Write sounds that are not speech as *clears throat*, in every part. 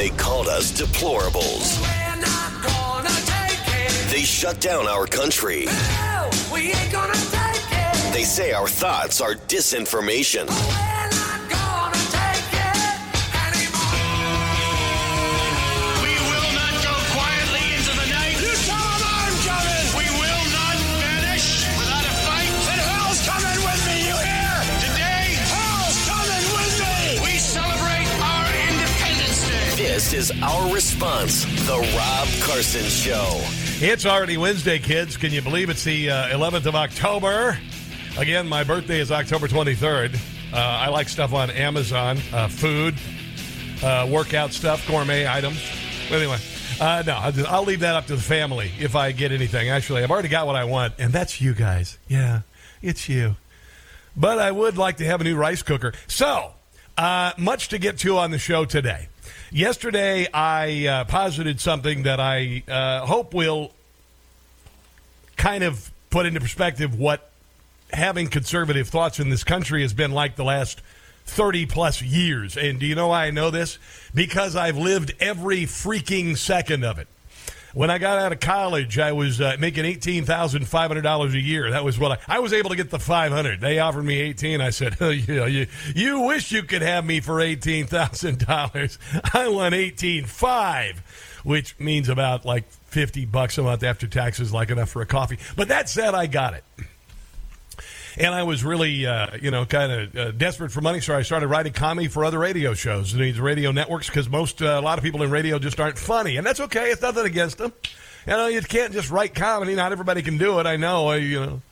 They called us deplorables. They shut down our country. They say our thoughts are disinformation. This is our response, The Rob Carson Show. It's already Wednesday, kids. Can you believe it's the uh, 11th of October? Again, my birthday is October 23rd. Uh, I like stuff on Amazon, uh, food, uh, workout stuff, gourmet items. Anyway, uh, no, I'll, just- I'll leave that up to the family if I get anything. Actually, I've already got what I want, and that's you guys. Yeah, it's you. But I would like to have a new rice cooker. So, uh, much to get to on the show today. Yesterday, I uh, posited something that I uh, hope will kind of put into perspective what having conservative thoughts in this country has been like the last 30 plus years. And do you know why I know this? Because I've lived every freaking second of it. When I got out of college, I was uh, making eighteen thousand five hundred dollars a year. That was what I, I was able to get the five hundred. They offered me eighteen. I said, *laughs* oh, you, you, you wish you could have me for eighteen thousand dollars. I want eighteen five, which means about like fifty bucks a month after taxes, like enough for a coffee. But that said, I got it and I was really, uh, you know, kind of uh, desperate for money, so I started writing comedy for other radio shows, these radio networks, because most, uh, a lot of people in radio just aren't funny, and that's okay. It's nothing against them. You know, you can't just write comedy. Not everybody can do it. I know. You know.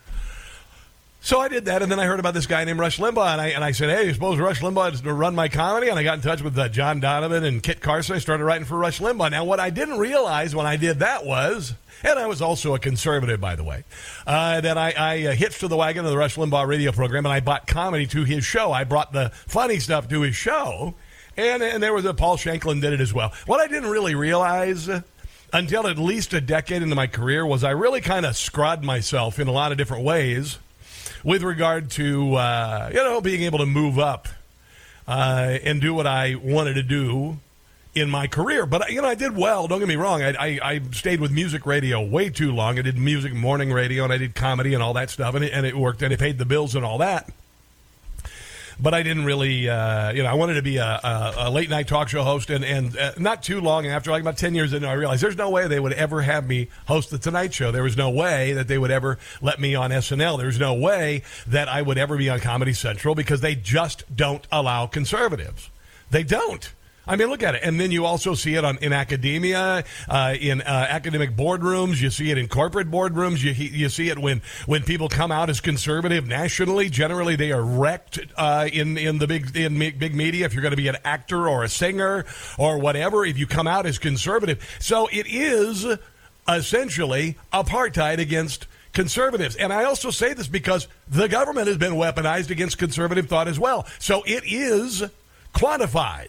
So I did that, and then I heard about this guy named Rush Limbaugh, and I and I said, "Hey, you suppose Rush Limbaugh is to run my comedy?" And I got in touch with uh, John Donovan and Kit Carson. I started writing for Rush Limbaugh. Now, what I didn't realize when I did that was, and I was also a conservative, by the way, uh, that I, I uh, hitched to the wagon of the Rush Limbaugh radio program, and I bought comedy to his show. I brought the funny stuff to his show, and and there was a Paul Shanklin did it as well. What I didn't really realize. Until at least a decade into my career, was I really kind of scrod myself in a lot of different ways with regard to uh, you know being able to move up uh, and do what I wanted to do in my career. But you know, I did well. Don't get me wrong. I, I, I stayed with music radio way too long. I did music morning radio and I did comedy and all that stuff, and it, and it worked and it paid the bills and all that. But I didn't really, uh, you know, I wanted to be a, a, a late night talk show host, and and uh, not too long after, like about ten years in, I realized there's no way they would ever have me host the Tonight Show. There was no way that they would ever let me on SNL. There's no way that I would ever be on Comedy Central because they just don't allow conservatives. They don't. I mean, look at it. And then you also see it on in academia, uh, in uh, academic boardrooms. You see it in corporate boardrooms. You you see it when when people come out as conservative nationally. Generally, they are wrecked uh, in in the big in big media. If you're going to be an actor or a singer or whatever, if you come out as conservative, so it is essentially apartheid against conservatives. And I also say this because the government has been weaponized against conservative thought as well. So it is quantified.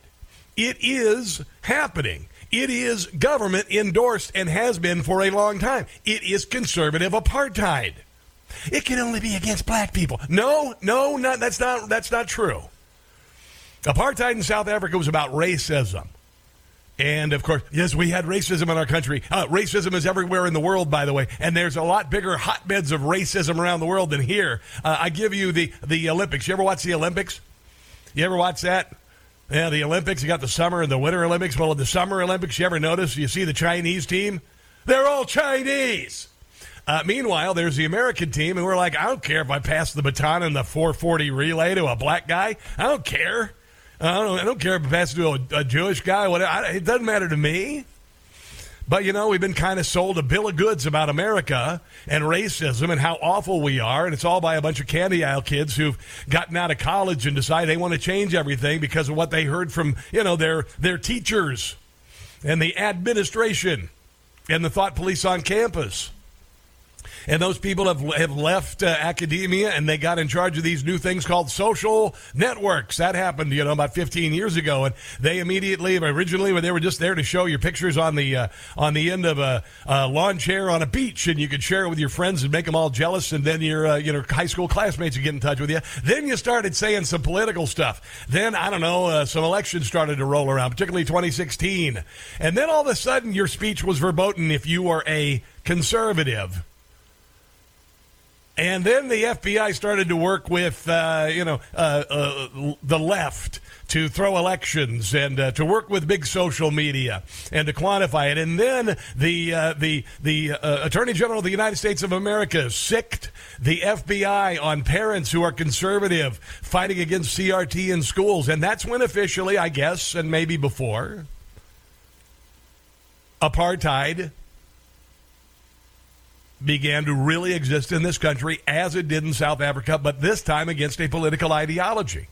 It is happening. It is government endorsed and has been for a long time. It is conservative apartheid. It can only be against black people. No, no, not, that's not that's not true. Apartheid in South Africa was about racism. And of course, yes, we had racism in our country. Uh, racism is everywhere in the world, by the way, and there's a lot bigger hotbeds of racism around the world than here. Uh, I give you the the Olympics. You ever watch the Olympics? You ever watch that? Yeah, the Olympics. You got the summer and the winter Olympics. Well, in the summer Olympics, you ever notice you see the Chinese team? They're all Chinese. Uh, meanwhile, there's the American team, and we're like, I don't care if I pass the baton in the 440 relay to a black guy. I don't care. I don't, I don't care if I pass it to a, a Jewish guy. Whatever. I, it doesn't matter to me. But you know, we've been kind of sold a bill of goods about America and racism and how awful we are, and it's all by a bunch of candy aisle kids who've gotten out of college and decide they want to change everything because of what they heard from you know their their teachers and the administration and the thought police on campus. And those people have, have left uh, academia and they got in charge of these new things called social networks. That happened, you know, about 15 years ago. And they immediately, originally, when they were just there to show your pictures on the uh, on the end of a, a, lawn chair on a beach, and you could share it with your friends and make them all jealous. And then your uh, you know high school classmates would get in touch with you. Then you started saying some political stuff. Then I don't know, uh, some elections started to roll around, particularly 2016. And then all of a sudden, your speech was verboten if you were a conservative. And then the FBI started to work with, uh, you know, uh, uh, the left to throw elections and uh, to work with big social media and to quantify it. And then the uh, the the uh, Attorney General of the United States of America sicked the FBI on parents who are conservative fighting against CRT in schools. And that's when officially, I guess, and maybe before, apartheid began to really exist in this country as it did in South Africa, but this time against a political ideology.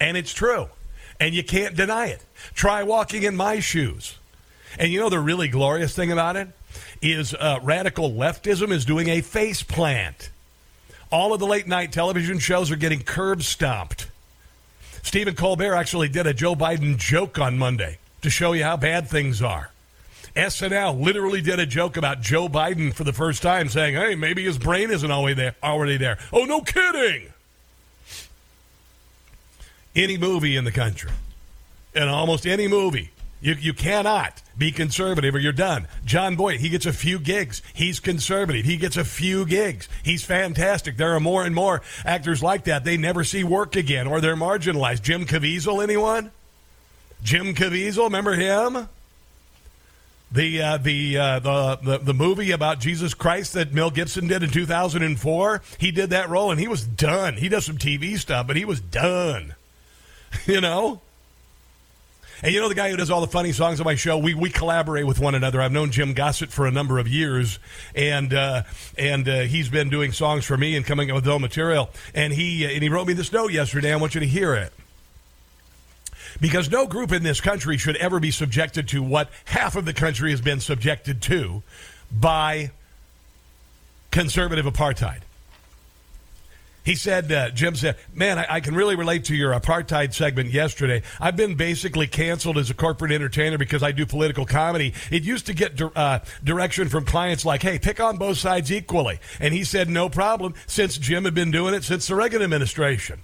And it's true. And you can't deny it. Try walking in my shoes. And you know the really glorious thing about it is uh, radical leftism is doing a face plant. All of the late night television shows are getting curb stomped. Stephen Colbert actually did a Joe Biden joke on Monday to show you how bad things are. SNL literally did a joke about Joe Biden for the first time, saying, "Hey, maybe his brain isn't already there." Already there. Oh, no kidding! Any movie in the country, and almost any movie, you you cannot be conservative or you're done. Jon Voight, he gets a few gigs. He's conservative. He gets a few gigs. He's fantastic. There are more and more actors like that. They never see work again, or they're marginalized. Jim Caviezel, anyone? Jim Caviezel, remember him? The uh, the, uh, the the the movie about Jesus Christ that Mel Gibson did in 2004. He did that role and he was done. He does some TV stuff, but he was done. *laughs* you know. And you know the guy who does all the funny songs on my show. We we collaborate with one another. I've known Jim Gossett for a number of years, and uh, and uh, he's been doing songs for me and coming up with no material. And he and he wrote me this note yesterday. I want you to hear it because no group in this country should ever be subjected to what half of the country has been subjected to by conservative apartheid. He said, uh, Jim said, man, I, I, can really relate to your apartheid segment yesterday. I've been basically canceled as a corporate entertainer because I do political comedy. It used to get uh, direction from clients like, hey, pick on both sides equally. And he said, no problem, since Jim had been doing it since the Reagan administration.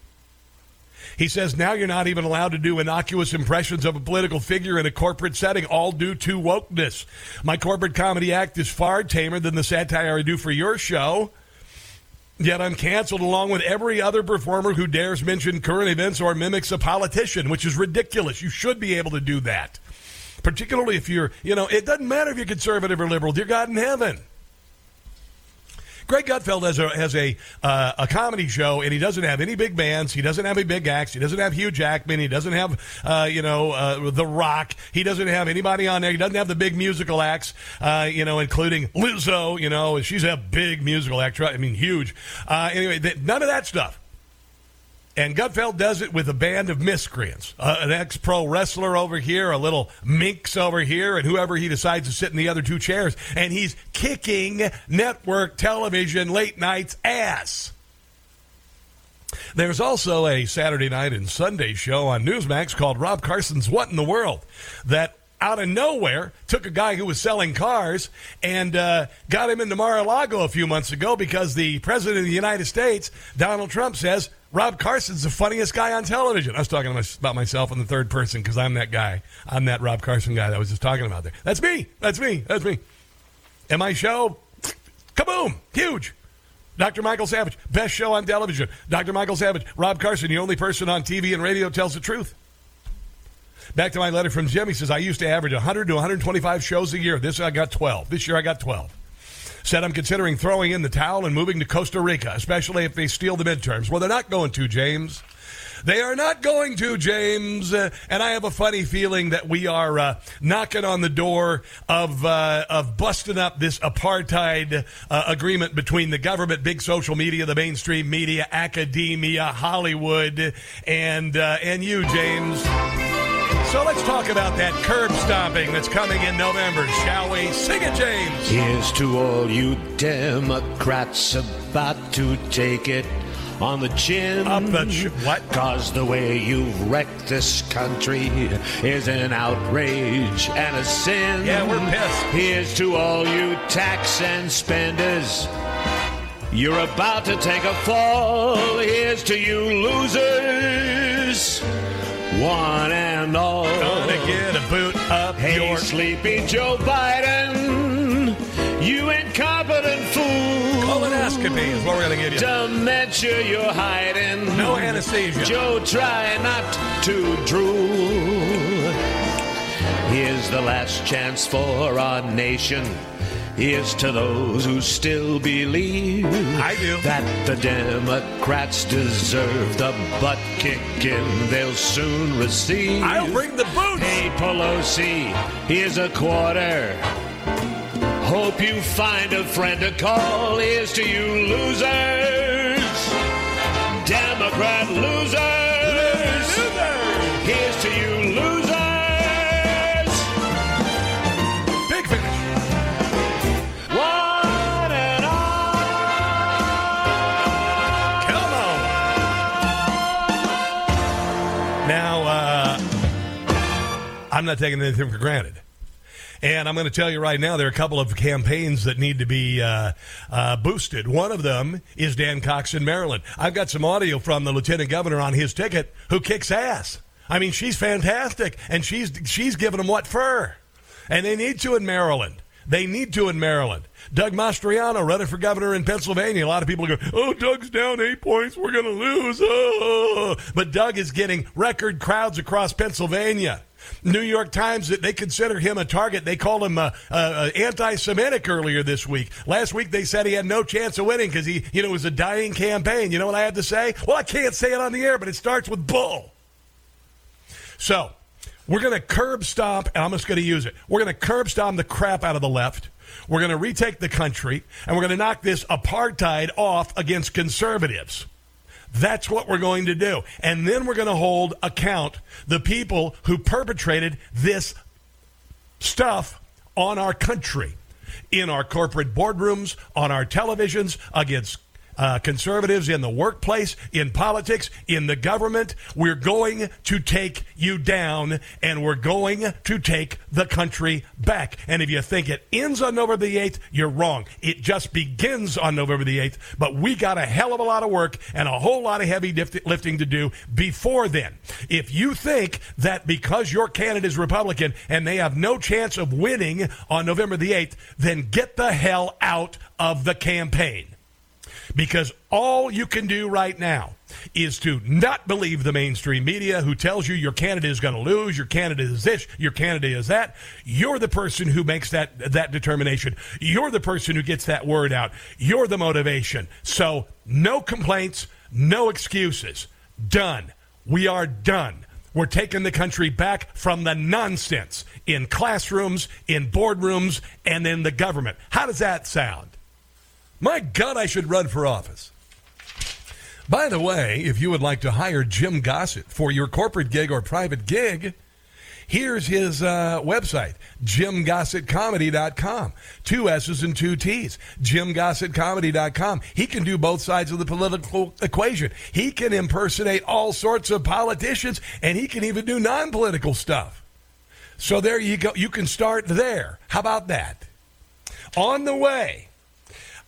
He says now you're not even allowed to do innocuous impressions of a political figure in a corporate setting, all due to wokeness. My corporate comedy act is far tamer than the satire I do for your show. Yet I'm canceled along with every other performer who dares mention current events or mimics a politician, which is ridiculous. You should be able to do that. Particularly if you're, you know, it doesn't matter if you're conservative or liberal, dear God in heaven. Greg Gutfeld has a has a uh, a comedy show, and he doesn't have any big bands. He doesn't have any big acts. He doesn't have Hugh Jackman. He doesn't have uh, you know uh, The Rock. He doesn't have anybody on there. He doesn't have the big musical acts. Uh, you know, including Lizzo. You know, she's a big musical actress. I mean, huge. Uh, anyway, th- none of that stuff. And Gutfeld does it with a band of miscreants. Uh, an ex pro wrestler over here, a little minx over here, and whoever he decides to sit in the other two chairs. And he's kicking network television late night's ass. There's also a Saturday night and Sunday show on Newsmax called Rob Carson's What in the World that out of nowhere took a guy who was selling cars and uh, got him into Mar-a-Lago a few months ago because the president of the United States, Donald Trump, says Rob Carson's the funniest guy on television. I was talking about myself in the third person because I'm that guy. I'm that Rob Carson guy that I was just talking about there. That's me. That's me. That's me. And my show, kaboom, huge. Dr. Michael Savage, best show on television. Dr. Michael Savage, Rob Carson, the only person on TV and radio tells the truth. Back to my letter from Jim. He says, I used to average 100 to 125 shows a year. This I got 12. This year I got 12 said, I'm considering throwing in the towel and moving to Costa Rica, especially if they steal the midterms. Well, they're not going to, James. They are not going to, James. Uh, and I have a funny feeling that we are uh, knocking on the door of uh, of busting up this apartheid uh, agreement between the government, big social media, the mainstream media, academia, Hollywood, and uh, and you, James. So let's talk about that curb stomping that's coming in November, shall we? Sing it, James. Here's to all you Democrats about to take it on the chin. Up the ch- what? Cause the way you've wrecked this country is an outrage and a sin. Yeah, we're pissed. Here's to all you tax and spenders. You're about to take a fall. Here's to you losers. One and all. Gonna get a boot up Hey, your. sleepy Joe Biden, you incompetent fool. Colonoscopy is what we're gonna give you. Dementia you're hiding. No anesthesia. Joe, try not to drool. Here's the last chance for our nation. Here's to those who still believe I do. that the Democrats deserve the butt kicking they'll soon receive. I'll bring the boots. Hey, Pelosi, here's a quarter. Hope you find a friend to call. Here's to you losers. Democrat losers. I'm not taking anything for granted. And I'm going to tell you right now, there are a couple of campaigns that need to be uh, uh, boosted. One of them is Dan Cox in Maryland. I've got some audio from the lieutenant governor on his ticket who kicks ass. I mean, she's fantastic, and she's she's giving them what for, and they need to in Maryland. They need to in Maryland. Doug Mastriano running for governor in Pennsylvania. A lot of people go, "Oh, Doug's down eight points. We're going to lose." Oh. *laughs* But Doug is getting record crowds across Pennsylvania. New York Times that they consider him a target. They called him uh, uh, anti-Semitic earlier this week. Last week they said he had no chance of winning because he, you know, was a dying campaign. You know what I had to say? Well, I can't say it on the air, but it starts with bull. So we're going to curb stomp, and I'm just going to use it. We're going to curb stomp the crap out of the left. We're going to retake the country, and we're going to knock this apartheid off against conservatives. That's what we're going to do. And then we're going to hold account the people who perpetrated this stuff on our country, in our corporate boardrooms, on our televisions, against uh, conservatives in the workplace, in politics, in the government. We're going to take you down and we're going to take the country back. And if you think it ends on November the 8th, you're wrong. It just begins on November the 8th, but we got a hell of a lot of work and a whole lot of heavy lift- lifting to do before then. If you think that because your candidate is Republican and they have no chance of winning on November the 8th, then get the hell out of the campaign because all you can do right now is to not believe the mainstream media who tells you your candidate is going to lose, your candidate is this, your candidate is that. You're the person who makes that that determination. You're the person who gets that word out. You're the motivation. So, no complaints, no excuses. Done. We are done. We're taking the country back from the nonsense in classrooms, in boardrooms, and in the government. How does that sound? My God, I should run for office. By the way, if you would like to hire Jim Gossett for your corporate gig or private gig, here's his uh, website, jimgossettcomedy.com. Two S's and two T's. jimgossettcomedy.com. He can do both sides of the political equation. He can impersonate all sorts of politicians, and he can even do non political stuff. So there you go. You can start there. How about that? On the way,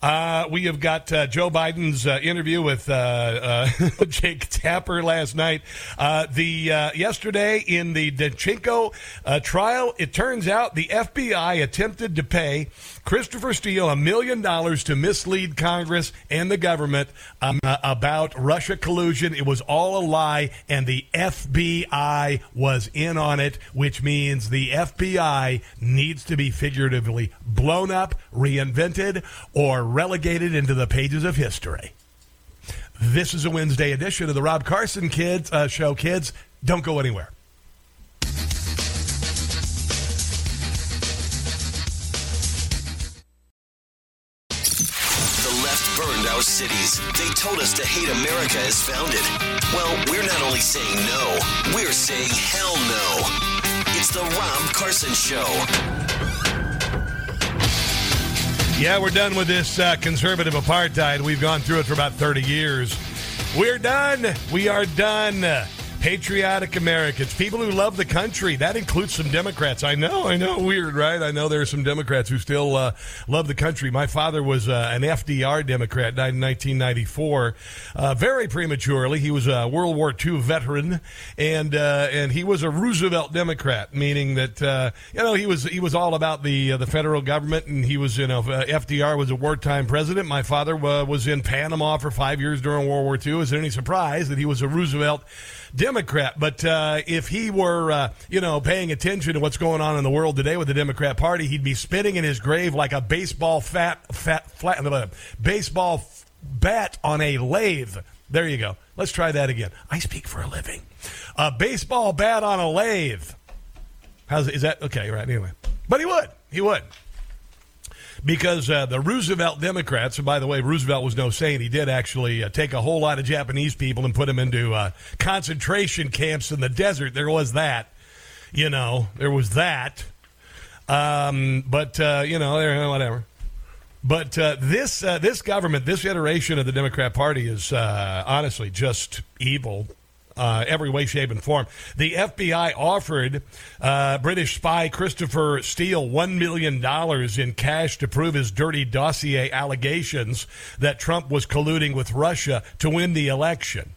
uh, we have got uh, Joe Biden's uh, interview with uh, uh, *laughs* Jake Tapper last night. Uh, the yesterday in the Danchenko trial, it turns out the FBI attempted to pay Christopher Steele a million dollars to mislead Congress and the government um, uh, about Russia collusion. It was all a lie, and the FBI was in on it, which means the FBI needs to be figuratively blown up, reinvented, or relegated into the pages of history. This is a Wednesday edition of the Rob Carson Kids uh, Show. Kids, don't go anywhere. Cities. They told us to hate America as founded. Well, we're not only saying no, we're saying hell no. It's the Rob Carson Show. Yeah, we're done with this uh, conservative apartheid. We've gone through it for about 30 years. We're done. We are done. Patriotic Americans, people who love the country. That includes some Democrats. I know, I know, weird, right? I know there are some Democrats who still uh, love the country. My father was uh, an FDR Democrat, died in 1994, uh, very prematurely. He was a World War II veteran, and uh, and he was a Roosevelt Democrat, meaning that uh, you know he was he was all about the uh, the federal government, and he was you know FDR was a wartime president. My father was in Panama for five years during World War II. Is it any surprise that he was a Roosevelt? Democrat. But uh, if he were, uh, you know, paying attention to what's going on in the world today with the Democrat Party, he'd be spitting in his grave like a baseball fat, fat, flat, uh, baseball bat on a lathe. There you go. Let's try that again. I speak for a living. A baseball bat on a lathe. How's is that? Okay, right. Anyway, but he would. He would because uh, the Roosevelt Democrats, and by the way, Roosevelt was no saint. He did actually uh, take a whole lot of Japanese people and put them into uh, concentration camps in the desert. There was that, you know, there was that. Um, but uh, you know, whatever. But uh, this uh, this government, this iteration of the Democrat Party is honestly just evil uh, every way, shape, and form. The FBI offered uh, British spy Christopher Steele $1 million in cash to prove his dirty dossier allegations that Trump was colluding with Russia to win the election.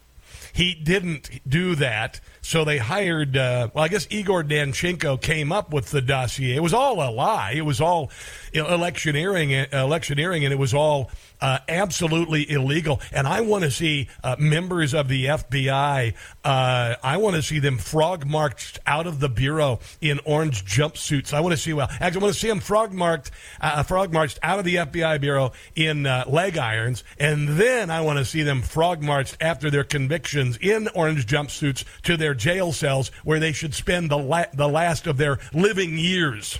He didn't do that. So they hired, uh, well, I guess Igor Danchenko came up with the dossier. It was all a lie. It was all electioneering, electioneering, and it was all uh, absolutely illegal. And I want to see uh, members of the FBI. Uh, I want to see them frog marched out of the bureau in orange jumpsuits. I want to see well, actually, I want to see them frog marked, uh, frog marched out of the FBI bureau in uh, leg irons, and then I want to see them frog marched after their convictions in orange jumpsuits to their jail cells where they should spend the la- the last of their living years.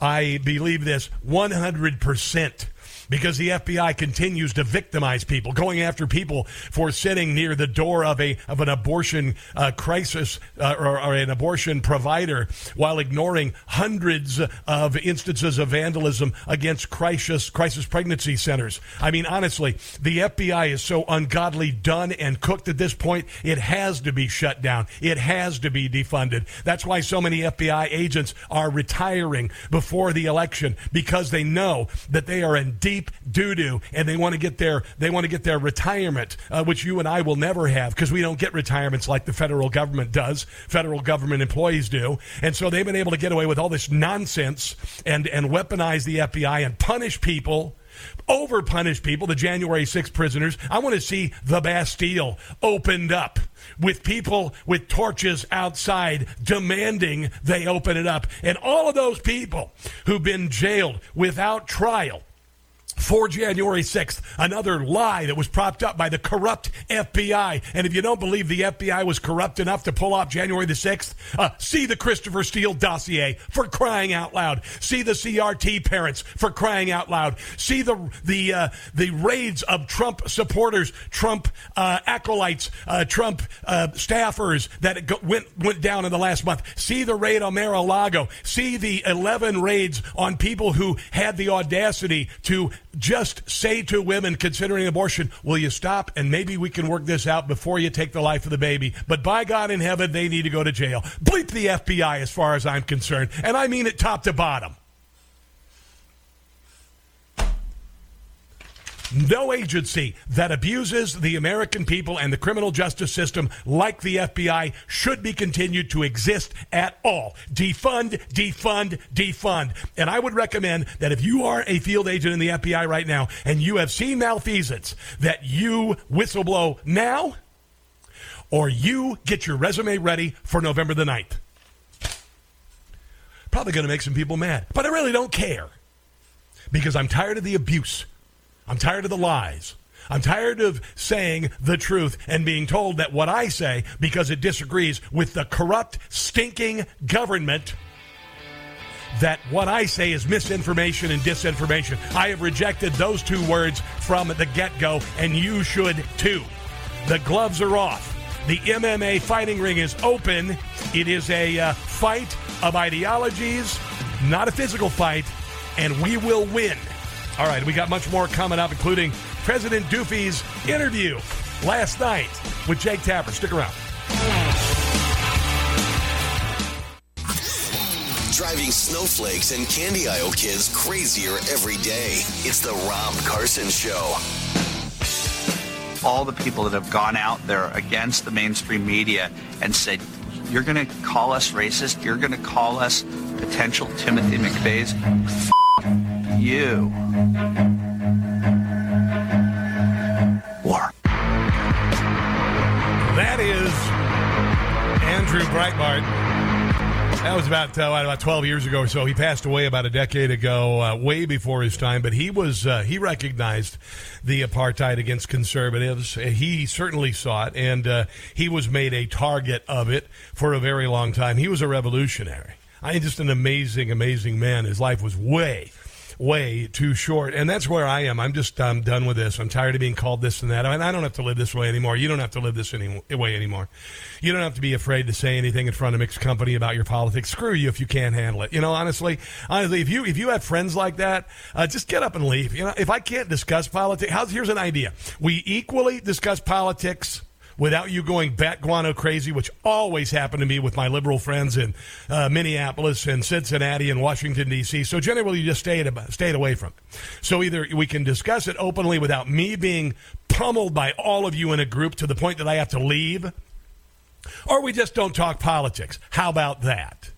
I believe this 100 percent because the FBI continues to victimize people, going after people for sitting near the door of a of an abortion uh, crisis uh, or, or, an abortion provider while ignoring hundreds of instances of vandalism against crisis crisis pregnancy centers. I mean, honestly, the FBI is so ungodly done and cooked at this point. It has to be shut down. It has to be defunded. That's why so many FBI agents are retiring before the election because they know that they are in deep deep doo doo, and they want to get their they want to get their retirement, uh, which you and I will never have because we don't get retirements like the federal government does. Federal government employees do, and so they've been able to get away with all this nonsense and and weaponize the FBI and punish people over punish people, the January 6 prisoners. I want to see the Bastille opened up with people with torches outside demanding they open it up. And all of those people who've been jailed without trial for January 6th, another lie that was propped up by the corrupt FBI. And if you don't believe the FBI was corrupt enough to pull off January the 6th, uh, see the Christopher Steele dossier for crying out loud. See the CRT parents for crying out loud. See the the uh, the raids of Trump supporters, Trump uh, acolytes, uh, Trump uh, staffers that go- went went down in the last month. See the raid on Mar-a-Lago. See the 11 raids on people who had the audacity to just say to women considering abortion, will you stop and maybe we can work this out before you take the life of the baby? But by God in heaven, they need to go to jail. Bleep the FBI as far as I'm concerned. And I mean it top to bottom. No agency that abuses the American people and the criminal justice system like the FBI should be continued to exist at all. Defund, defund, defund. And I would recommend that if you are a field agent in the FBI right now and you have seen malfeasance, that you whistleblow now or you get your resume ready for November the 9th. Probably going to make some people mad, but I really don't care because I'm tired of the abuse. I'm tired of the lies. I'm tired of saying the truth and being told that what I say, because it disagrees with the corrupt, stinking government, that what I say is misinformation and disinformation. I have rejected those two words from the get go, and you should too. The gloves are off. The MMA fighting ring is open. It is a uh, fight of ideologies, not a physical fight, and we will win. All right, we got much more coming up, including President Doofy's interview last night with Jake Tapper. Stick around. Driving snowflakes and candy aisle kids crazier every day. It's the Rob Carson Show. all the people that have gone out there against the mainstream media and said, you're going to call us racist? You're going to call us potential Timothy McVeigh's? F- you. War. That is Andrew Breitbart. That was about uh, about 12 years ago or so. He passed away about a decade ago, uh, way before his time. But he was uh, he recognized the apartheid against conservatives. He certainly saw it, and uh, he was made a target of it for a very long time. He was a revolutionary. I mean, just an amazing, amazing man. His life was way, way too short. And that's where I am. I'm just I'm done with this. I'm tired of being called this and that. I, don't have to live this way anymore. You don't have to live this any, way anymore. You don't have to be afraid to say anything in front of mixed company about your politics. Screw you if you can't handle it. You know, honestly, honestly, if you if you have friends like that, uh, just get up and leave. You know, if I can't discuss politics, how's here's an idea: we equally discuss politics without you going bat guano crazy, which always happened to me with my liberal friends in uh, Minneapolis and Cincinnati and Washington D.C. So generally, you just stayed stayed away from it. So either we can discuss it openly without me being pummeled by all of you in a group to the point that I have to leave, or we just don't talk politics. How about that?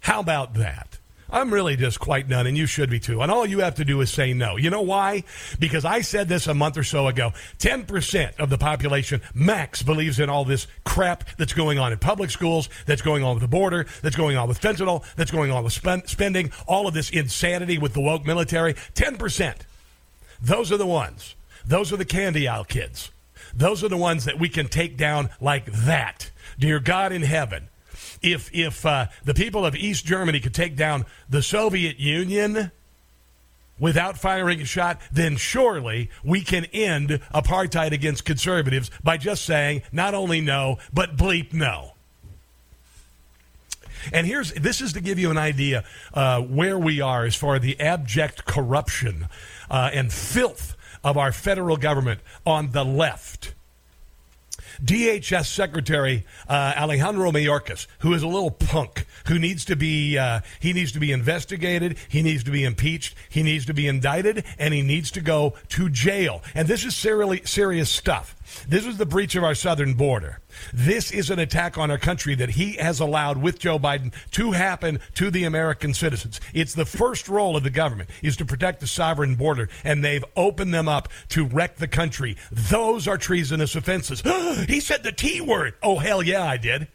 How about that? I'm really just quite done, and you should be too. And all you have to do is say no. You know why? Because I said this a month or so ago. 10% of the population, max, believes in all this crap that's going on in public schools, that's going on with the border, that's going on with fentanyl, that's going on with spend- spending, all of this insanity with the woke military. 10%. Those are the ones. Those are the candy aisle kids. Those are the ones that we can take down like that. Dear God in heaven, if if uh, the people of East Germany could take down the Soviet Union without firing a shot, then surely we can end apartheid against conservatives by just saying not only no, but bleep no. And here's this is to give you an idea uh, where we are as far as the abject corruption uh, and filth of our federal government on the left. DHS Secretary uh, Alejandro Mayorkas, who is a little punk, who needs to be uh, he needs to be investigated, he needs to be impeached, he needs to be indicted, and he needs to go to jail. And this is serially, serious stuff. This is the breach of our southern border. This is an attack on our country that he has allowed with Joe Biden to happen to the American citizens. It's the first role of the government is to protect the sovereign border, and they've opened them up to wreck the country. Those are treasonous offenses. *gasps* he said the T word. Oh, hell yeah, I did.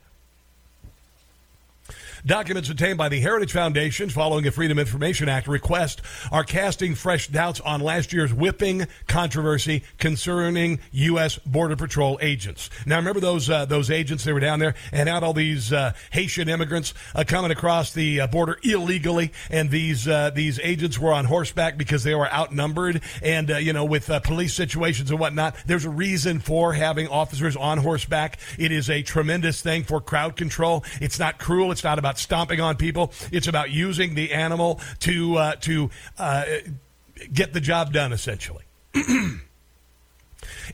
Documents obtained by the Heritage Foundation following a Freedom Information Act request are casting fresh doubts on last year's whipping controversy concerning U.S. Border Patrol agents. Now, remember those uh, those agents? They were down there and had all these uh, Haitian immigrants uh, coming across the uh, border illegally, and these uh, these agents were on horseback because they were outnumbered, and uh, you know with police situations and whatnot. There's a reason for having officers on horseback. It is a tremendous thing for crowd control. It's not cruel. It's not about stomping on people. It's about using the animal to uh, to uh, get the job done, essentially. *clears throat*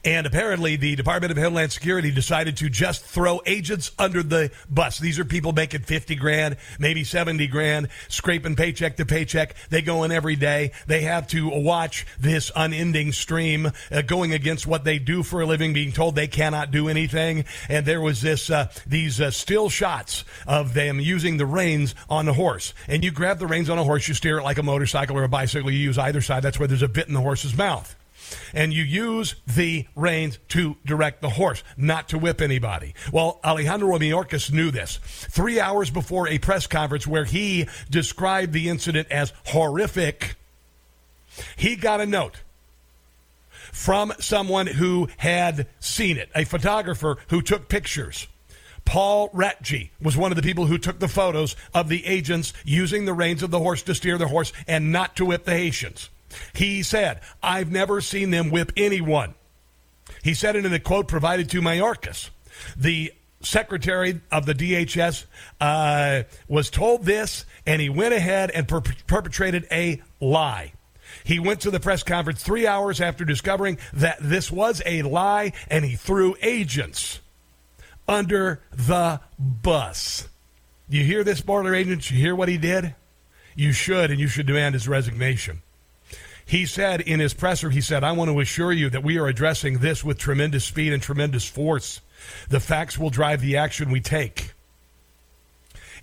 And apparently, the Department of Homeland Security decided to just throw agents under the bus. These are people making 50 grand, maybe 70 grand, scraping paycheck to paycheck. They go in every day. They have to watch this unending stream uh, going against what they do for a living, being told they cannot do anything. And there was this, uh, these uh, still shots of them using the reins on the horse. And you grab the reins on a horse, you steer it like a motorcycle or a bicycle. You use either side. That's where there's a bit in the horse's mouth and you use the reins to direct the horse, not to whip anybody. Well, Alejandro Mayorkas knew this. Three hours before a press conference where he described the incident as horrific, he got a note from someone who had seen it, a photographer who took pictures. Paul Ratje was one of the people who took the photos of the agents using the reins of the horse to steer the horse and not to whip the Haitians. He said, I've never seen them whip anyone. He said it in a quote provided to Mayorkas. The secretary of the DHS uh, was told this, and he went ahead and per- perpetrated a lie. He went to the press conference three hours after discovering that this was a lie, and he threw agents under the bus. You hear this, border agents? You hear what he did? You should, and you should demand his resignation. He said in his presser, he said, I want to assure you that we are addressing this with tremendous speed and tremendous force. The facts will drive the action we take.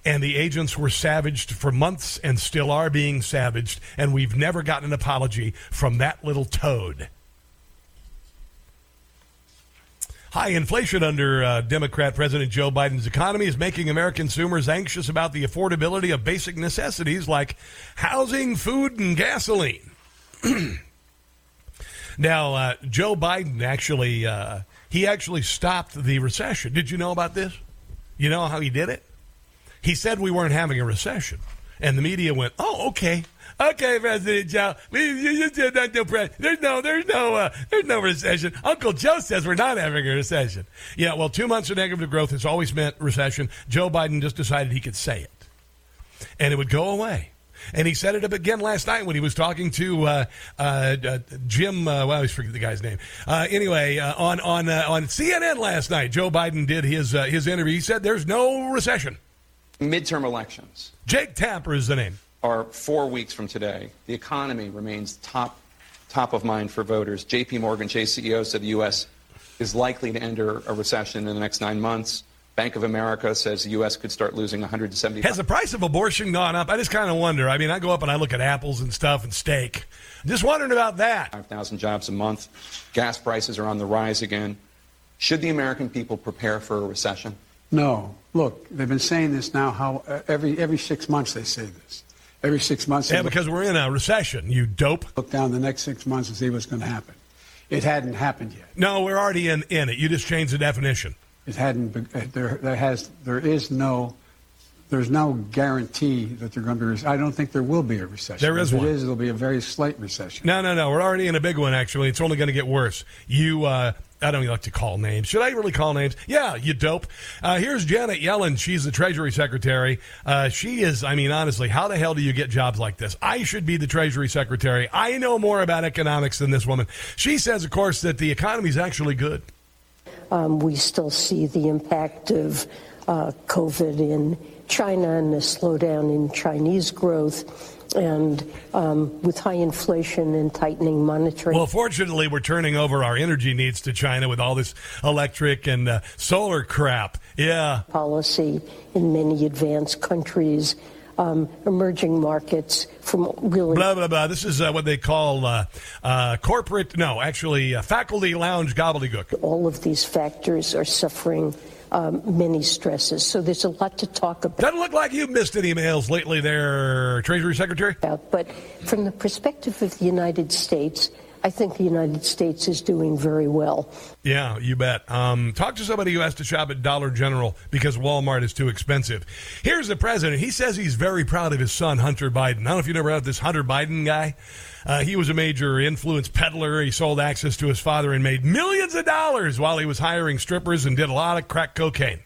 And the agents were savaged for months and still are being savaged, and we've never gotten an apology from that little toad. High inflation under uh, Democrat President Joe Biden's economy is making American consumers anxious about the affordability of basic necessities like housing, food, and gasoline. *clears throat* now, uh, Joe Biden actually uh, he actually stopped the recession. Did you know about this? You know how he did it? He said we weren't having a recession, and the media went, "Oh, okay." Okay, President Joe, you, you, there's no, there's no, uh, there's no recession. Uncle Joe says we're not having a recession. Yeah, well, two months of negative growth has always meant recession. Joe Biden just decided he could say it, and it would go away. And he said it up again last night when he was talking to uh, uh, uh Jim. Uh, well, I always forget the guy's name. Uh, anyway, uh, on on on CNN last night, Joe Biden did his his interview. He said there's no recession. Midterm elections. Jake Tapper is the name are four weeks from today. The economy remains top, top of mind for voters. JP Morgan Chase CEO said the U.S. is likely to enter a recession in the next nine months. Bank of America says the U.S. could start losing 170. Has the price of abortion gone up? I just kind of wonder. I mean, I go up and I look at apples and stuff and steak. Just wondering about that. 5,000 jobs a month. Gas prices are on the rise again. Should the American people prepare for a recession? No. Look, they've been saying this now. How uh, every every six months they say this every six months. Yeah, because we're in a recession, you dope. Look down the next six months and see what's going to happen. It hadn't happened yet. No, we're already in, in it. You just changed the definition. It hadn't. There, there has. There is no. There's no guarantee that they're going to be. I don't think there will be a recession. There is if one. It is. It'll be a very slight recession. No, no, no. We're already in a big one. Actually, it's only going to get worse. You. Uh, I don't even like to call names. Should I really call names? Yeah, you dope. Uh, here's Janet Yellen. She's the Treasury Secretary. Uh, she is, I mean, honestly, how the hell do you get jobs like this? I should be the Treasury Secretary. I know more about economics than this woman. She says, of course, that the economy is actually good. Um, we still see the impact of uh, COVID in China and the slowdown in Chinese growth and um, with high inflation and tightening monetary. Well, fortunately, we're turning over our energy needs to China with all this electric and uh, solar crap. Yeah. Policy in many advanced countries. Um, emerging markets from really blah blah blah. This is uh, what they call uh, uh, corporate. No, actually, uh, faculty lounge gobbledygook. All of these factors are suffering um, many stresses. So there's a lot to talk about. Doesn't look like you've missed any emails lately there, Treasury Secretary. But from the perspective of the United States, I think the United States is doing very well. Yeah, you bet. Um, talk to somebody who has to shop at Dollar General because Walmart is too expensive. Here's the president. He says he's very proud of his son, Hunter Biden. I don't know if you ever heard this Hunter Biden guy. Uh, he was a major influence peddler. He sold access to his father and made millions of dollars while he was hiring strippers and did a lot of crack cocaine.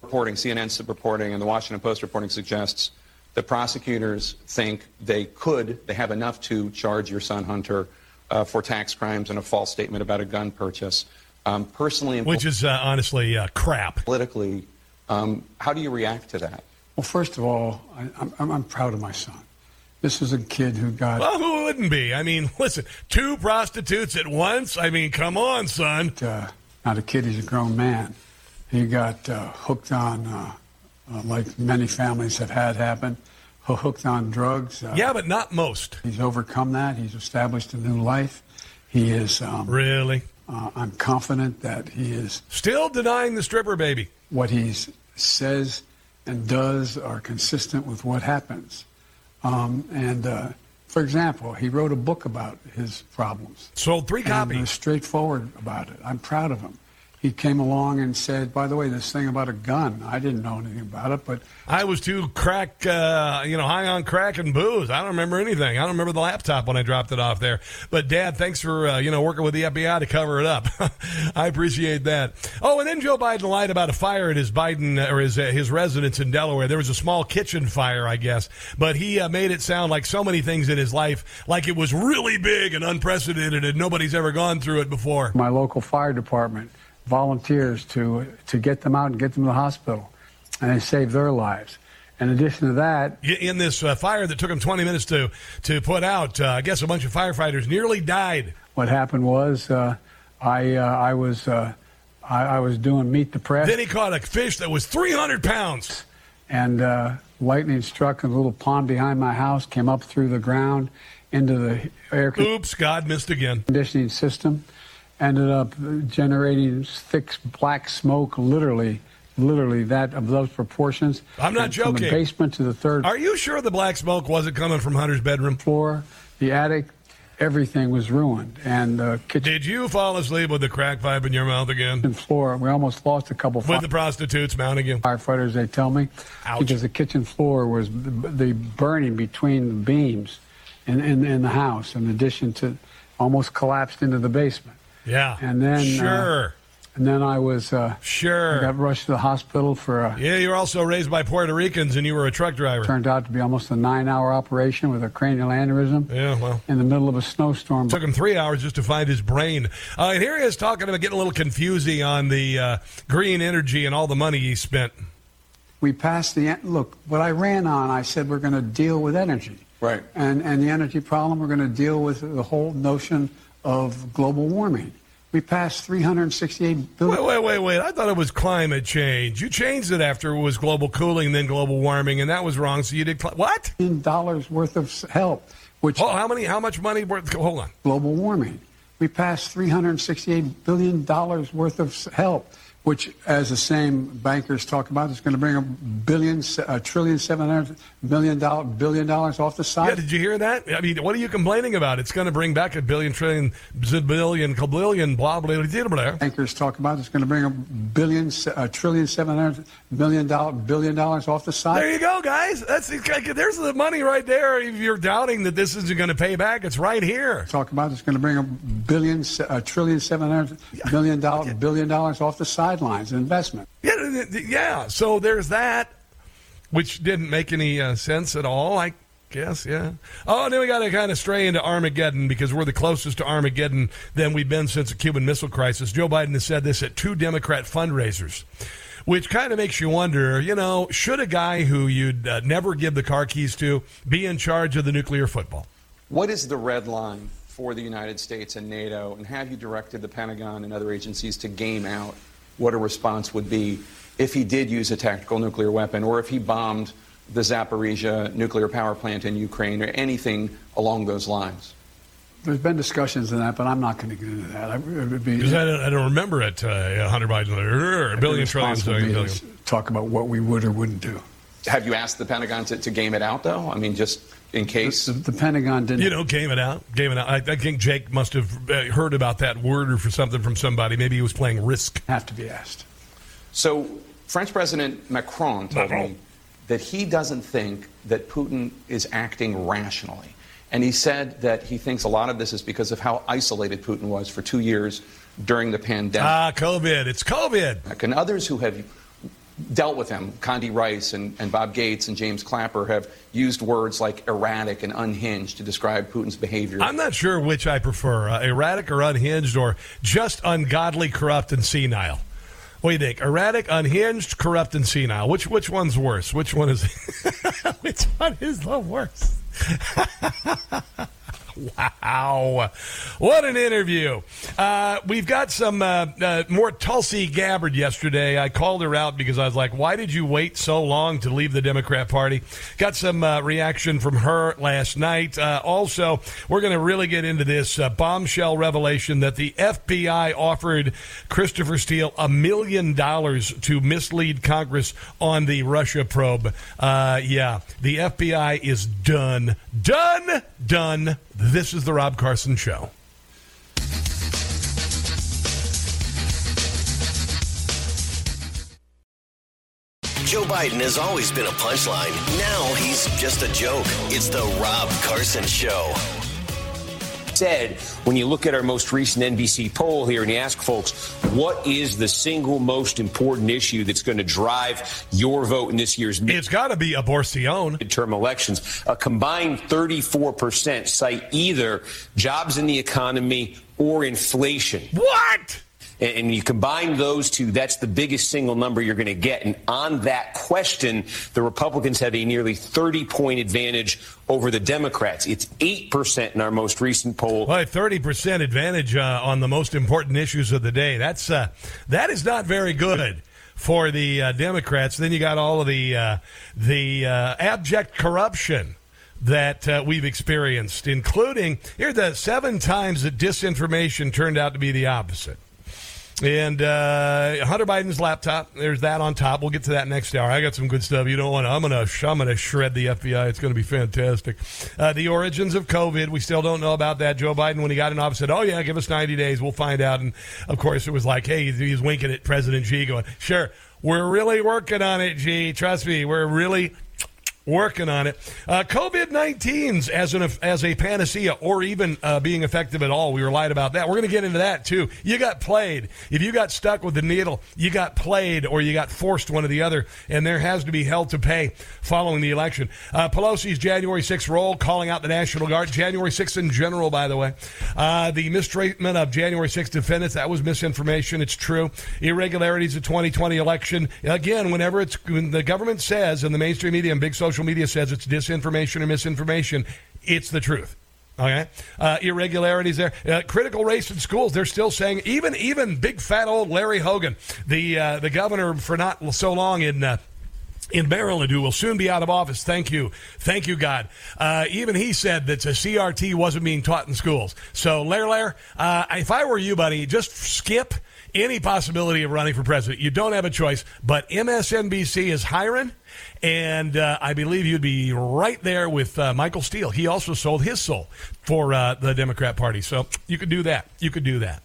Reporting, CNN's reporting, and the Washington Post reporting suggests that prosecutors think they could, they have enough to charge your son Hunter uh, for tax crimes and a false statement about a gun purchase. Um, personally, which is uh, honestly uh, crap. Politically, um, how do you react to that? Well, first of all, I, I'm, I'm proud of my son. This is a kid who got. Well, who wouldn't be? I mean, *laughs* listen, two prostitutes at once. I mean, come on, son. Uh, not a kid; he's a grown man. He got uh, hooked on, uh, uh like many families have had happen, hooked on drugs. Uh, yeah, but not most. He's overcome that. He's established a new life. He is um, really. Uh, I'm confident that he is still denying the stripper baby. What he says and does are consistent with what happens. Um, and uh, for example, he wrote a book about his problems. Sold three copies. And straightforward about it. I'm proud of him. He came along and said, "By the way, this thing about a gun, I didn't know anything about it, but I was too crack, uh, you know, high on crack and booze. I don't remember anything. I don't remember the laptop when I dropped it off there. But Dad, thanks for uh, you know working with the FBI to cover it up. *laughs* I appreciate that. Oh, and then Joe Biden lied about a fire at his Biden or his uh, his residence in Delaware. There was a small kitchen fire, I guess, but he uh, made it sound like so many things in his life, like it was really big and unprecedented, and nobody's ever gone through it before. my local fire department volunteers to to get them out and get them to the hospital, and they saved their lives. In addition to that, in this uh, fire that took them 20 minutes to to put out, uh, I guess a bunch of firefighters nearly died. what happened was uh, I uh, I was uh, I, I was doing meet the press. Then he caught a fish that was 300 pounds. and uh, lightning struck a little pond behind my house, came up through the ground into the air Oops, God missed again. conditioning system, ended up generating thick black smoke, literally, literally that of those proportions. I'm not And From the basement to the third Are you sure the black smoke wasn't coming from Hunter's bedroom? floor, the attic, everything was ruined, and the kitchen Did you fall asleep with the crack pipe in your mouth again? floor. We almost lost a couple. With the prostitutes mounting you? firefighters, they tell me, Ouch. because the kitchen floor was the, the burning between the beams in, in, in the house, in addition to almost collapsed into the basement. Yeah. And then, uh, Sure. And then I was, uh, Sure. I got rushed to the hospital for a, Yeah, you were also raised by Puerto Ricans and you were a truck driver. turned out to be almost a nine-hour operation with a cranial aneurysm Yeah, well. in the middle of a snowstorm. Took him three hours just to find his brain. Uh, and here he is talking about getting a little confusing on the uh, green energy and all the money he spent. we passed the look. What I ran on, I said we're going to deal with energy, Right. And and the energy problem, we're going to deal with the whole notion of global warming. We passed 368 billion. Wait, wait, wait, wait. I thought it was climate change. You changed it after it was global cooling, then global warming, and that was wrong. So you did cli- what? In dollars worth of help, which Oh, how many? How much money? Worth, hold on. global warming. We passed 368 billion dollars worth of help, which, as the same bankers talk about, is going to bring a billion, a trillion, seven hundred million dollar billion dollars off the side. Yeah, side. did you hear that? I mean, what are you complaining about? It's going to bring back a billion, trillion, zillion, kabillion, blah, blah, blah, blah. bankers talk about it's going to bring a billion, a trillion, seven hundred million dollar billion dollars off the side. There you go, guys. That's there's the money right there. If you're doubting that this isn't going to pay back, it's right here. talk about it's going to bring a billion, a trillion, seven hundred million dollar billion dollars off the sidelines investment. Yeah, th- th- yeah. So there's that, which didn't make any uh, sense at all. I guess, yeah. Oh, and then we got to kind of stray into Armageddon because we're the closest to Armageddon than we've been since the Cuban Missile Crisis. Joe Biden has said this at two Democrat fundraisers. Which kind of makes you wonder, you know, should a guy who you'd uh, never give the car keys to be in charge of the nuclear football? What is the red line for the United States and NATO? And have you directed the Pentagon and other agencies to game out what a response would be if he did use a tactical nuclear weapon or if he bombed the Zaporizhia nuclear power plant in Ukraine or anything along those lines? There's been discussions in that, but I'm not going to get into that. I, it would be I don't, I don't remember it. Uh, Hunter Biden, uh, a billion, trillion, irresponsible billion. talk about what we would or wouldn't do. Have you asked the Pentagon to, to game it out, though? I mean, just in case. The, the Pentagon didn't. You know, game it out. Game it out. I, I think Jake must have uh, heard about that word or for something from somebody. Maybe he was playing Risk. have to be asked. So, French President Macron told Macron. me that he doesn't think that Putin is acting rationally. And he said that he thinks a lot of this is because of how isolated Putin was for two years during the pandemic. Ah, COVID. It's COVID. and others who have dealt with him, Condi Rice and, and Bob Gates and James Clapper, have used words like erratic and unhinged to describe Putin's behavior. I'm not sure which I prefer uh, erratic or unhinged or just ungodly, corrupt, and senile. What do you think? Erratic, unhinged, corrupt, and senile. Which which one's worse? Which one is *laughs* which one is the worst? *laughs* Wow. What an interview. Uh, we've got some uh, uh, more Tulsi Gabbard yesterday. I called her out because I was like, why did you wait so long to leave the Democrat Party? Got some uh, reaction from her last night. Uh, also, we're going to really get into this uh, bombshell revelation that the FBI offered Christopher Steele a million dollars to mislead Congress on the Russia probe. Yeah, the FBI is done. Done. Done. This is the Rob Carson Show. Joe Biden has always been a punchline. Now he's just a joke. It's the Rob Carson Show. Said when you look at our most recent NBC poll here and you ask folks, what is the single most important issue that's going to drive your vote in this year's It's got to be abortion. midterm elections? A combined 34% cite either jobs in the economy or inflation. What? And you combine those two, that's the biggest single number you're going to get. And on that question, the Republicans have a nearly 30 point advantage over the Democrats. It's 8% in our most recent poll. Well, thirty percent advantage uh, on the most important issues of the day. That's uh, that is not very good for the uh, Democrats. Then you got all of the uh, the uh, abject corruption that uh, we've experienced, including here the seven times that disinformation turned out to be the opposite. And uh, Hunter Biden's laptop. There's that on top. We'll get to that next hour. I got some good stuff. You don't want to. I'm gonna. I'm gonna shred the FBI. It's gonna be fantastic. Uh, the origins of COVID. We still don't know about that. Joe Biden, when he got in office, said, "Oh yeah, give us 90 days. We'll find out." And of course, it was like, "Hey, he's, he's winking at President G, going, sure, we're really working on it, G. Trust me, we're really." Working on it. Uh, COVID 19s as, an, as a panacea or even uh, being effective at all. We were lied about that. We're going to get into that too. You got played. If you got stuck with the needle, you got played or you got forced one or the other, and there has to be hell to pay following the election. Uh, Pelosi's January 6th roll calling out the National Guard. January 6th in general, by the way. Uh, the mistreatment of January 6th defendants, that was misinformation. It's true. Irregularities of 2020 election. Again, whenever it's when the government says and the mainstream media and big social media says it's disinformation or misinformation, it's the truth. Okay, uh, irregularities there. Uh, critical race in schools. They're still saying even even big fat old Larry Hogan, the uh, the governor for not so long in. Uh, in Maryland, who will soon be out of office. Thank you. Thank you, God. Uh, even he said that the CRT wasn't being taught in schools. So, Lair Lair, uh, if I were you, buddy, just skip any possibility of running for president. You don't have a choice, but MSNBC is hiring. And uh, I believe you'd be right there with uh, Michael Steele. He also sold his soul for uh, the Democrat Party. So you could do that. You could do that.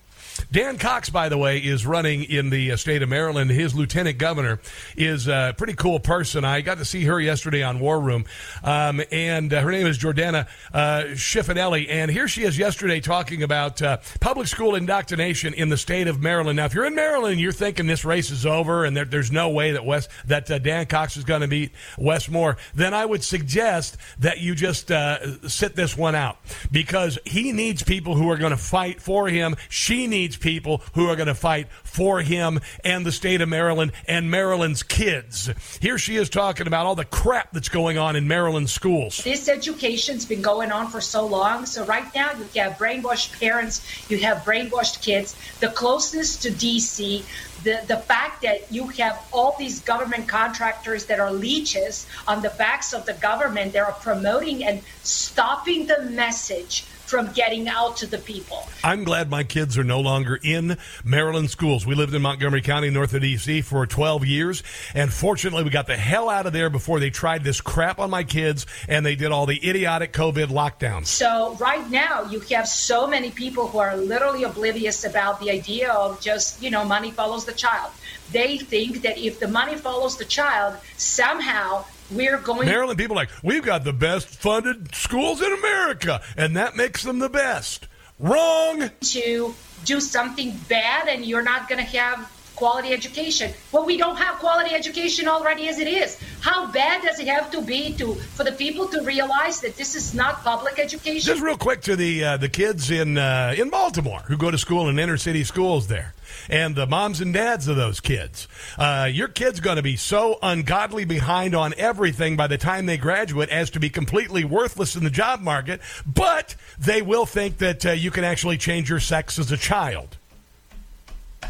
Dan Cox, by the way, is running in the uh, state of Maryland. His lieutenant governor is a pretty cool person. I got to see her yesterday on War Room, um, and uh, her name is Jordana uh, Schifanelli. And here she is yesterday talking about uh, public school indoctrination in the state of Maryland. Now, if you're in Maryland, and you're thinking this race is over and there, there's no way that West that uh, Dan Cox is going to beat Wes Moore, then I would suggest that you just uh, sit this one out because he needs people who are going to fight for him. She needs people who are going to fight for him and the state of Maryland and Maryland's kids. Here she is talking about all the crap that's going on in Maryland schools. This education's been going on for so long. So right now you have brainwashed parents, you have brainwashed kids. The closeness to DC, the, the fact that you have all these government contractors that are leeches on the backs of the government, they are promoting and stopping the message from getting out to the people. I'm glad my kids are no longer in Maryland schools. We lived in Montgomery County, north of D.C., for 12 years, and fortunately, we got the hell out of there before they tried this crap on my kids and they did all the idiotic COVID lockdowns. So right now you have so many people who are literally oblivious about the idea of just, you know, money follows the child. They think that if the money follows the child, somehow we're going Maryland people are like, we've got the best funded schools in America, and that makes them the best. Wrong. to do something bad and you're not going to have quality education. Well, we don't have quality education already as it is. How bad does it have to be to for the people to realize that this is not public education? Just real quick to the uh, the kids in uh, in Baltimore who go to school in inner city schools there, and the moms and dads of those kids. Uh, your kid's going to be so ungodly behind on everything by the time they graduate as to be completely worthless in the job market. But they will think that uh, you can actually change your sex as a child.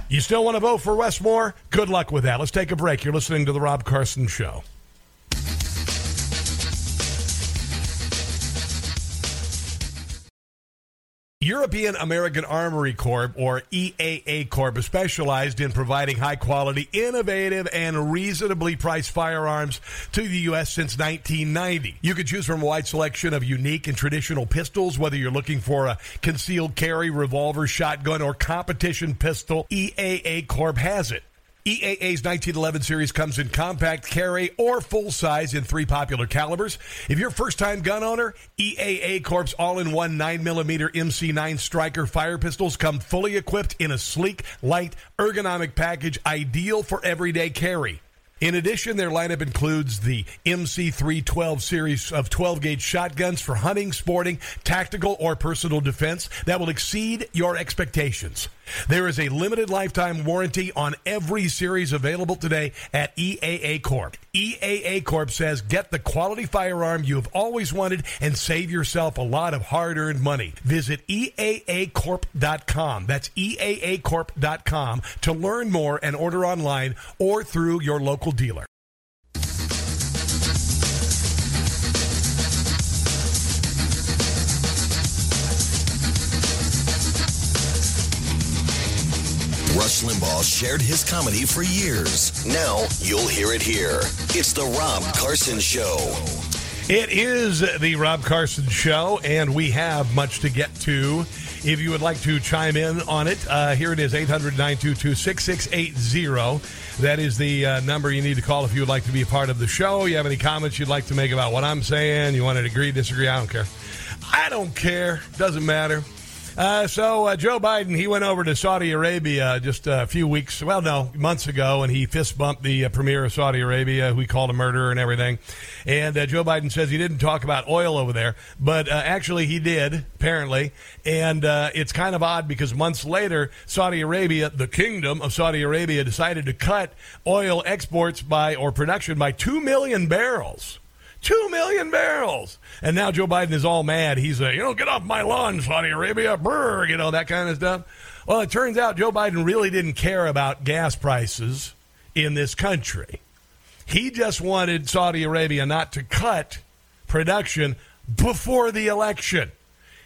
You still want to vote for Wes Moore? Good luck with that. Let's take a break. You're listening to the Rob Carson Show. European American Armory Corp, or EAA Corp, is specialized in providing high quality, innovative, and reasonably priced firearms to the U.S. since 1990. You can choose from a wide selection of unique and traditional pistols, whether you're looking for a concealed carry, revolver, shotgun, or competition pistol, EAA Corp has it. EAA's 1911 series comes in compact carry or full size in three popular calibers. If you're a first time gun owner, EAA Corp's all in one 9mm MC9 Striker fire pistols come fully equipped in a sleek, light, ergonomic package ideal for everyday carry. In addition, their lineup includes the MC312 series of 12 gauge shotguns for hunting, sporting, tactical, or personal defense that will exceed your expectations. There is a limited lifetime warranty on every series available today at EAA Corp. EAA Corp says get the quality firearm you have always wanted and save yourself a lot of hard earned money. Visit EAAcorp.com. That's EAAcorp.com to learn more and order online or through your local dealer. Rush Limbaugh shared his comedy for years. Now you'll hear it here. It's the Rob Carson Show. It is the Rob Carson Show, and we have much to get to. If you would like to chime in on it, uh, here it is 800 922 6680. That is the uh, number you need to call if you would like to be a part of the show. You have any comments you'd like to make about what I'm saying? You want to agree, disagree? I don't care. I don't care. Doesn't matter. Uh, so uh, Joe Biden, he went over to Saudi Arabia just a few weeks, well, no, months ago, and he fist bumped the uh, premier of Saudi Arabia, who he called a murderer and everything. And uh, Joe Biden says he didn't talk about oil over there, but uh, actually he did, apparently. And uh, it's kind of odd because months later, Saudi Arabia, the kingdom of Saudi Arabia, decided to cut oil exports by or production by two million barrels. Two million barrels. And now Joe Biden is all mad. He's a, you know, get off my lawn, Saudi Arabia, brr, you know, that kind of stuff. Well, it turns out Joe Biden really didn't care about gas prices in this country. He just wanted Saudi Arabia not to cut production before the election.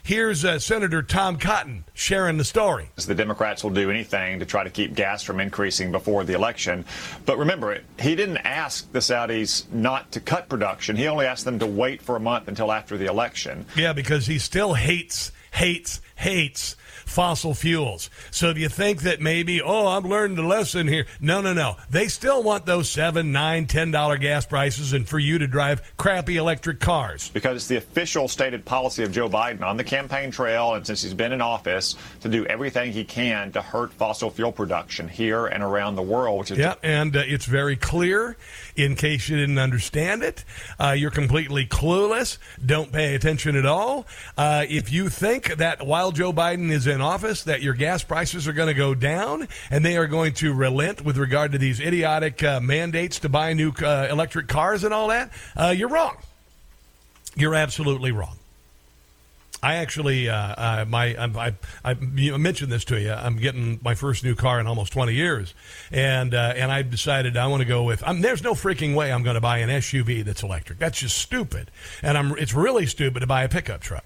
Here's uh, Senator Tom Cotton sharing the story. The Democrats will do anything to try to keep gas from increasing before the election. But remember, he didn't ask the Saudis not to cut production. He only asked them to wait for a month until after the election. Yeah, because he still hates, hates, hates fossil fuels. So do you think that maybe, oh, I'm learning a lesson here? No, no, no. They still want those seven, nine, ten dollar gas prices and for you to drive crappy electric cars. Because it's the official stated policy of Joe Biden on the campaign trail and since he's been in office to do everything he can to hurt fossil fuel production here and around the world. Which is yeah, and uh, it's very clear. In case you didn't understand it, uh, you're completely clueless. Don't pay attention at all. Uh, if you think that while Joe Biden is in office, that your gas prices are going to go down and they are going to relent with regard to these idiotic uh, mandates to buy new uh, electric cars and all that, uh, you're wrong. You're absolutely wrong. I actually, uh, uh, my, I, I, I mentioned this to you. I'm getting my first new car in almost 20 years, and uh, and I decided I want to go with. I'm, there's no freaking way I'm going to buy an SUV that's electric. That's just stupid, and I'm. It's really stupid to buy a pickup truck.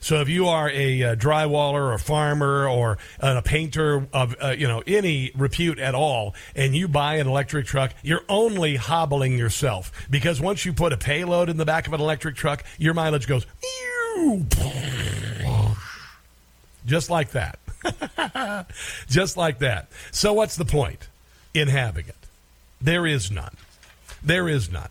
So if you are a uh, drywaller or farmer or a painter of uh, you know any repute at all, and you buy an electric truck, you're only hobbling yourself because once you put a payload in the back of an electric truck, your mileage goes just like that. *laughs* just like that. So what's the point in having it? There is none. There is none.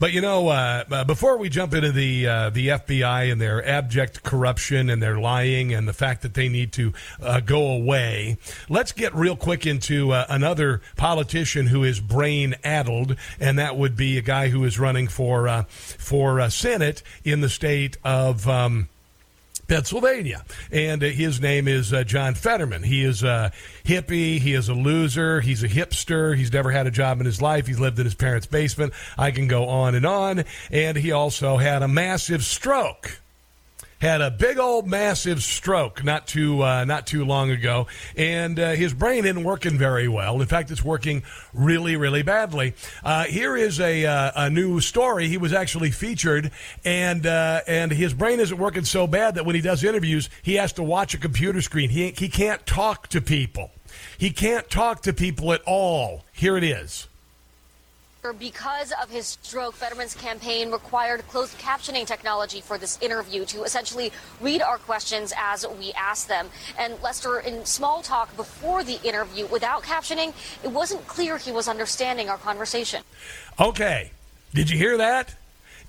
But you know, uh, uh, before we jump into the uh, the FBI and their abject corruption and their lying and the fact that they need to uh, go away, let's get real quick into uh, another politician who is brain addled, and that would be a guy who is running for uh, for Senate in the state of. Um, Pennsylvania. And uh, his name is uh, John Fetterman. He is a hippie. He is a loser. He's a hipster. He's never had a job in his life. He's lived in his parents' basement. I can go on and on. And he also had a massive stroke had a big old massive stroke not too uh, not too long ago, and uh, his brain isn't working very well. In fact, it's working really really badly. Uh, here is a uh, a new story. He was actually featured, and uh, and his brain isn't working so bad that when he does interviews, he has to watch a computer screen. He he can't talk to people. He can't talk to people at all. Here it is. Because of his stroke, Fetterman's campaign required closed captioning technology for this interview to essentially read our questions as we ask them. And Lester, in small talk before the interview without captioning, it wasn't clear he was understanding our conversation. Okay. Did you hear that?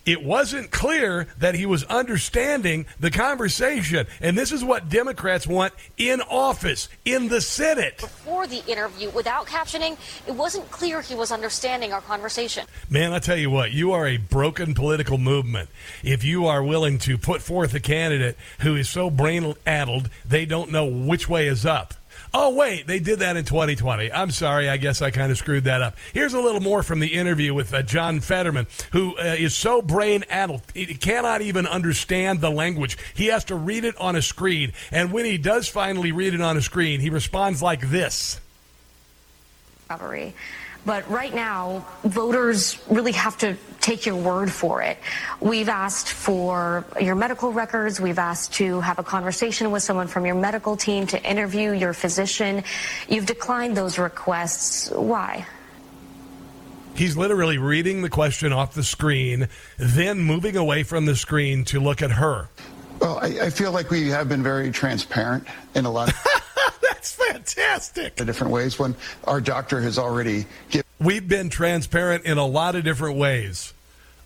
It wasn't clear that he was understanding the conversation. And this is what Democrats want in office, in the Senate. Before the interview without captioning, it wasn't clear he was understanding our conversation. Man, I tell you what, you are a broken political movement if you are willing to put forth a candidate who is so brain addled they don't know which way is up. Oh, wait, they did that in 2020. I'm sorry. I guess I kind of screwed that up. Here's a little more from the interview with uh, John Fetterman, who uh, is so brain addled, he cannot even understand the language. He has to read it on a screen. And when he does finally read it on a screen, he responds like this. Recovery. But right now, voters really have to take your word for it. We've asked for your medical records. We've asked to have a conversation with someone from your medical team to interview your physician. You've declined those requests. Why? He's literally reading the question off the screen, then moving away from the screen to look at her. Well, I, I feel like we have been very transparent in a lot of *laughs* *laughs* That's fantastic. The different ways when our doctor has already given. We've been transparent in a lot of different ways.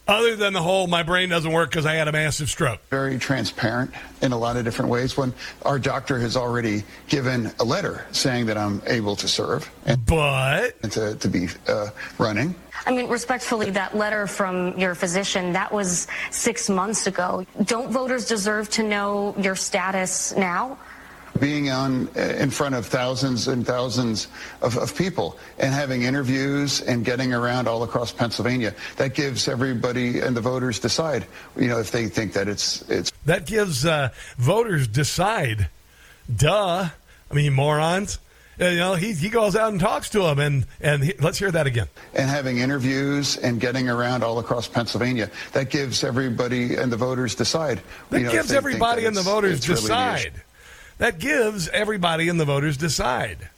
Other than the whole, my brain doesn't work because I had a massive stroke. Very transparent in a lot of different ways when our doctor has already given a letter saying that I'm able to serve and, but and to, to be uh, running. I mean, respectfully, that letter from your physician, that was six months ago. Don't voters deserve to know your status now? Being on uh, in front of thousands and thousands of, of, people and having interviews and getting around all across Pennsylvania that gives everybody and the voters decide you know if they think that it's it's that gives uh, voters decide. Duh. I mean morons. Uh, you know he, he goes out and talks to them and and he, let's hear that again. And having interviews and getting around all across Pennsylvania that gives everybody and the voters decide that you know, gives everybody and the voters decide really that gives everybody and the voters decide.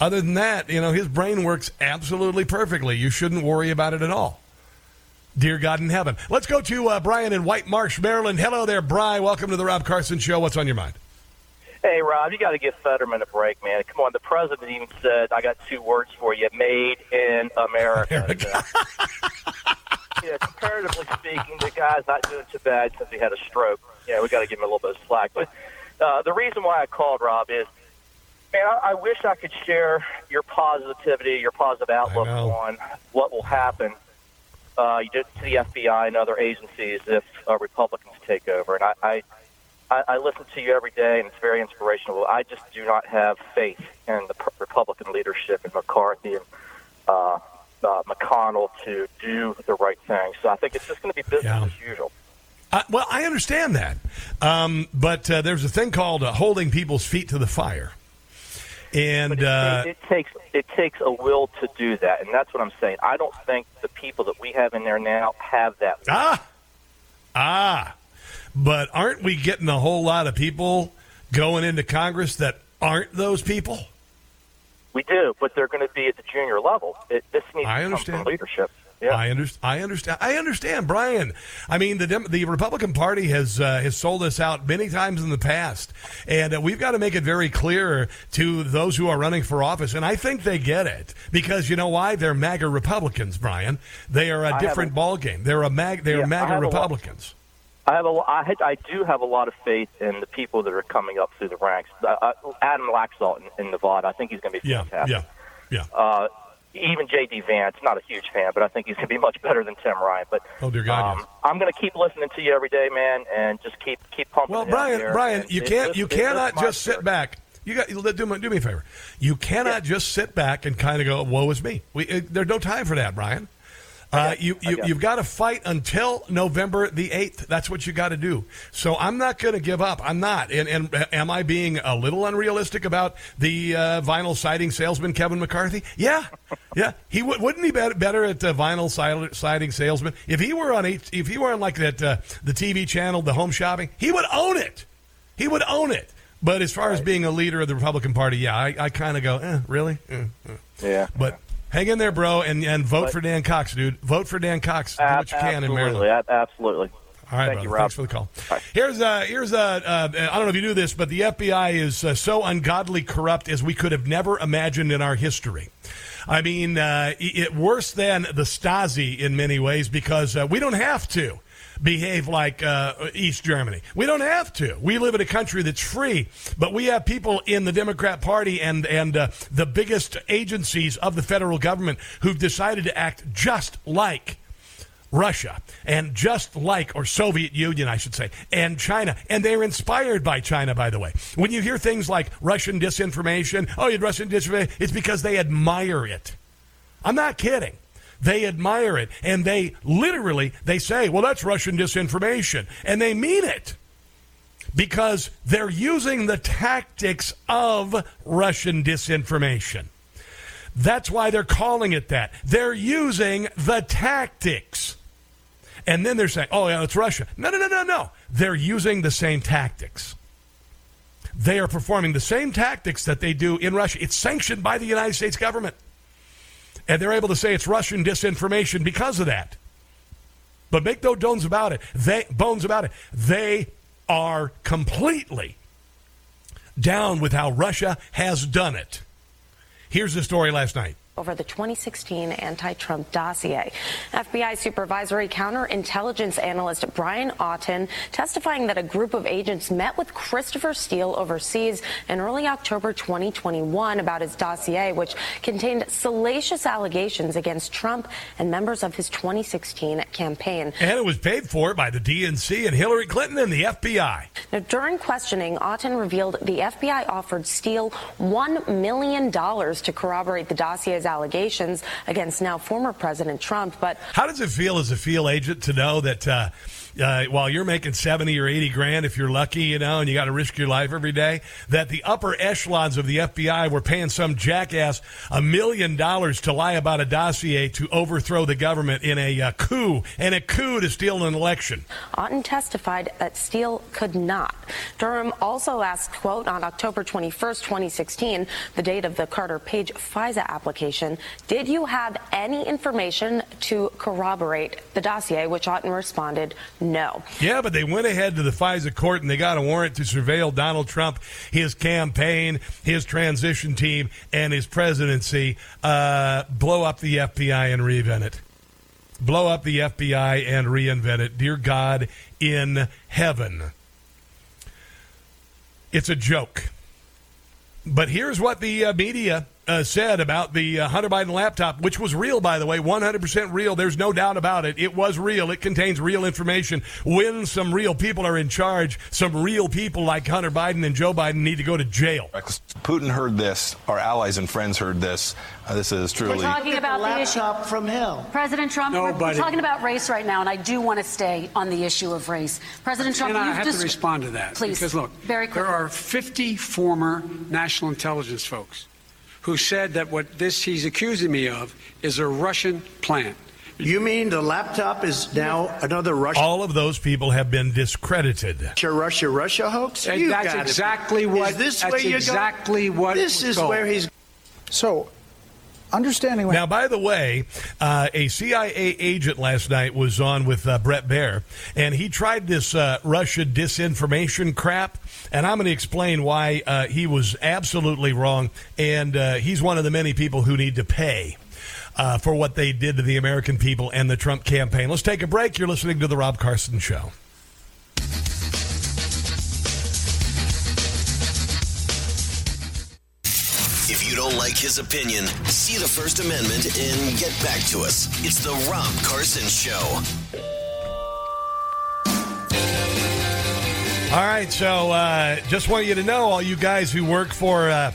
Other than that, you know, his brain works absolutely perfectly. You shouldn't worry about it at all. Dear God in heaven. Let's go to uh, Brian in White Marsh, Maryland. Hello there, Brian. Welcome to the Rob Carson Show. What's on your mind? Hey, Rob, you got to give Fetterman a break, man. Come on, the president even said, I got two words for you made in America. America. *laughs* yeah, comparatively speaking, the guy's not doing too bad since he had a stroke. Yeah, we got to give him a little bit of slack. But uh, the reason why I called, Rob, is man, I, I wish I could share your positivity, your positive outlook on what will happen uh, to the FBI and other agencies if uh, Republicans take over. And I, I, I listen to you every day, and it's very inspirational. I just do not have faith in the Republican leadership and McCarthy and uh, uh, McConnell to do the right thing. So I think it's just going to be business yeah. as usual. Uh, well, I understand that, um, but uh, there's a thing called uh, holding people's feet to the fire, and it, uh, it, takes it takes a will to do that, and that's what I'm saying. I don't think the people that we have in there now have that. Will. Ah, ah, but aren't we getting a whole lot of people going into Congress that aren't those people? We do, but they're going to be at the junior level. It, this needs I to understand. come from leadership. Yeah. I, under, I understand. I understand, Brian. I mean, the the Republican Party has uh, has sold us out many times in the past, and uh, we've got to make it very clear to those who are running for office. And I think they get it because you know why? They're MAGA Republicans, Brian. They are a I different ball game. They're a mag. They're yeah, MAGA Republicans. I have a, I, had, I do have a lot of faith in the people that are coming up through the ranks. Uh Adam Laxalt in, in, Nevada, I think he's going to be fantastic. Yeah, yeah, yeah. Uh, even J.D. Vance, not a huge fan, but I think he's going to be much better than Tim Ryan. But oh dear God, um, yes. I'm going to keep listening to you every day, man, and just keep keep pumping. Well, Brian, Brian, you can't, you cannot just sit back. You got do me, do me a favor. You cannot yeah. just sit back and kind of go, "Woe is me." We, there's no time for that, Brian. Uh, you, you, you've got to fight until November the 8th. That's what you got to do. So I'm not going to give up. I'm not. And, and am I being a little unrealistic about the uh, vinyl siding salesman, Kevin McCarthy? Yeah. Yeah. He w- wouldn't he be better at uh, vinyl siding salesman? If he were on, if he were on like that, uh, the TV channel, the home shopping, he would own it. He would own it. But as far right. as being a leader of the Republican Party, yeah, I, I kind of go, eh, really? Eh, eh. Yeah. But Hang in there, bro, and, and vote for Dan Cox, dude. Vote for Dan Cox. Do what you can in Maryland. Absolutely, ab- absolutely. All right, Thank brother. you. Thanks for the call. Here's uh, here's uh, uh, I don't know if you knew this, but the FBI is uh, so ungodly corrupt as we could have never imagined in our history. I mean, uh, it, worse than the Stasi in many ways because uh, we don't have to behave like uh, East Germany. We don't have to. We live in a country that's free, but we have people in the Democrat Party and and uh, the biggest agencies of the federal government who've decided to act just like Russia and just like, or Soviet Union, I should say, and China. And they're inspired by China, by the way. When you hear things like Russian disinformation, oh, you Russian disinformation, it's because they admire it. I'm not kidding. They admire it. And they literally, they say, well, that's Russian disinformation. And they mean it because they're using the tactics of Russian disinformation. That's why they're calling it that. They're using the tactics. And then they're saying, oh, yeah, it's Russia. No, no, no, no, no. They're using the same tactics. They are performing the same tactics that they do in Russia. It's sanctioned by the United States government. And they're able to say it's Russian disinformation because of that. But make no bones about it. They bones about it. They are completely down with how Russia has done it. Here's the story last night over the 2016 anti-Trump dossier. FBI supervisory counterintelligence analyst Brian Auten testifying that a group of agents met with Christopher Steele overseas in early October 2021 about his dossier, which contained salacious allegations against Trump and members of his 2016 campaign. And it was paid for by the DNC and Hillary Clinton and the FBI. Now, during questioning, Auten revealed the FBI offered Steele $1 million to corroborate the dossier's allegations against now former President Trump. But how does it feel as a field agent to know that uh, uh, while you're making 70 or 80 grand, if you're lucky, you know, and you got to risk your life every day, that the upper echelons of the FBI were paying some jackass a million dollars to lie about a dossier to overthrow the government in a uh, coup and a coup to steal an election. Auten testified that Steele could not. Durham also asked, quote, on October 21st, 2016, the date of the Carter Page FISA application, did you have any information to corroborate the dossier? Which Auten responded. Yeah, but they went ahead to the FISA court and they got a warrant to surveil Donald Trump, his campaign, his transition team, and his presidency. Uh, blow up the FBI and reinvent it. Blow up the FBI and reinvent it. Dear God in heaven. It's a joke. But here's what the uh, media uh, said about the uh, Hunter Biden laptop, which was real, by the way, 100% real. There's no doubt about it. It was real. It contains real information. When some real people are in charge, some real people like Hunter Biden and Joe Biden need to go to jail. Putin heard this. Our allies and friends heard this. Uh, this is truly. We're talking about the, the issue from hell. President Trump. We're, we're, talking about race right now, and I do want to stay on the issue of race. President Trump, and I you've have just, to respond to that, please. Because look, very quickly. there are 50 former national intelligence folks who said that what this he's accusing me of is a Russian plant. You mean the laptop is now another Russian? All of those people have been discredited. Russia, Russia, Russia hoax. And you that's exactly what. Is this that's where you're exactly going? what. This is going. where he's. So, understanding. Now, by the way, uh, a CIA agent last night was on with uh, Bret Baier, and he tried this uh, Russia disinformation crap. And I'm going to explain why uh, he was absolutely wrong, and uh, he's one of the many people who need to pay. Uh, for what they did to the American people and the Trump campaign. Let's take a break. You're listening to The Rob Carson Show. You don't like his opinion, see the First Amendment and get back to us. It's The Rob Carson Show. All right, so uh, just want you to know, all you guys who work for uh,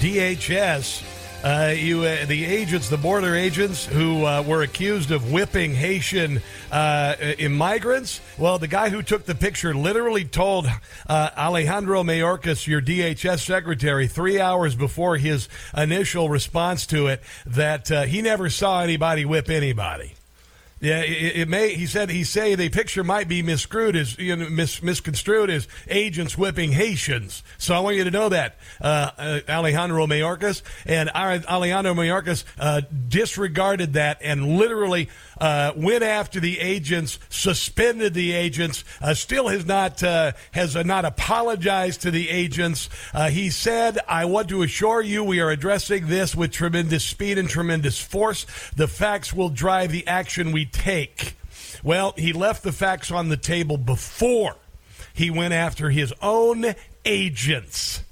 DHS, uh, you uh, the agents, the border agents who uh, were accused of whipping Haitian uh, immigrants. Well, the guy who took the picture literally told uh, Alejandro Mayorkas, your DHS secretary, three hours before his initial response to it, that uh, he never saw anybody whip anybody. Yeah, it, it, may. He said he say the picture might be misconstrued as you know, mis, misconstrued as agents whipping Haitians. So I want you to know that uh, uh, Alejandro Mayorkas and Alejandro Mayorkas uh, disregarded that and literally uh, went after the agents, suspended the agents. Uh, still has not uh, has not apologized to the agents. he said, "I want to assure you, we are addressing this with tremendous speed and tremendous force. The facts will drive the action we." Take. Well, he left the facts on the table before he went after his own agents.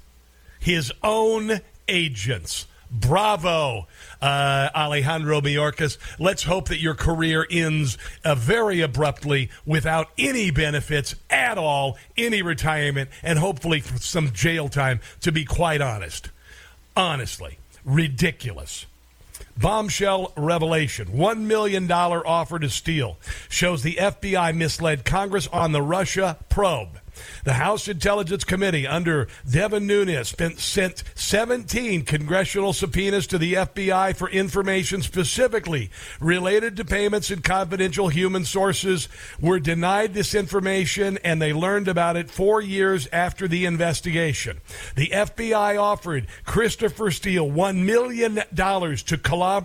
His own agents. Bravo, uh, Alejandro Mayorkas. Let's hope that your career ends uh, very abruptly without any benefits at all, any retirement, and hopefully some jail time, to be quite honest. Honestly, ridiculous. Bombshell revelation $1 million offer to Steele shows the FBI misled Congress on the Russia probe. The House Intelligence Committee under Devin Nunes sent 17 congressional subpoenas to the FBI for information specifically related to payments and confidential human sources were denied this information and they learned about it four years after the investigation. The FBI offered Christopher Steele $1 million to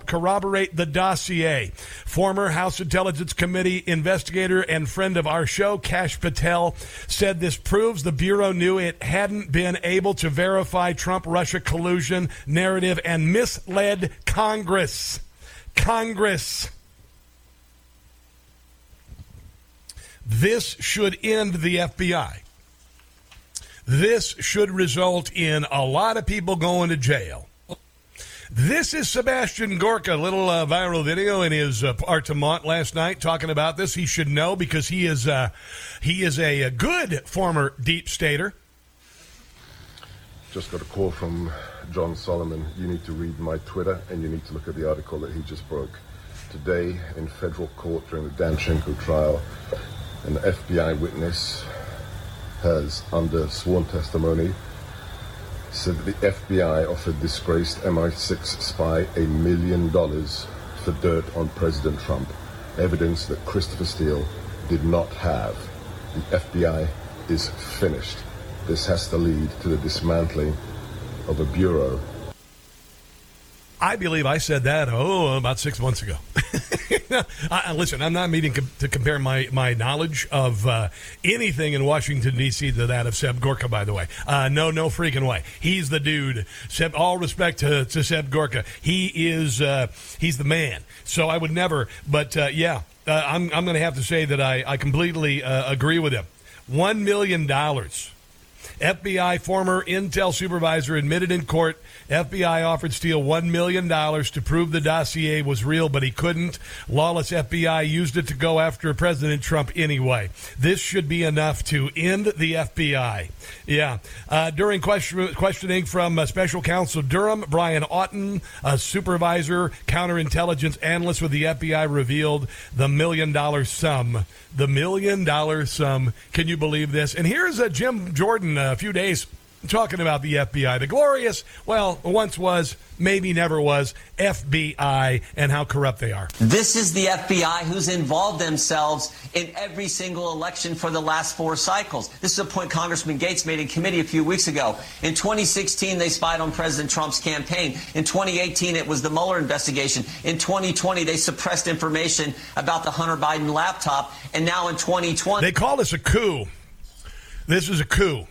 corroborate the dossier. Former House Intelligence Committee investigator and friend of our show, Kash Patel, said this proves the Bureau knew it hadn't been able to verify Trump Russia collusion narrative and misled Congress. Congress. This should end the FBI. This should result in a lot of people going to jail. This is Sebastian Gorka, a little uh, viral video in his uh, apartment last night talking about this. He should know because he is uh, he is a, a good former deep stater. Just got a call from John Solomon. You need to read my Twitter and you need to look at the article that he just broke. Today, in federal court during the Danchenko trial, an FBI witness has, under sworn testimony, said the FBI offered disgraced MI6 spy a million dollars for dirt on President Trump, evidence that Christopher Steele did not have. The FBI is finished. This has to lead to the dismantling of a bureau I believe I said that oh about six months ago. *laughs* I, listen, I'm not meaning com- to compare my, my knowledge of uh, anything in Washington D.C. to that of Seb Gorka. By the way, uh, no, no freaking way. He's the dude. Seb, all respect to, to Seb Gorka. He is uh, he's the man. So I would never. But uh, yeah, uh, I'm I'm going to have to say that I I completely uh, agree with him. One million dollars. FBI former Intel supervisor admitted in court FBI offered Steele $1 million to prove the dossier was real, but he couldn't. Lawless FBI used it to go after President Trump anyway. This should be enough to end the FBI. Yeah. Uh, during question, questioning from uh, Special Counsel Durham, Brian Auten, a supervisor, counterintelligence analyst with the FBI, revealed the million dollar sum. The million dollar sum. Can you believe this? And here's a Jim Jordan uh, a few days talking about the FBI, the glorious, well, once was, maybe never was, FBI and how corrupt they are. This is the FBI who's involved themselves in every single election for the last four cycles. This is a point Congressman Gaetz made in committee a few weeks ago. In 2016, they spied on President Trump's campaign. In 2018, it was the Mueller investigation. In 2020, they suppressed information about the Hunter Biden laptop. And now in 2020, they call this a coup. This is a coup.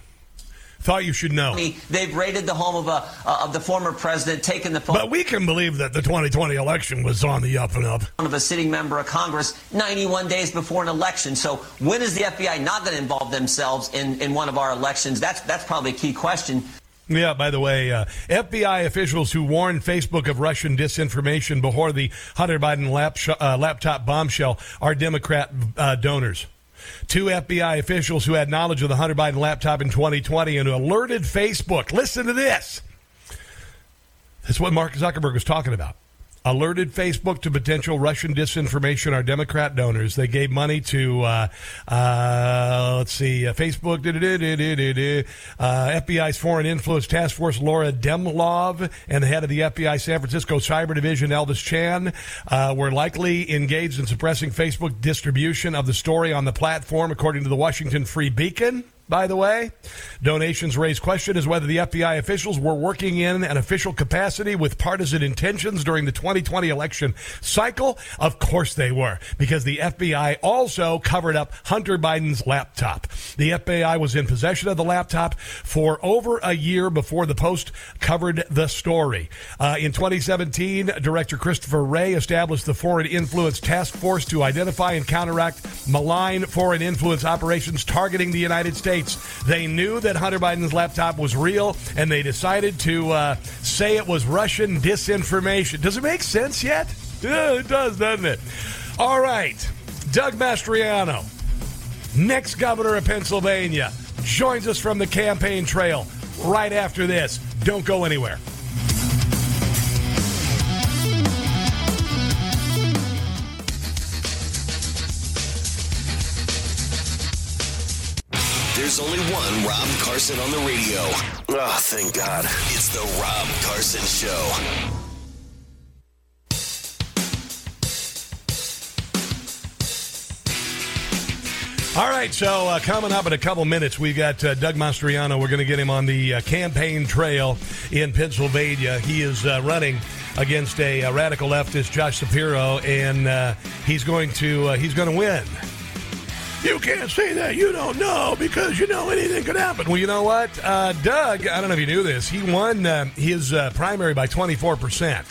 Thought you should know. They've raided the home of a uh, of the former president, taken the phone. But we can believe that the 2020 election was on the up and up. Of a sitting member of Congress 91 days before an election. So when is the FBI not going to involve themselves in, in one of our elections? That's that's probably a key question. Yeah, by the way, uh, FBI officials who warned Facebook of Russian disinformation before the Hunter Biden lap sh- uh, laptop bombshell are Democrat uh, donors. Two FBI officials who had knowledge of the Hunter Biden laptop in 2020 and who alerted Facebook. Listen to this. That's what Mark Zuckerberg was talking about. Alerted Facebook to potential Russian disinformation. Our Democrat donors they gave money to uh, uh, let's see, uh, Facebook, uh, FBI's Foreign Influence Task Force Laura Dehmlow, and the head of the FBI San Francisco Cyber Division Elvis Chan uh, were likely engaged in suppressing Facebook distribution of the story on the platform, according to the Washington Free Beacon by the way. Donations raise question as whether the FBI officials were working in an official capacity with partisan intentions during the 2020 election cycle. Of course they were, because the FBI also covered up Hunter Biden's laptop. The FBI was in possession of the laptop for over a year before the Post covered the story. Uh, in 2017, Director Christopher Wray established the Foreign Influence Task Force to identify and counteract malign foreign influence operations targeting the United States. They knew that Hunter Biden's laptop was real, and they decided to uh, say it was Russian disinformation. Does it make sense yet? Yeah, it does, doesn't it? All right. Doug Mastriano, next governor of Pennsylvania, joins us from the campaign trail right after this. Don't go anywhere. There's only one Rob Carson on the radio. Oh, thank God. It's the Rob Carson Show. All right, so uh, coming up in a couple minutes, we've got uh, Doug Mastriano. We're going to get him on the uh, campaign trail in Pennsylvania. He is uh, running against a, a, radical leftist, Josh Shapiro, and uh, he's going to uh, he's going to win. You can't say that. You don't know because you know anything could happen. Well, you know what, Doug? I don't know if you knew this. He won his primary by twenty four percent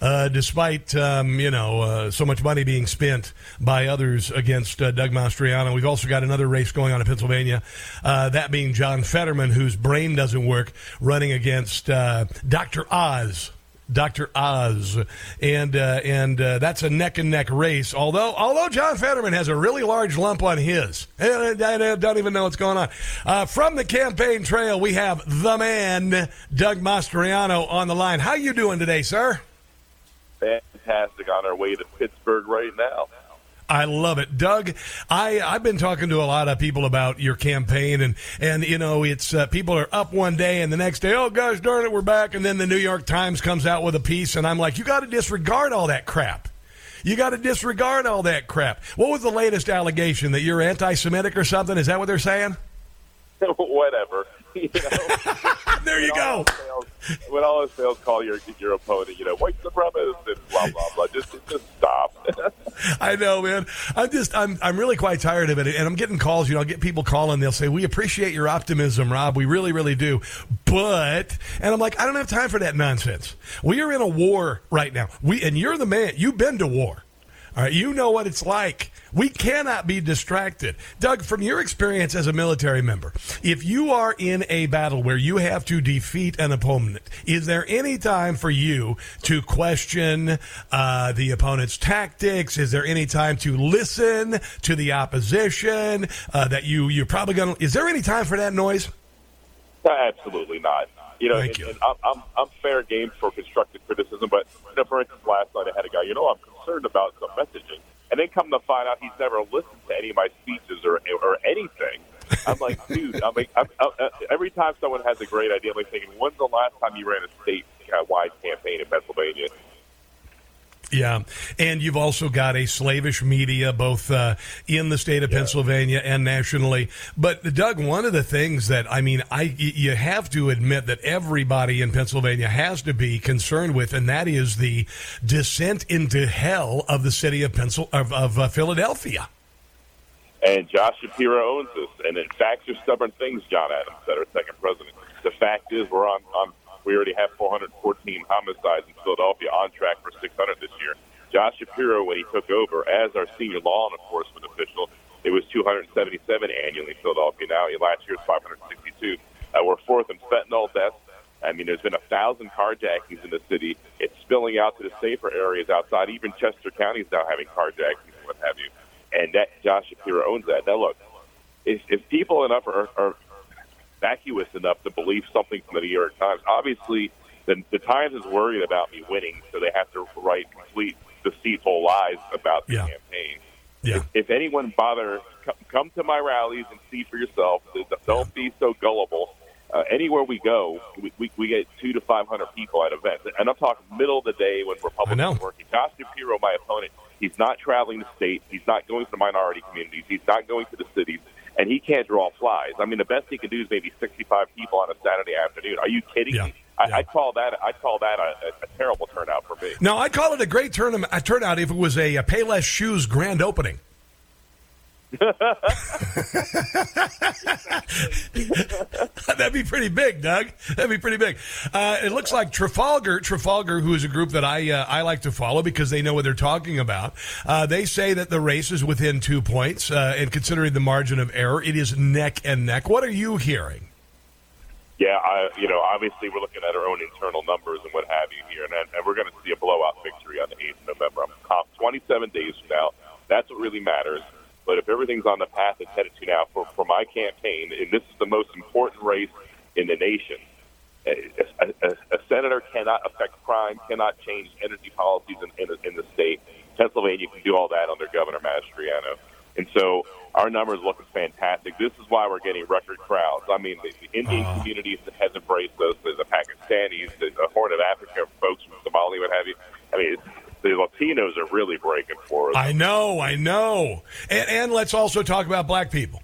uh, despite um, you know uh, so much money being spent by others against uh, Doug Mastriano. We've also got another race going on in Pennsylvania, uh, that being John Fetterman, whose brain doesn't work, running against uh, Dr. Oz. Dr. Oz, and uh, and uh, that's a neck and neck race. Although although John Fetterman has a really large lump on his, and *laughs* I don't even know what's going on. Uh, from the campaign trail, we have the man Doug Mastriano on the line. How you doing today, sir? fantastic on our way to Pittsburgh right now. I love it, Doug. I I've been talking to a lot of people about your campaign, and and you know it's uh, people are up one day, and the next day, oh gosh darn it, we're back, and then the New York Times comes out with a piece, and I'm like, you got to disregard all that crap. You got to disregard all that crap. What was the latest allegation that you're anti-Semitic or something? Is that what they're saying? *laughs* Whatever. *laughs* You know, *laughs* there you go. Fails, *laughs* when all else fails, call your your opponent. You know, white supremacist and blah blah blah. Just just stop. *laughs* I know, man. I'm just I'm I'm really quite tired of it, and I'm getting calls. You know, I get people calling. They'll say, "We appreciate your optimism, Rob. We really, really do." But, and I'm like, I don't have time for that nonsense. We are in a war right now. We and you're the man. You've been to war. All right, you know what it's like. We cannot be distracted. Doug, from your experience as a military member, if you are in a battle where you have to defeat an opponent, is there any time for you to question uh, the opponent's tactics? Is there any time to listen to the opposition uh, that you you're probably going to? Is there any time for that noise? Absolutely not. You know, Thank and, you. and I'm, I'm I'm fair game for constructive criticism, but you know, for instance, last night I had a guy. You know, I'm concerned about the messaging, and then come to find out he's never listened to any of my speeches or or anything. I'm like, *laughs* dude. I'm like, I'm, I'm, uh, every time someone has a great idea, I'm like thinking, when's the last time you ran a state-wide campaign in Pennsylvania? Yeah, and you've also got a slavish media both uh, in the state of Pennsylvania and nationally. But Doug, one of the things that I mean, I you have to admit that everybody in Pennsylvania has to be concerned with, and that is the descent into hell of the city of Pencil of, of uh, Philadelphia. And Josh Shapiro owns this. And in fact, are stubborn things, John Adams said, our second president. The fact is, we're on, on we already have 414 homicides in Philadelphia, on track for 600 this year. Josh Shapiro, when he took over as our senior law enforcement official, it was 277 annually in Philadelphia. Now, last year was 562. Uh, we're fourth in fentanyl deaths. I mean, there's been a thousand carjackings in the city. It's spilling out to the safer areas outside. Even Chester County is now having carjackings and what have you. And that Josh Shapiro owns that. Now, look, if, if people enough are, are vacuous enough to believe something from the New York Times. Obviously, the, the Times is worried about me winning, so they have to write complete deceitful lies about the Yeah. campaign. Yeah. If, if anyone bother, come, come to my rallies and see for yourself. Don't be so gullible. Uh, anywhere we go, we, we, we get two to five hundred people at events, and I'm talking middle of the day when Republicans are working. Josh Shapiro, my opponent, he's not traveling the state. He's not going to the minority communities. He's not going to the cities, and he can't draw flies. I mean, the best he can do is maybe 65 people on a Saturday afternoon. Are you kidding me? I, I call that I call that a, a, terrible turnout for me. No, I'd call it a great turn- a turnout if it was a, a Payless Shoes grand opening. *laughs* That'd be pretty big, Doug. That'd be pretty big. Uh, it looks like Trafalgar, Trafalgar, who is a group that I uh, I like to follow because they know what they're talking about. Uh, they say that the race is within two points, uh, and considering the margin of error, it is neck and neck. What are you hearing? Yeah, I, you know, obviously we're looking at our own internal numbers and what have you here, and, and we're going to see a blowout victory on the 8th of November. I'm comp 27 days from now. That's what really matters. But if everything's on the path it's headed to now for, for my campaign, and this is the most important race in the nation, a, a, a, senator cannot affect crime, cannot change energy policies in, in, the, in the state. Pennsylvania can do all that under Governor Mastriano. And so our numbers looking fantastic. This is why we're getting record crowds. I mean, the, the Indian ah. community has embraced us. The, the Pakistanis, the, the Horn of Africa folks from Somalia, what have you. I mean, it's, the Latinos are really breaking for us. I know, I know. And, and let's also talk about black people.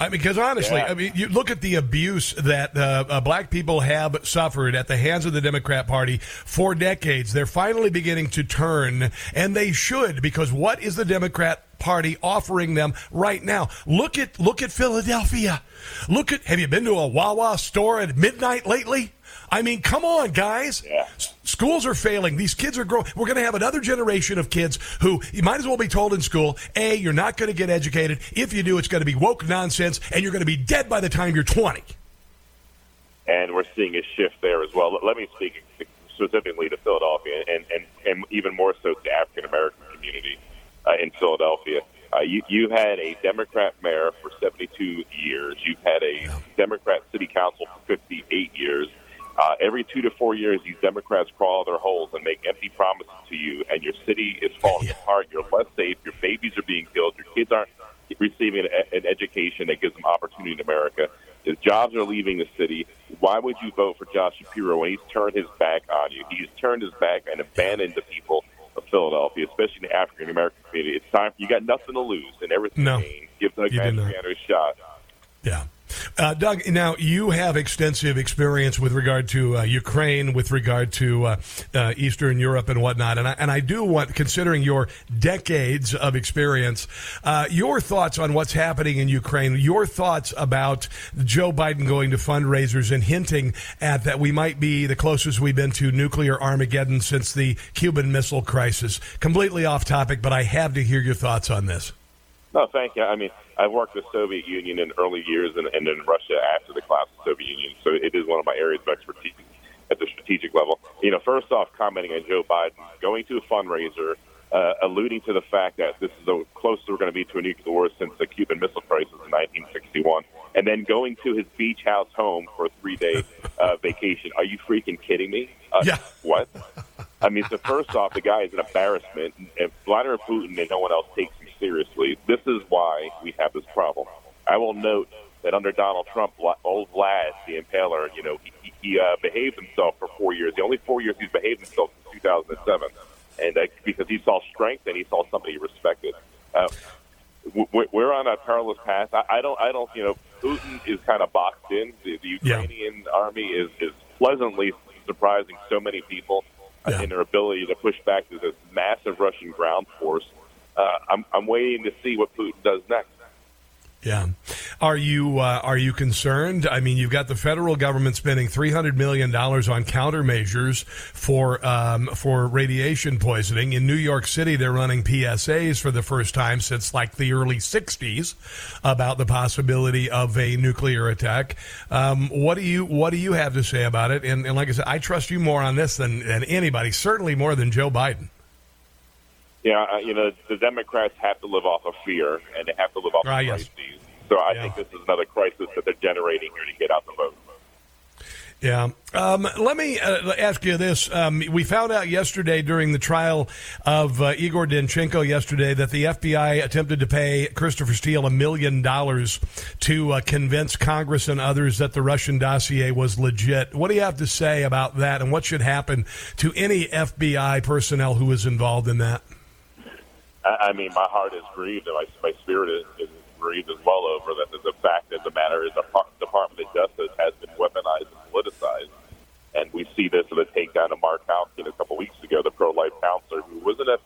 I mean, because honestly, Yeah. I mean, you look at the abuse that uh, uh, black people have suffered at the hands of the Democrat Party for decades. They're finally beginning to turn, and they should, because what is the Democrat Party offering them right now? Look at look at Philadelphia. Look at. Have you been to a Wawa store at midnight lately? I mean, come on, guys. S- Schools are failing. These kids are growing. We're going to have another generation of kids who you might as well be told in school, A, you're not going to get educated. If you do, it's going to be woke nonsense, and you're going to be dead by the time you're 20. and we're seeing a shift there as well. Let me speak specifically to Philadelphia, and and, and even more so to the African American community uh, in Philadelphia. Uh, you you had a Democrat mayor for 72 years. You've had a Democrat city council for 58 years. Uh, every two to four years, these Democrats crawl out of their holes and make empty promises to you, and your city is falling apart. You're less safe. Your babies are being killed. Your kids aren't receiving an, education that gives them opportunity in America. His jobs are leaving the city. Why would you vote for Josh Shapiro when he's turned his back on you? He's turned his back and abandoned the people of Philadelphia, especially the African American community. It's time. You got nothing to lose and everything No. to gain. Give Doug You do not. Mastriano a shot. Yeah. Uh, Doug, now you have extensive experience with regard to uh, Ukraine, with regard to uh, uh, Eastern Europe and whatnot, and I, and I do want, considering your decades of experience, uh, your thoughts on what's happening in Ukraine, your thoughts about Joe Biden going to fundraisers and hinting at that we might be the closest we've been to nuclear Armageddon since the Cuban Missile Crisis. Completely off topic, but I have to hear your thoughts on this. No, thank you. I mean, I've worked with Soviet Union in early years and, and in Russia after the collapse of the Soviet Union, so it is one of my areas of expertise at the strategic level. You know, first off, commenting on Joe Biden going to a fundraiser, uh, alluding to the fact that this is the closest we're going to be to a nuclear war since the Cuban Missile Crisis in 1961, and then going to his beach house home for a three-day uh, *laughs* vacation. Are you freaking kidding me? Uh, yeah. What? I mean, so first off, the guy is an embarrassment, and Vladimir Putin and no one else takes seriously. This is why we have this problem. I will note that under Donald Trump, old Vlad, the impaler, you know, he, he- uh, behaved himself for four years. The only four years he's behaved himself since 2007, and uh, because he saw strength and he saw somebody he respected. Uh, we're on a perilous path. I, I don't, I don't, you know, Putin is kind of boxed in. The, the Ukrainian army is is pleasantly surprising so many people uh, in their ability to push back to this massive Russian ground force. Uh, I'm, I'm waiting to see what Putin does next. Yeah. Are you uh, are you concerned? I mean, you've got the federal government spending three hundred million dollars on countermeasures for um, for radiation poisoning. In New York City, they're running PSAs for the first time since like the early '60s about the possibility of a nuclear attack. Um, what do you what do you have to say about it? And, and like I said, I trust you more on this than, than anybody. Certainly more than Joe Biden. Yeah, uh, you know, the Democrats have to live off of fear, and they have to live off Ah, of yes. crises. So I think this is another crisis that they're generating here to get out the vote. Yeah. Um, let me uh, ask you this. Um, we found out yesterday during the trial of uh, Igor Danchenko yesterday that the FBI attempted to pay Christopher Steele a million dollars to uh, convince Congress and others that the Russian dossier was legit. What do you have to say about that and what should happen to any FBI personnel who was involved in that? I, mean, my heart is grieved and my, my spirit is, is grieved as well over that. The fact of the matter is the Department of Justice has been weaponized and politicized. And we see this in the takedown of Mark Houskin a couple weeks ago, the pro-life counselor who was in a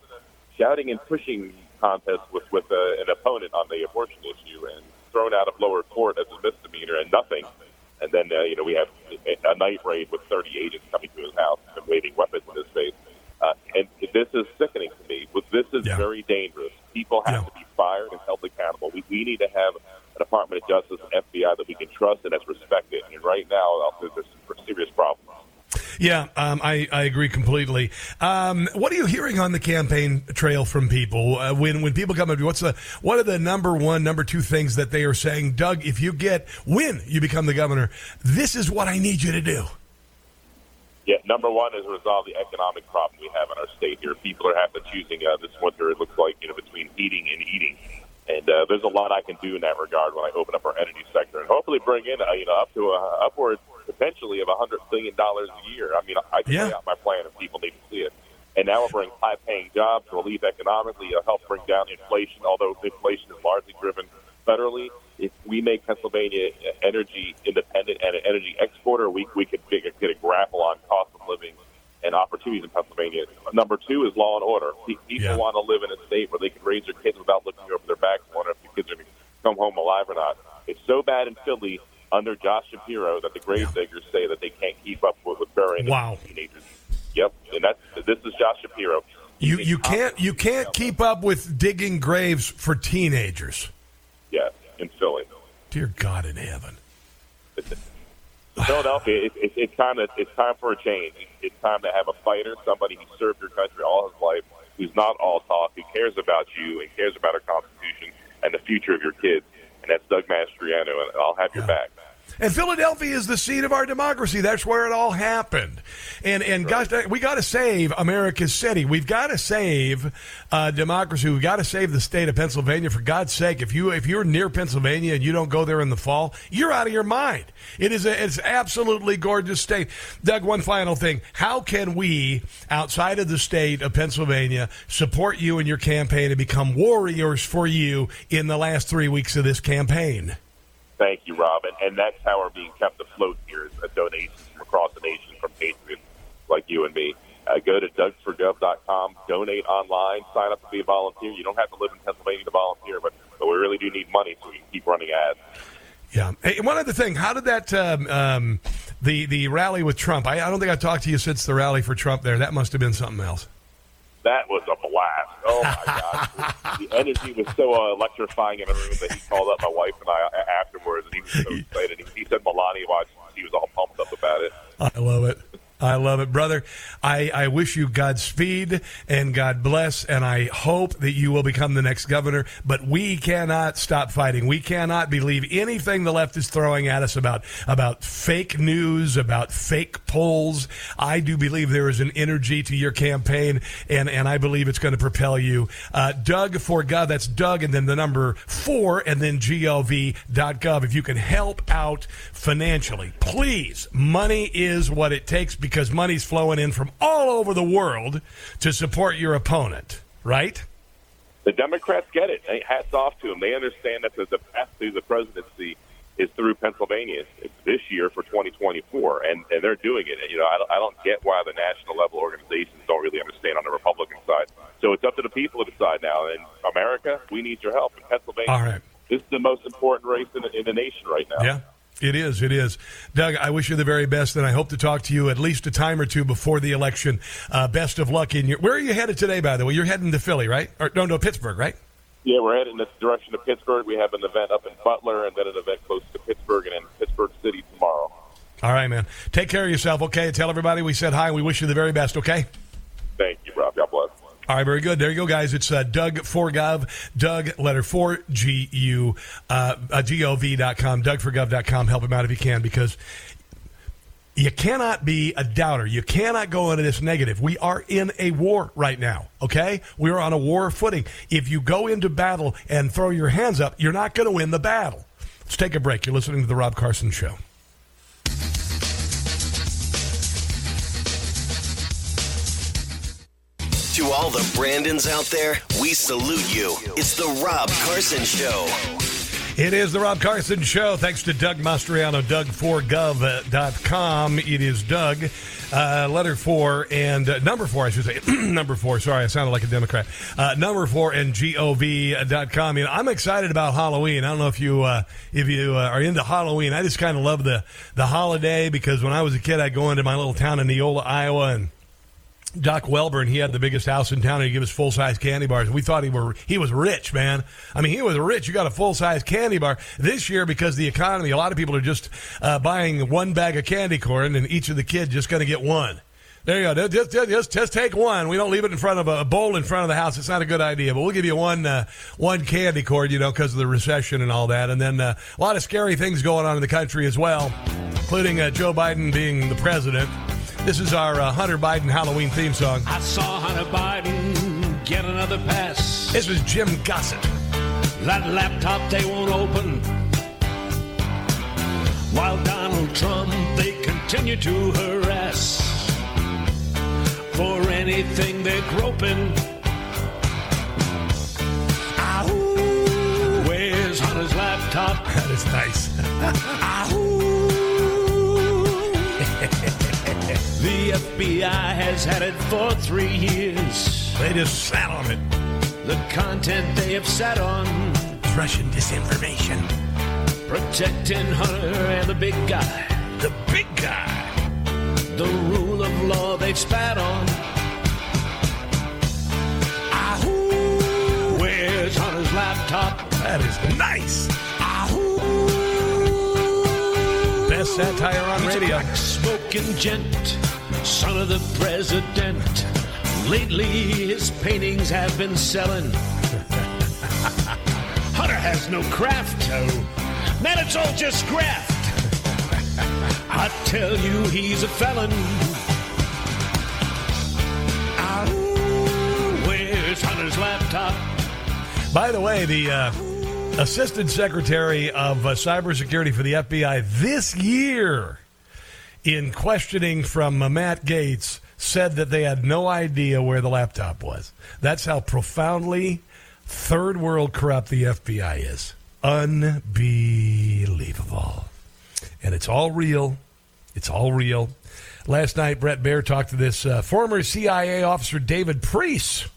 shouting and pushing contest with, with uh, an opponent on the abortion issue and thrown out of lower court as a misdemeanor and nothing. And then, uh, you know, we have a night raid with 30 agents coming to his house and waving weapons in his face. Uh, and this is sickening to me. This is yeah. very dangerous. People have yeah. to be fired and held accountable. We, we need to have a Department of Justice and FBI that we can trust and that's respected. And right now, there's some serious problems. Yeah, um, I, I agree completely. Um, what are you hearing on the campaign trail from people uh, when when people come up to you? What's the what are the number one, number two things that they are saying? Doug, if you get when you become the governor, this is what I need you to do. Yeah, number one is resolve the economic problem we have in our state here. People are having to choosing uh, this winter. It looks like you know between heating and eating, and uh, there's a lot I can do in that regard when I open up our energy sector and hopefully bring in uh, you know up to a upwards potentially of a hundred billion dollars a year. I mean, I can yeah. lay out my plan if people need to see it. And now we're bringing high-paying jobs, relief economically, it'll help bring down inflation. Although inflation is largely driven federally, if we make Pennsylvania energy independent and an energy exporter, we we could get a grapple on cost of living and opportunities in Pennsylvania. Number two is law and order. People yeah. want to live in a state where they can raise their kids without looking over their backs, wondering if the kids are going to come home alive or not. It's so bad in Philly under Josh Shapiro that the gravediggers yeah. say that they can't keep up with, with burying wow. teenagers. Yep, and that's this is Josh Shapiro. You you can't you can't keep up with digging graves for teenagers. In Philly. Dear God in heaven. *laughs* Philadelphia, it, it, it's time to, it's time for a change. It's time to have a fighter, somebody who served your country all his life, who's not all talk, who cares about you and cares about our Constitution and the future of your kids. And that's Doug Mastriano, and I'll have your back. And Philadelphia is the seat of our democracy. That's where it all happened. And and right. gosh, we got to save America's city. We've got to save uh, democracy. We've got to save the state of Pennsylvania. For God's sake, if you if you're near Pennsylvania and you don't go there in the fall, you're out of your mind. It is a, it's absolutely gorgeous state. Doug, one final thing: How can we, outside of the state of Pennsylvania, support you in your campaign and become warriors for you in the last three weeks of this campaign? Thank you, Rob. And, and that's how we're being kept afloat here is donations from across the nation from patriots like you and me. Uh, go to DougForGov.com, donate online, sign up to be a volunteer. You don't have to live in Pennsylvania to volunteer, but, but we really do need money so we can keep running ads. Yeah. Hey, one other thing, how did that um, um, the the rally with Trump? I, I don't think I talked to you since the rally for Trump. There, that must have been something else. That was a blast. Oh my god, *laughs* the energy was so uh, electrifying in the room that he called up my wife and I afterwards, and he was so *laughs* excited. He, he said Melania watched; he was all pumped up about it. I love it. I love it, brother. I, I wish you Godspeed and God bless, and I hope that you will become the next governor. But we cannot stop fighting. We cannot believe anything the left is throwing at us about about fake news, about fake polls. I do believe there is an energy to your campaign, and, and I believe it's going to propel you. Uh, Doug for Gov, that's Doug, and then the number four, and then gov.gov. If you can help out financially, please. Money is what it takes because money's flowing in from all over the world to support your opponent, right? The Democrats get it. Hats off to them. They understand that the path to the presidency is through Pennsylvania this year for 2024, and, and they're doing it. You know, I don't, I don't get why the national level organizations don't really understand on the Republican side. So it's up to the people to decide now. And America, we need your help in Pennsylvania. All right. This is the most important race in, in the nation right now. Yeah. It is. It is. Doug, I wish you the very best, and I hope to talk to you at least a time or two before the election. Uh, best of luck in your. Where are you headed today, by the way? You're heading to Philly, right? Or no, no, Pittsburgh, right? Yeah, we're heading in the direction of Pittsburgh. We have an event up in Butler, and then an event close to Pittsburgh, and in Pittsburgh City tomorrow. All right, man. Take care of yourself, okay? Tell everybody we said hi. We wish you the very best, okay? Thank you, Rob. God bless. All right, very good. There you go, guys. It's uh, Doug Forgov, Doug letter four G U uh, uh, G O V dot com. Help him out if you can because you cannot be a doubter. You cannot go into this negative. We are in a war right now, okay? We are on a war footing. If you go into battle and throw your hands up, you're not going to win the battle. Let's take a break. You're listening to The Rob Carson Show. To all the Brandons out there, we salute you. It's the Rob Carson Show. It is the Rob Carson Show. Thanks to Doug Mastriano, Doug4Gov.com. It is Doug, uh, letter four and uh, number four, I should say. *clears throat* number four. Sorry, I sounded like a Democrat. Uh, number four and Gov.com. You know, I'm excited about Halloween. I don't know if you uh, if you uh, are into Halloween. I just kind of love the the holiday because when I was a kid, I'd go into my little town in Neola, Iowa, and Doc Welburn, he had the biggest house in town, and he gave us full size candy bars. We thought he were he was rich, man. I mean, he was rich. You got a full size candy bar this year because the economy. A lot of people are just uh, buying one bag of candy corn, and each of the kids just going to get one. There you go. Just, just, just take one. We don't leave it in front of a bowl in front of the house. It's not a good idea. But we'll give you one uh, one candy corn, you know, because of the recession and all that. And then uh, a lot of scary things going on in the country as well, including uh, Joe Biden being the president. This is our uh, Hunter Biden Halloween theme song. I saw Hunter Biden get another pass. This was Jim Gossett. That laptop they won't open. While Donald Trump they continue to harass. For anything they're groping. Ahoo, where's Hunter's laptop? *laughs* That is nice. The FBI has had it for three years. They just sat on it. The content they have sat on. Russian disinformation. Protecting Hunter and the big guy. The big guy. The rule of law they've spat on. Ahoo, where's Hunter's laptop? That is nice. Ahoo! Best satire on He's radio. a crack-smoking gent, son of the president. Lately, his paintings have been selling. *laughs* Hunter has no craft, oh. Man, it's all just graft. *laughs* I tell you, he's a felon. Ahoo, where's Hunter's laptop? By the way, the uh, Assistant Secretary of uh, Cybersecurity for the FBI this year, in questioning from uh, Matt Gaetz, said that they had no idea where the laptop was. That's how profoundly third world corrupt the FBI is. Unbelievable. And it's all real. It's all real. Last night, Bret Baier talked to this uh, former CIA officer, David Priess.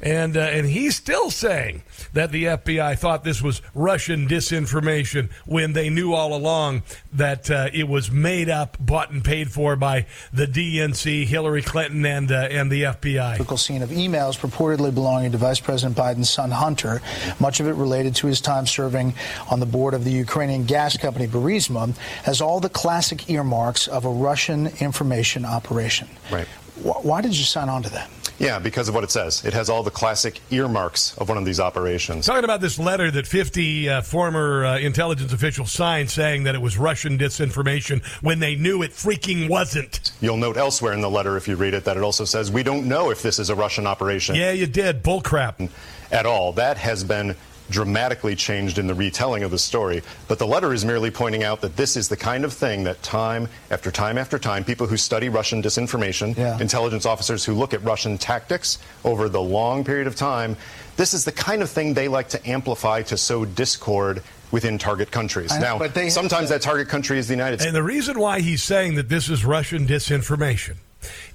And, uh, and he's still saying that the FBI thought this was Russian disinformation when they knew all along that uh, it was made up, bought and paid for by the DNC, Hillary Clinton, and, uh, and the FBI. Critical scene of emails purportedly belonging to Vice President Biden's son Hunter, much of it related to his time serving on the board of the Ukrainian gas company Burisma, has all the classic earmarks of a Russian information operation. Right. Why did you sign on to that? Yeah, because of what it says. It has all the classic earmarks of one of these operations. Talking about this letter that 50 uh, former uh, intelligence officials signed saying that it was Russian disinformation when they knew it freaking wasn't. You'll note elsewhere in the letter, if you read it, that it also says we don't know if this is a Russian operation. Yeah, you did. Bullcrap. At all. That has been dramatically changed in the retelling of the story. But the letter is merely pointing out that this is the kind of thing that time after time after time, people who study Russian disinformation, intelligence officers who look at Russian tactics over the long period of time, this is the kind of thing they like to amplify to sow discord within target countries. I- now, but they have sometimes that target country is the United States. And the reason why he's saying that this is Russian disinformation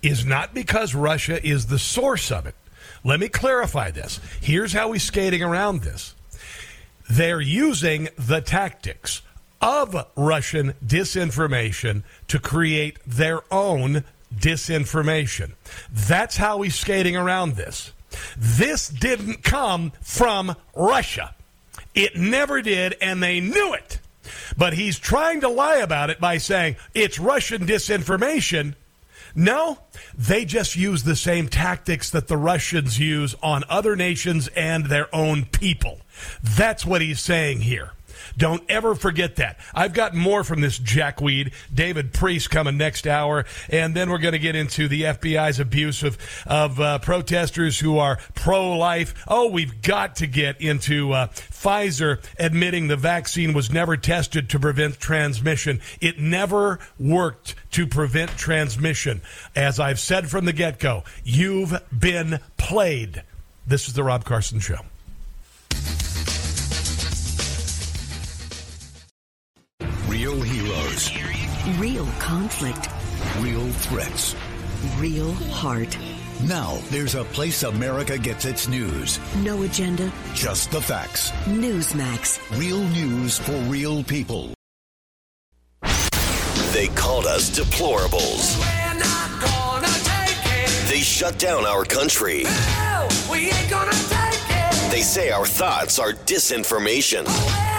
is not because Russia is the source of it. Let me clarify this. Here's how he's skating around this. They're using the tactics of Russian disinformation to create their own disinformation. That's how he's skating around this. This didn't come from Russia. It never did, and they knew it. But he's trying to lie about it by saying it's Russian disinformation. No, they just use the same tactics that the Russians use on other nations and their own people. That's what he's saying here. Don't ever forget that. I've got more from this jackweed. David Priess coming next hour, and then we're going to get into the FBI's abuse of of uh, protesters who are pro life. Oh, we've got to get into uh, Pfizer admitting the vaccine was never tested to prevent transmission. It never worked to prevent transmission. As I've said from the get go, you've been played. This is the Rob Carson Show. Heroes. Real conflict. Real threats. Real heart. Now there's a place America gets its news. No agenda. Just the facts. Newsmax. Real news for real people. They called us deplorables. They shut down our country. They say our thoughts are disinformation.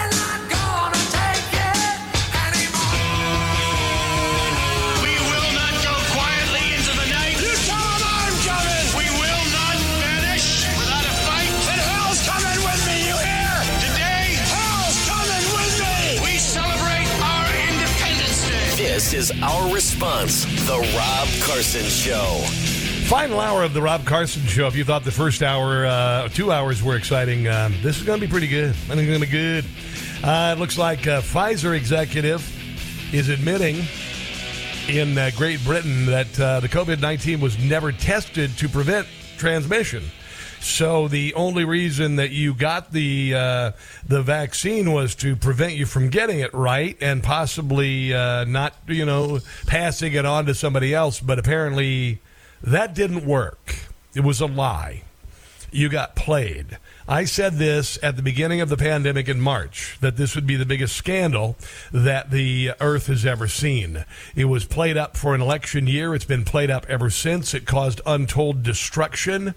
This is our response, The Rob Carson Show. Final hour of the Rob Carson Show. If you thought the first hour, uh, two hours were exciting, um, this is going to be pretty good. I think it's going to be good. Uh, it looks like uh, Pfizer executive is admitting in uh, Great Britain that uh, the COVID 19 was never tested to prevent transmission. So the only reason that you got the uh, the vaccine was to prevent you from getting it right and possibly uh, not, you know, passing it on to somebody else. But apparently, that didn't work. It was a lie. You got played. I said this at the beginning of the pandemic in March that this would be the biggest scandal that the earth has ever seen. It was played up for an election year. It's been played up ever since. It caused untold destruction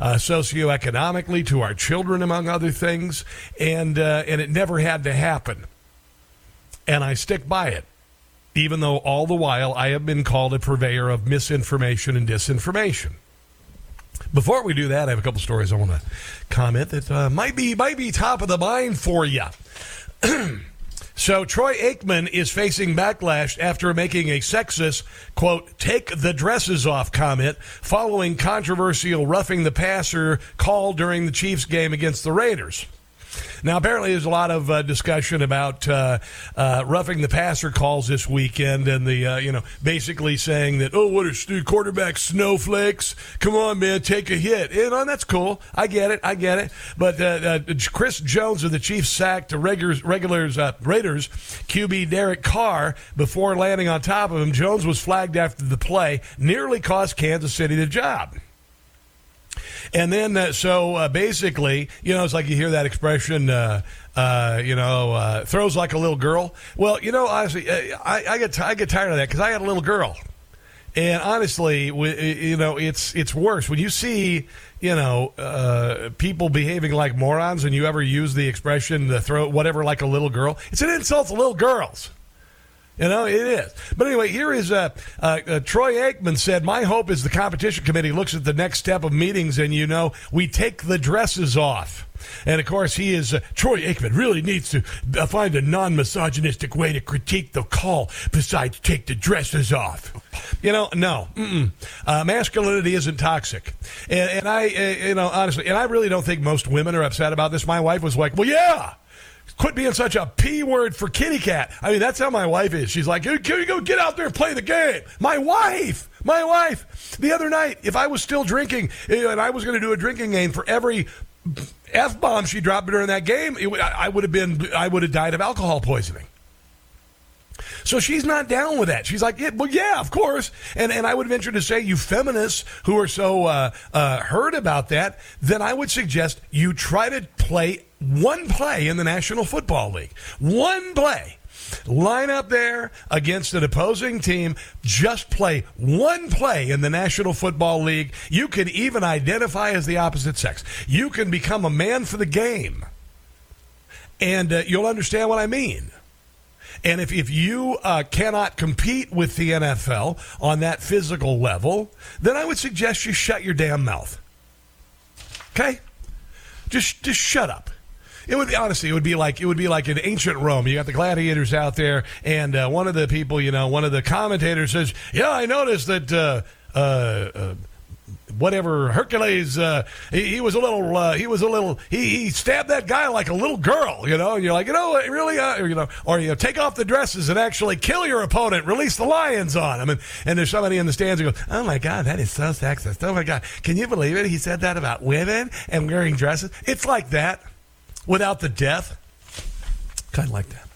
uh, socioeconomically to our children, among other things, and uh, and it never had to happen. And I stick by it even though all the while I have been called a purveyor of misinformation and disinformation. Before we do that, I have a couple stories I want to comment that uh, might be might be top of the mind for you. *clears throat* so Troy Aikman is facing backlash after making a sexist quote "take the dresses off" comment following controversial roughing the passer call during the Chiefs game against the Raiders. Now, apparently, there's a lot of uh, discussion about uh, uh, roughing the passer calls this weekend, and the uh, you know basically saying that oh, what are stu- quarterback snowflakes? Come on, man, take a hit. You know, that's cool. I get it. I get it. But uh, uh, Chris Jones of the Chiefs sacked the regulars, regulars Raiders QB Derek Carr before landing on top of him. Jones was flagged after the play, nearly cost Kansas City the job. And then, uh, so uh, basically, you know, it's like you hear that expression, uh, uh you know, uh, throws like a little girl. Well, you know, honestly, uh, I, I get t- I get tired of that because I had a little girl, and honestly, you know, it's it's worse when you see you know people behaving like morons, and you ever use the expression "the throw whatever like a little girl." It's an insult to little girls. You know, it is. But anyway, here is uh, uh, uh, Troy Aikman said, My hope is the competition committee looks at the next step of meetings and, you know, we take the dresses off. And of course, he is, uh, Troy Aikman really needs to uh, find a non misogynistic way to critique the call besides take the dresses off. You know, no. Uh, masculinity isn't toxic. And, and I, you know, honestly, and I really don't think most women are upset about this. My wife was like, Well, yeah. Quit being such a p word for kitty cat. I mean, that's how my wife is. She's like, "Can you go get out there and play the game?" My wife, my wife. The other night, if I was still drinking eh, and I was going to do a drinking game for every f bomb she dropped during that game, it, I would have been, I would have died of alcohol poisoning. So she's not down with that. She's like, yeah, well, yeah, of course. And and I would venture to say, you feminists who are so uh, uh, hurt about that, then I would suggest you try to play one play in the National Football League. One play. Line up there against an opposing team. Just play one play in the National Football League. You can even identify as the opposite sex. You can become a man for the game. And uh, you'll understand what I mean. And if, if you uh, cannot compete with the NFL on that physical level, then I would suggest you shut your damn mouth. Okay? Just, just shut up. It would be honestly, it would be like it would be like in ancient Rome. You got the gladiators out there, and uh, one of the people, you know, one of the commentators says, "Yeah, I noticed that." Uh, uh, uh, whatever Hercules, uh, he, he was a little, uh, he was a little, he, he stabbed that guy like a little girl, you know. And you're like, you know, really, uh, you know, or you know, take off the dresses and actually kill your opponent, release the lions on him. And, and there's somebody in the stands who goes, oh my god, that is so sexist. Oh my god, can you believe it? He said that about women and wearing dresses. It's like that, without the death. Kind of like that.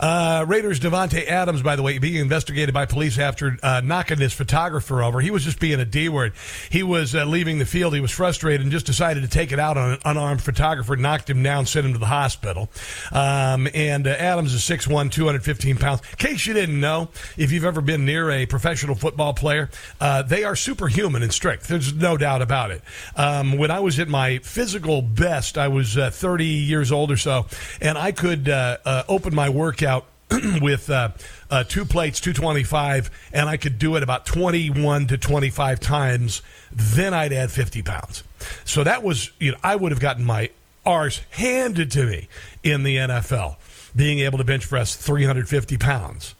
Uh, Raiders Davante Adams, by the way, being investigated by police after uh, knocking his photographer over. He was just being a D word. He was uh, leaving the field. He was frustrated and just decided to take it out on an unarmed photographer, knocked him down, sent him to the hospital. Um, and uh, Adams is 6'1, 215 pounds. In case you didn't know, if you've ever been near a professional football player, uh, they are superhuman in strength. There's no doubt about it. Um, when I was at my physical best, I was uh, 30 years old or so, and I could open my workout *clears throat* with uh, uh, two plates, 225, and I could do it about 21 to 25 times. Then I'd add 50 pounds. So that was, you know, I would have gotten my arse handed to me in the NFL, being able to bench press 350 pounds.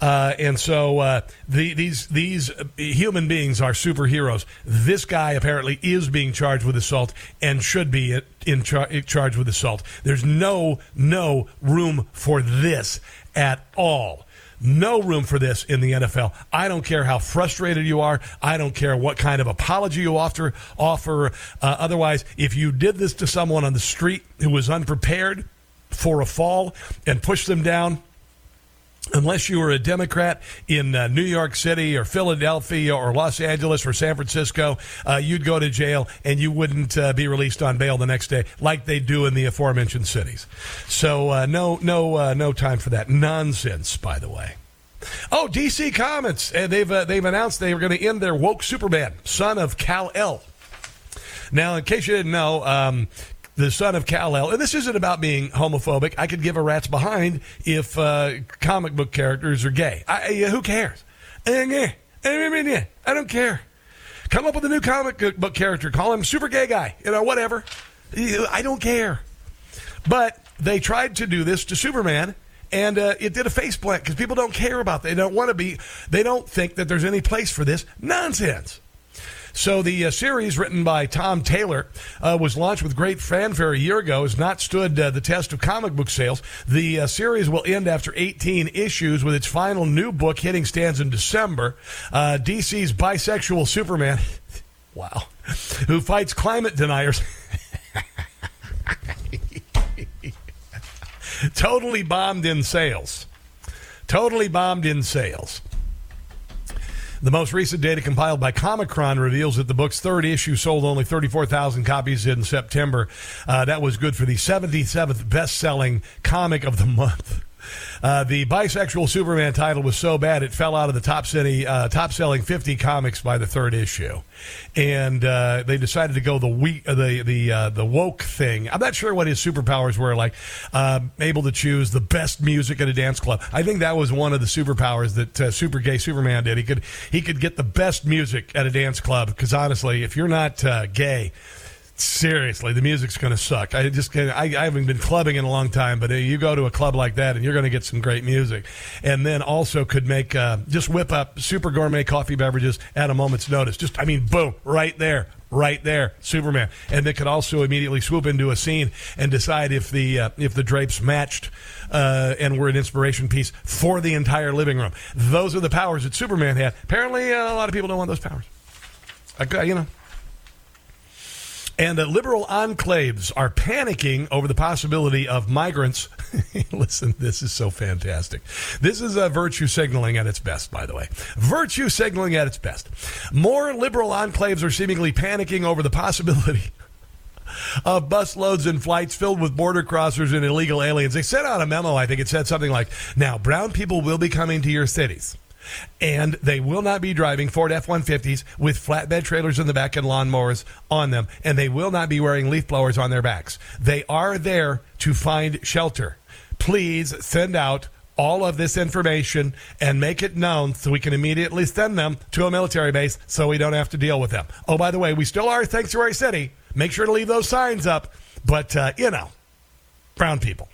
Uh, and so uh, the, these these human beings are superheroes. This guy apparently is being charged with assault and should be in, char- charged with assault. There's no no room for this at all. No room for this in the NFL. I don't care how frustrated you are. I don't care what kind of apology you offer. Offer uh, otherwise, if you did this to someone on the street who was unprepared for a fall and pushed them down, unless you were a Democrat in uh, New York City or Philadelphia or Los Angeles or San Francisco, uh, you'd go to jail and you wouldn't uh, be released on bail the next day like they do in the aforementioned cities. So uh, no, no, uh, no time for that nonsense. By the way. Oh, DC Comics, and they've uh, they've announced they were going to end their woke Superman, son of Kal-El. Now, in case you didn't know, um, the son of Kal-El. And this isn't about being homophobic. I could give a rat's behind if uh, comic book characters are gay. I, who cares? Eh, eh, eh, I don't care. Come up with a new comic book character. Call him super gay guy. You know, whatever. I don't care. But they tried to do this to Superman, and uh, it did a face plant because people don't care about. It. They don't want to be. They don't think that there's any place for this nonsense. So the uh, series written by Tom Taylor uh, was launched with great fanfare a year ago. Has not stood uh, the test of comic book sales. The uh, series will end after 18 issues, with its final new book hitting stands in December. Uh, DC's bisexual Superman, *laughs* wow, who fights climate deniers. *laughs* totally bombed in sales. Totally bombed in sales. The most recent data compiled by Comichron reveals that the book's third issue sold only 34,000 copies in September. Uh, that was good for the 77th best selling comic of the month. Uh, the bisexual Superman title was so bad it fell out of the top, city, uh, top selling 50 comics by the third issue, and uh, they decided to go the we, uh, the the uh, the woke thing. I'm not sure what his superpowers were like. Um, able to choose the best music at a dance club. I think that was one of the superpowers that super gay Superman did. He could he could get the best music at a dance club because honestly, if you're not gay seriously, the music's going to suck. I just I, I, haven't been clubbing in a long time, but you go to a club like that and you're going to get some great music. And then also could make uh, just whip up super gourmet coffee beverages at a moment's notice. Just I mean, boom, right there. Right there, Superman, and they could also immediately swoop into a scene and decide if the uh, if the drapes matched uh, and were an inspiration piece for the entire living room. Those are the powers that Superman had. Apparently, uh, a lot of people don't want those powers. you know, and uh, liberal enclaves are panicking over the possibility of migrants. *laughs* Listen, this is so fantastic. This is uh, virtue signaling at its best, by the way. Virtue signaling at its best. More liberal enclaves are seemingly panicking over the *laughs* possibility of busloads and flights filled with border crossers and illegal aliens. They sent out a memo, I think it said something like, now, brown people will be coming to your cities and they will not be driving Ford F 150s with flatbed trailers in the back and lawnmowers on them, and they will not be wearing leaf blowers on their backs. They are there to find shelter. Please send out all of this information and make it known so we can immediately send them to a military base so we don't have to deal with them. Oh, by the way, we still are a sanctuary city. Make sure to leave those signs up, but, uh, you know, brown people.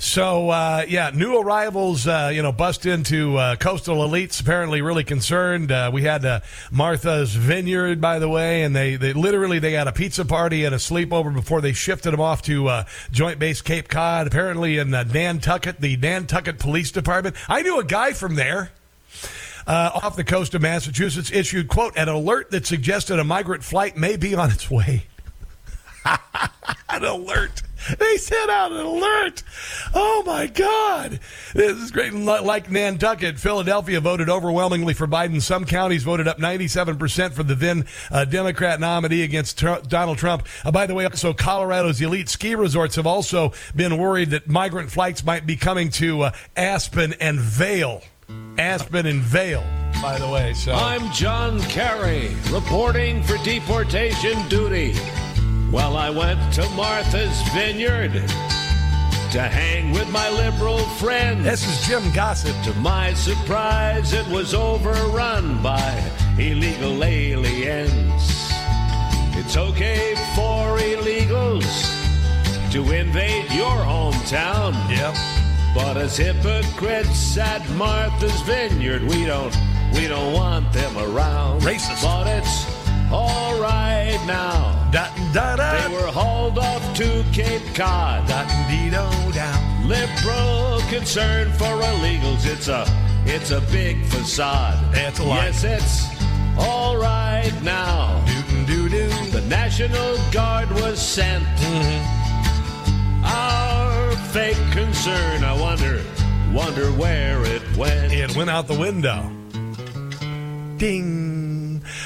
So uh, yeah, new arrivals, uh, you know, bust into uh, coastal elites. Apparently, really concerned. Uh, we had uh, Martha's Vineyard, by the way, and they, they literally they had a pizza party and a sleepover before they shifted them off to uh, Joint Base Cape Cod. Apparently, in Nantucket, the Nantucket Police Department. I knew a guy from there. off the coast of Massachusetts, issued quote an alert that suggested a migrant flight may be on its way. *laughs* an alert. They sent out an alert. Oh my God. This is great. Like Nantucket, Philadelphia voted overwhelmingly for Biden. Some counties voted up 97% for the then uh, Democrat nominee against Tr- Donald Trump. Uh, by the way, also Colorado's elite ski resorts have also been worried that migrant flights might be coming to uh, Aspen and Vail. Aspen and Vail, by the way. So I'm John Kerry, reporting for deportation duty. Well, I went to Martha's Vineyard to hang with my liberal friends. This is Jim Gossett. To my surprise, it was overrun by illegal aliens. It's okay for illegals to invade your hometown. Yep. But as hypocrites at Martha's Vineyard, we don't we don't want them around. Racist. But it's all right now. Da, da, da. They were hauled off to Cape Cod. down. Liberal concern for illegals. It's a it's a big facade. That's a lie. Yes, it's all right now. Doo doo. The National Guard was sent. Mm-hmm. Our fake concern. I wonder wonder where it went. It went out the window. Ding.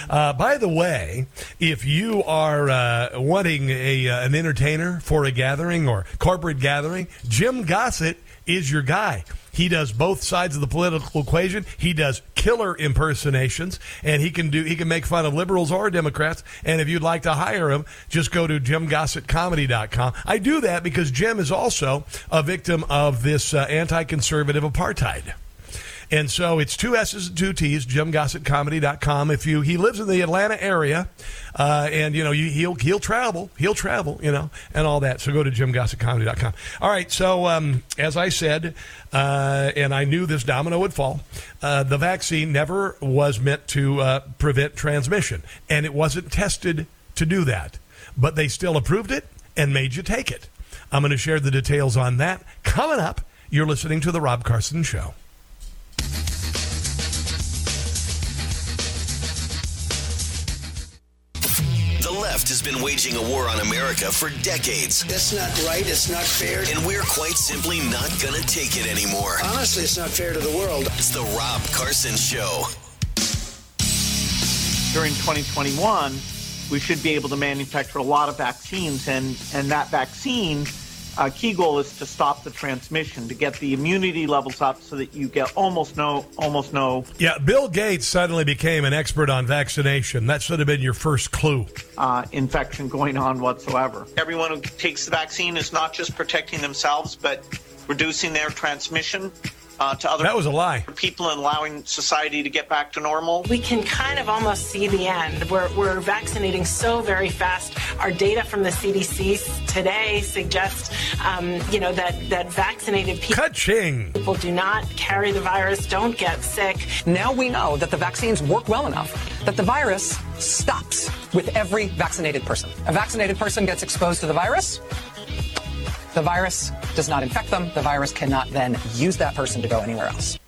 Uh, by the way, if you are uh, wanting a, uh, an entertainer for a gathering or corporate gathering, Jim Gossett is your guy. He does both sides of the political equation. He does killer impersonations, and he can do he can make fun of liberals or Democrats. And if you'd like to hire him, just go to jimgossettcomedy.com. I do that because Jim is also a victim of this uh, anti-conservative apartheid. And so it's two S's and two T's, jimgossettcomedy.com. If you, he lives in the Atlanta area, uh, and, you know, you, he'll, he'll travel, he'll travel, you know, and all that. So go to jimgossettcomedy.com. All right. So, um, as I said, uh, and I knew this domino would fall, uh, the vaccine never was meant to uh, prevent transmission, and it wasn't tested to do that. But they still approved it and made you take it. I'm going to share the details on that coming up. You're listening to The Rob Carson Show. The left has been waging a war on America for decades. That's not right. It's not fair. And we're quite simply not going to take it anymore. Honestly, it's not fair to the world. It's the Rob Carson Show. During 2021, we should be able to manufacture a lot of vaccines, and, and that vaccine uh, key goal is to stop the transmission, to get the immunity levels up, so that you get almost no, almost no. Yeah, Bill Gates suddenly became an expert on vaccination. That should have been your first clue. Uh, infection going on whatsoever. Everyone who takes the vaccine is not just protecting themselves, but reducing their transmission uh, to other That was a lie. people and allowing society to get back to normal. We can kind of almost see the end. We're, we're vaccinating so very fast. Our data from the CDC today suggests, um, you know, that, that vaccinated people, people do not carry the virus, don't get sick. Now we know that the vaccines work well enough that the virus stops with every vaccinated person. A vaccinated person gets exposed to the virus. The virus does not infect them. The virus cannot then use that person to go anywhere else.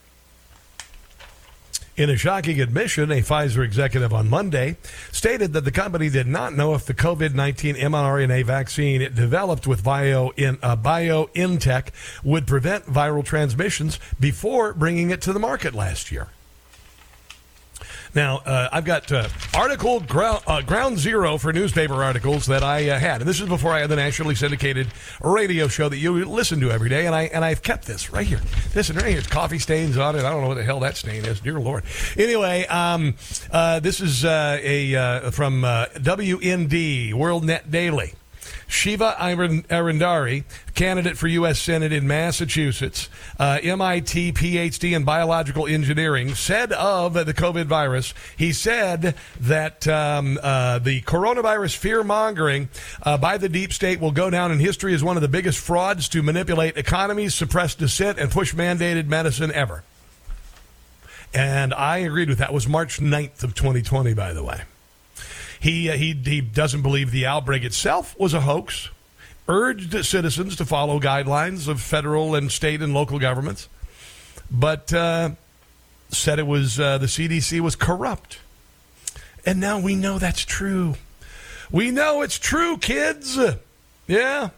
In a shocking admission, a Pfizer executive on Monday stated that the company did not know if the COVID 19 mRNA vaccine it developed with Bio in, uh, BioNTech would prevent viral transmissions before bringing it to the market last year. Now, uh, I've got uh, article ground, uh, ground zero for newspaper articles that I uh, had, and this is before I had the nationally syndicated radio show that you listen to every day, and I and I've kept this right here. Listen, right here, coffee stains on it. I don't know what the hell that stain is. Dear Lord. Anyway, um, uh, this is uh, a from WND World Net Daily. Shiva Ayyadurai, candidate for U.S. Senate in Massachusetts, uh, MIT PhD in biological engineering, said of the COVID virus, he said that um, uh, the coronavirus fear mongering uh, by the deep state will go down in history as one of the biggest frauds to manipulate economies, suppress dissent, and push mandated medicine ever. And I agreed with that. It was March 9th of 2020, by the way. He, uh, he, he doesn't believe the outbreak itself was a hoax, urged citizens to follow guidelines of federal and state and local governments, but uh, said it was uh, the CDC was corrupt. And now we know that's true. We know it's true, kids. Yeah.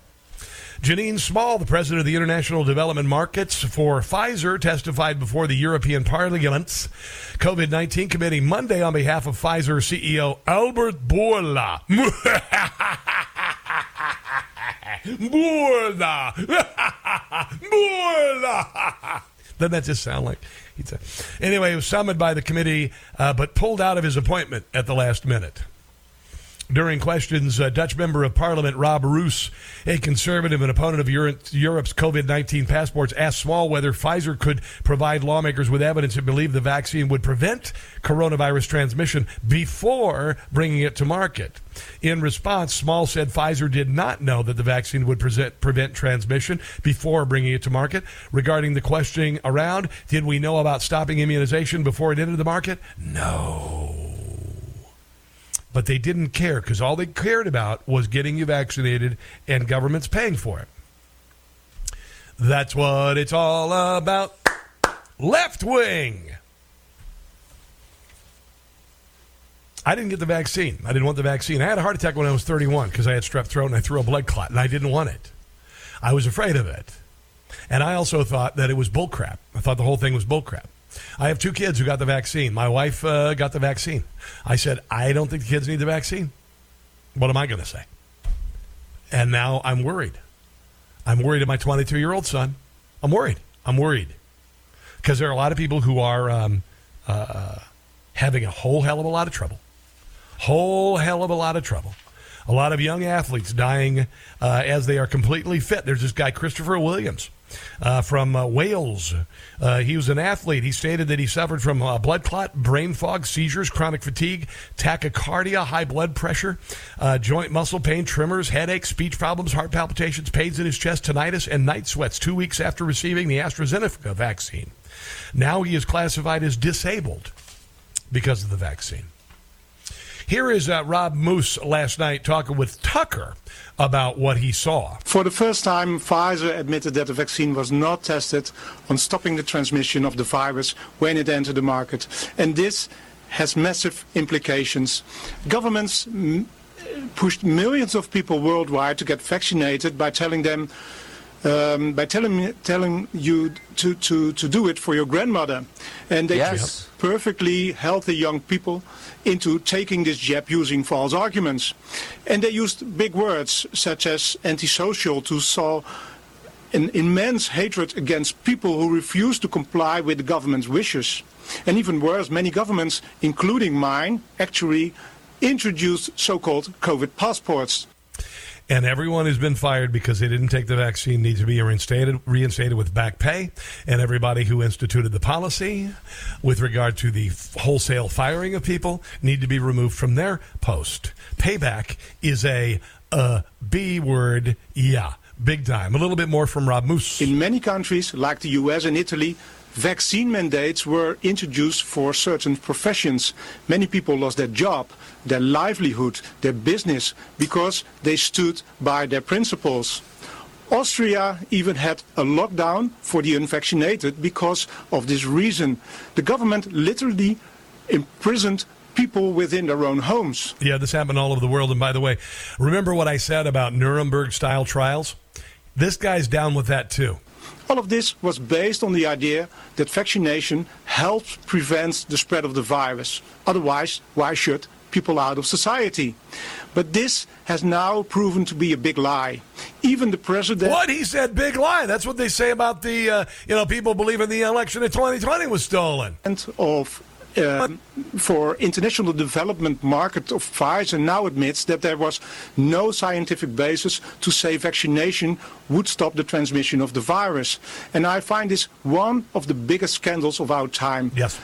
Janine Small, the president of the International Development Markets for Pfizer, testified before the European Parliament's COVID 19 committee Monday on behalf of Pfizer CEO Albert Bourla. *laughs* Bourla! *laughs* Bourla! *laughs* Doesn't that just sound like he's a... Anyway, he was summoned by the committee, uh, but pulled out of his appointment at the last minute. During questions, Dutch member of parliament Rob Roos, a conservative and opponent of Europe's COVID 19 passports, asked Small whether Pfizer could provide lawmakers with evidence to believe the vaccine would prevent coronavirus transmission before bringing it to market. In response, Small said Pfizer did not know that the vaccine would present, prevent transmission before bringing it to market. Regarding the questioning around, did we know about stopping immunization before it entered the market? No but they didn't care because all they cared about was getting you vaccinated and governments paying for it. That's what it's all about. Left wing. I didn't get the vaccine. I didn't want the vaccine. I had a heart attack when I was 31 because I had strep throat and I threw a blood clot and I didn't want it. I was afraid of it. And I also thought that it was bullcrap. I thought the whole thing was bullcrap. I have two kids who got the vaccine. My wife uh, got the vaccine. I said, I don't think the kids need the vaccine. What am I going to say? And now I'm worried. I'm worried of my 22 year old son. I'm worried. I'm worried because there are a lot of people who are um, uh, having a whole hell of a lot of trouble. Whole hell of a lot of trouble. A lot of young athletes dying uh, as they are completely fit. There's this guy, Christopher Williams uh, from uh, Wales. Uh, he was an athlete. He stated that he suffered from uh, blood clot, brain fog, seizures, chronic fatigue, tachycardia, high blood pressure, uh, joint muscle pain, tremors, headaches, speech problems, heart palpitations, pains in his chest, tinnitus, and night sweats two weeks after receiving the AstraZeneca vaccine. Now he is classified as disabled because of the vaccine. Here is uh, Rob Roos last night talking with Tucker about what he saw. For the first time, Pfizer admitted that the vaccine was not tested on stopping the transmission of the virus when it entered the market. And this has massive implications. Governments pushed millions of people worldwide to get vaccinated by telling them um, by telling telling you to, to, to do it for your grandmother. And they yes. perfectly healthy young people into taking this jab using false arguments. And they used big words such as antisocial to saw an immense hatred against people who refuse to comply with the government's wishes. And even worse, many governments, including mine, actually introduced so-called COVID passports and everyone who's been fired because they didn't take the vaccine needs to be reinstated, reinstated with back pay. And everybody who instituted the policy with regard to the wholesale firing of people need to be removed from their post. Payback is a uh, B word, yeah, big time. A little bit more from Rob Roos. In many countries, like the U.S. and Italy, vaccine mandates were introduced for certain professions. Many people lost their job, their livelihood, their business, because they stood by their principles. Austria even had a lockdown for the unvaccinated because of this reason. The government literally imprisoned people within their own homes. Yeah, this happened all over the world. And by the way, remember what I said about Nuremberg style trials? This guy's down with that too. All of this was based on the idea that vaccination helps prevent the spread of the virus. Otherwise, why should people out of society? But this has now proven to be a big lie. Even the president. What he said, big lie. That's what they say about the, uh, you know, people believing the election in 2020 was stolen. Of for International Development Market of Pfizer now admits that there was no scientific basis to say vaccination would stop the transmission of the virus. And I find this one of the biggest scandals of our time. Yes.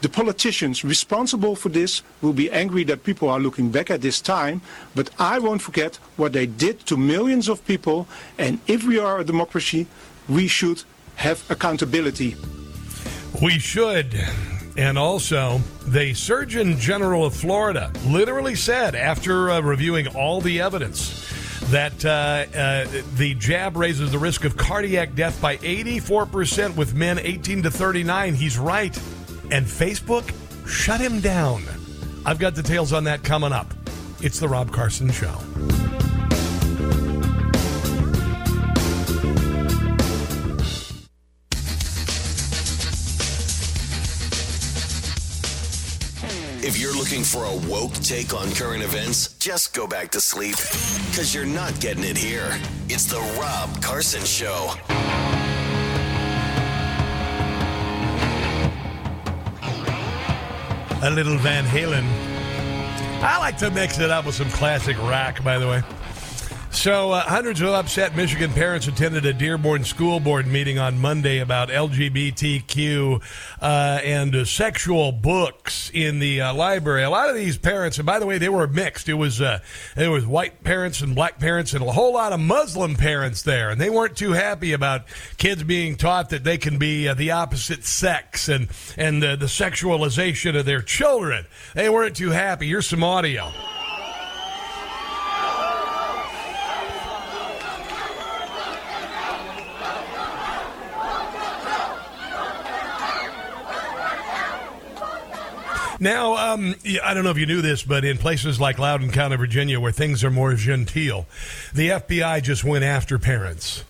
The politicians responsible for this will be angry that people are looking back at this time, but I won't forget what they did to millions of people. And if we are a democracy, we should have accountability. We should. And also, the Surgeon General of Florida literally said, after uh, reviewing all the evidence, that uh, uh, the jab raises the risk of cardiac death by 84% with men 18 to 39. He's right. And Facebook shut him down. I've got details on that coming up. It's the Rob Carson Show. If you're looking for a woke take on current events, just go back to sleep. Because you're not getting it here. It's the Rob Carson Show. A little Van Halen. I like to mix it up with some classic rock, by the way. So, uh, hundreds of upset Michigan parents attended a Dearborn School Board meeting on Monday about LGBTQ uh, and uh, sexual books in the uh, library. A lot of these parents, and by the way, they were mixed. It was uh, was white parents and black parents, and a whole lot of Muslim parents there, and they weren't too happy about kids being taught that they can be uh, the opposite sex and and the sexualization of their children. They weren't too happy. Here's some audio. Now, um, I don't know if you knew this, but in places like Loudoun County, Virginia, where things are more genteel, the FBI just went after parents.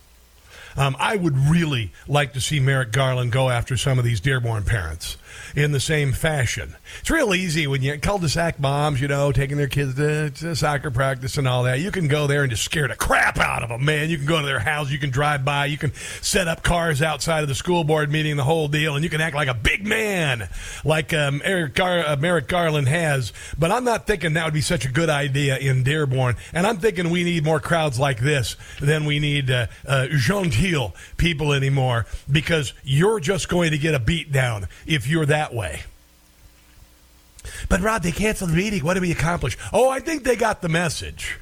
Um, I would really like to see Merrick Garland go after some of these Dearborn parents in the same fashion. It's real easy when you cul-de-sac moms, you know, taking their kids to, to, soccer practice and all that. You can go there and just scare the crap out of them, man. You can go to their house, you can drive by, you can set up cars outside of the school board meeting, the whole deal, and you can act like a big man, like um, Eric Gar- uh, Merrick Garland has. But I'm not thinking that would be such a good idea in Dearborn, and I'm thinking we need more crowds like this than we need uh, uh, genteel people anymore because you're just going to get a beat down if you're that way. But Rob, they canceled the meeting. What did we accomplish? Oh, I think they got the message.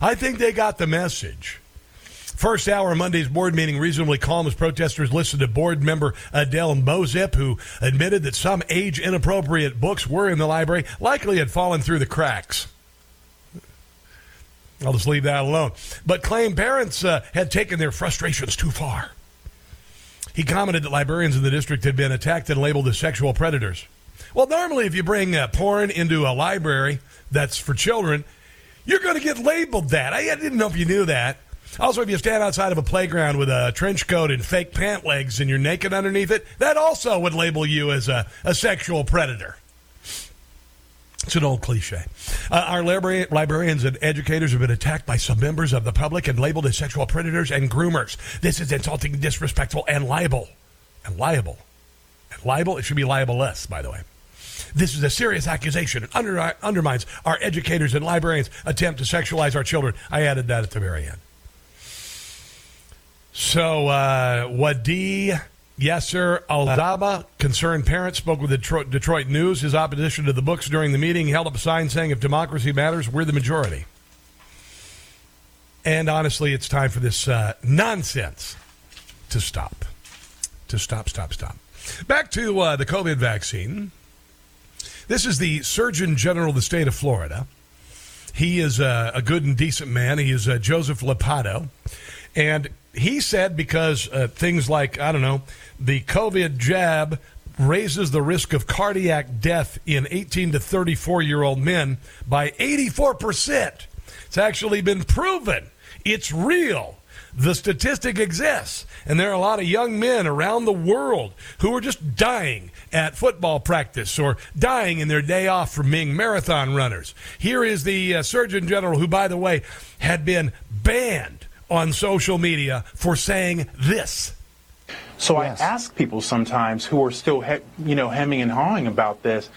I think they got the message. First hour Monday's board meeting reasonably calm as protesters listened to board member Adel Mozip, who admitted that some age inappropriate books were in the library, likely had fallen through the cracks. I'll just leave that alone. But claimed parents uh, had taken their frustrations too far. He commented that librarians in the district had been attacked and labeled as sexual predators. Well, normally, if you bring uh, porn into a library that's for children, you're going to get labeled that. I, I didn't know if you knew that. Also, if you stand outside of a playground with a trench coat and fake pant legs and you're naked underneath it, that also would label you as a, a sexual predator. It's an old cliche. Uh, our libra- librarians and educators have been attacked by some members of the public and labeled as sexual predators and groomers. This is insulting, disrespectful, and liable. And liable. And liable, it should be libelous, by the way. This is a serious accusation. It under, undermines our educators and librarians' attempt to sexualize our children. I added that at the very end. So, uh, Wadi Yasser Aldaba, concerned parent, spoke with Detroit, Detroit News. His opposition to the books during the meeting held up a sign saying, If democracy matters, we're the majority. And honestly, it's time for this uh, nonsense to stop. To stop, stop, stop. Back to uh, the COVID vaccine. This is the Surgeon General of the state of Florida. He is a, a good and decent man. He is uh, Joseph Ladapo. And he said because uh, things like, I don't know, the COVID jab raises the risk of cardiac death in 18 to 34 year old men by 84%. It's actually been proven. It's real. The statistic exists. And there are a lot of young men around the world who are just dying at football practice or dying in their day off from being marathon runners. Here is the uh, Surgeon General, who, by the way, had been banned on social media for saying this. So I ask people sometimes who are still, he, you know, hemming and hawing about this,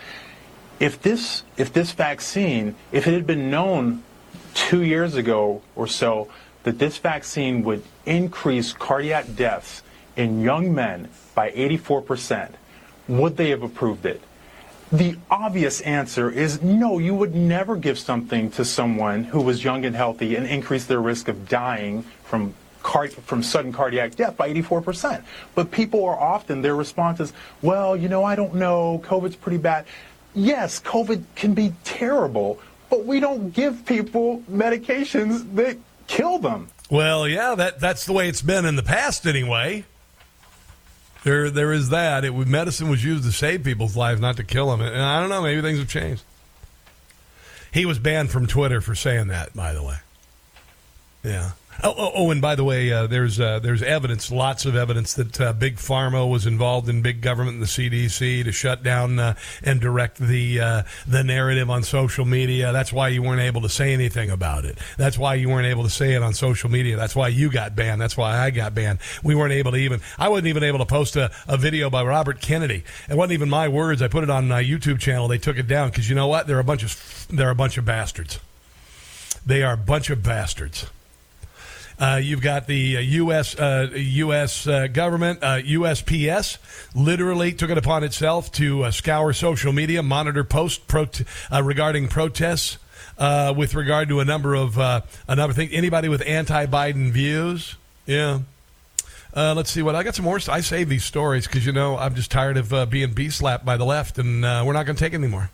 if this if this vaccine, if it had been known two years ago or so that this vaccine would increase cardiac deaths in young men by 84%, would they have approved it? The obvious answer is no, you would never give something to someone who was young and healthy and increase their risk of dying from from sudden cardiac death by 84%. But people are often, their response is, well, you know, I don't know, COVID's pretty bad. Yes, COVID can be terrible, but we don't give people medications that kill them. Well, yeah, that that's the way it's been in the past anyway. There, there is that. It medicine was used to save people's lives, not to kill them. And I don't know. Maybe things have changed. He was banned from Twitter for saying that, by the way. Yeah. Oh, oh, oh, and by the way, uh, there's uh, there's evidence, lots of evidence that uh, big pharma was involved in big government and the CDC to shut down uh, and direct the uh, the narrative on social media. That's why you weren't able to say anything about it. That's why you weren't able to say it on social media. That's why you got banned. That's why I got banned. We weren't able to even. I wasn't even able to post a, a video by Robert Kennedy. It wasn't even my words. I put it on my YouTube channel. They took it down because you know what? They're a bunch of they're a bunch of bastards. They are a bunch of bastards. Uh, you've got the uh, U.S. Uh, U.S. Uh, government, USPS, uh, literally took it upon itself to uh, scour social media, monitor posts regarding protests with regard to a number of another thing. Anybody with anti-Biden views, yeah. let's see what I got. Some more. I save these stories because you know I'm just tired of being b slapped by the left, and we're not going to take anymore.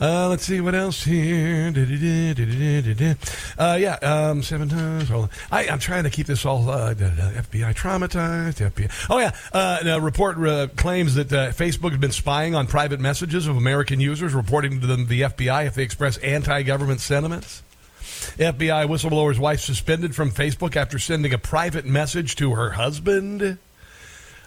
Uh, let's see what else here. Uh, yeah, um, seven times. I, am trying to keep this all uh, FBI traumatized. FBI. Oh yeah, uh, a report uh, claims that uh, Facebook has been spying on private messages of American users, reporting to them the FBI if they express anti-government sentiments. FBI whistleblower's wife suspended from Facebook after sending a private message to her husband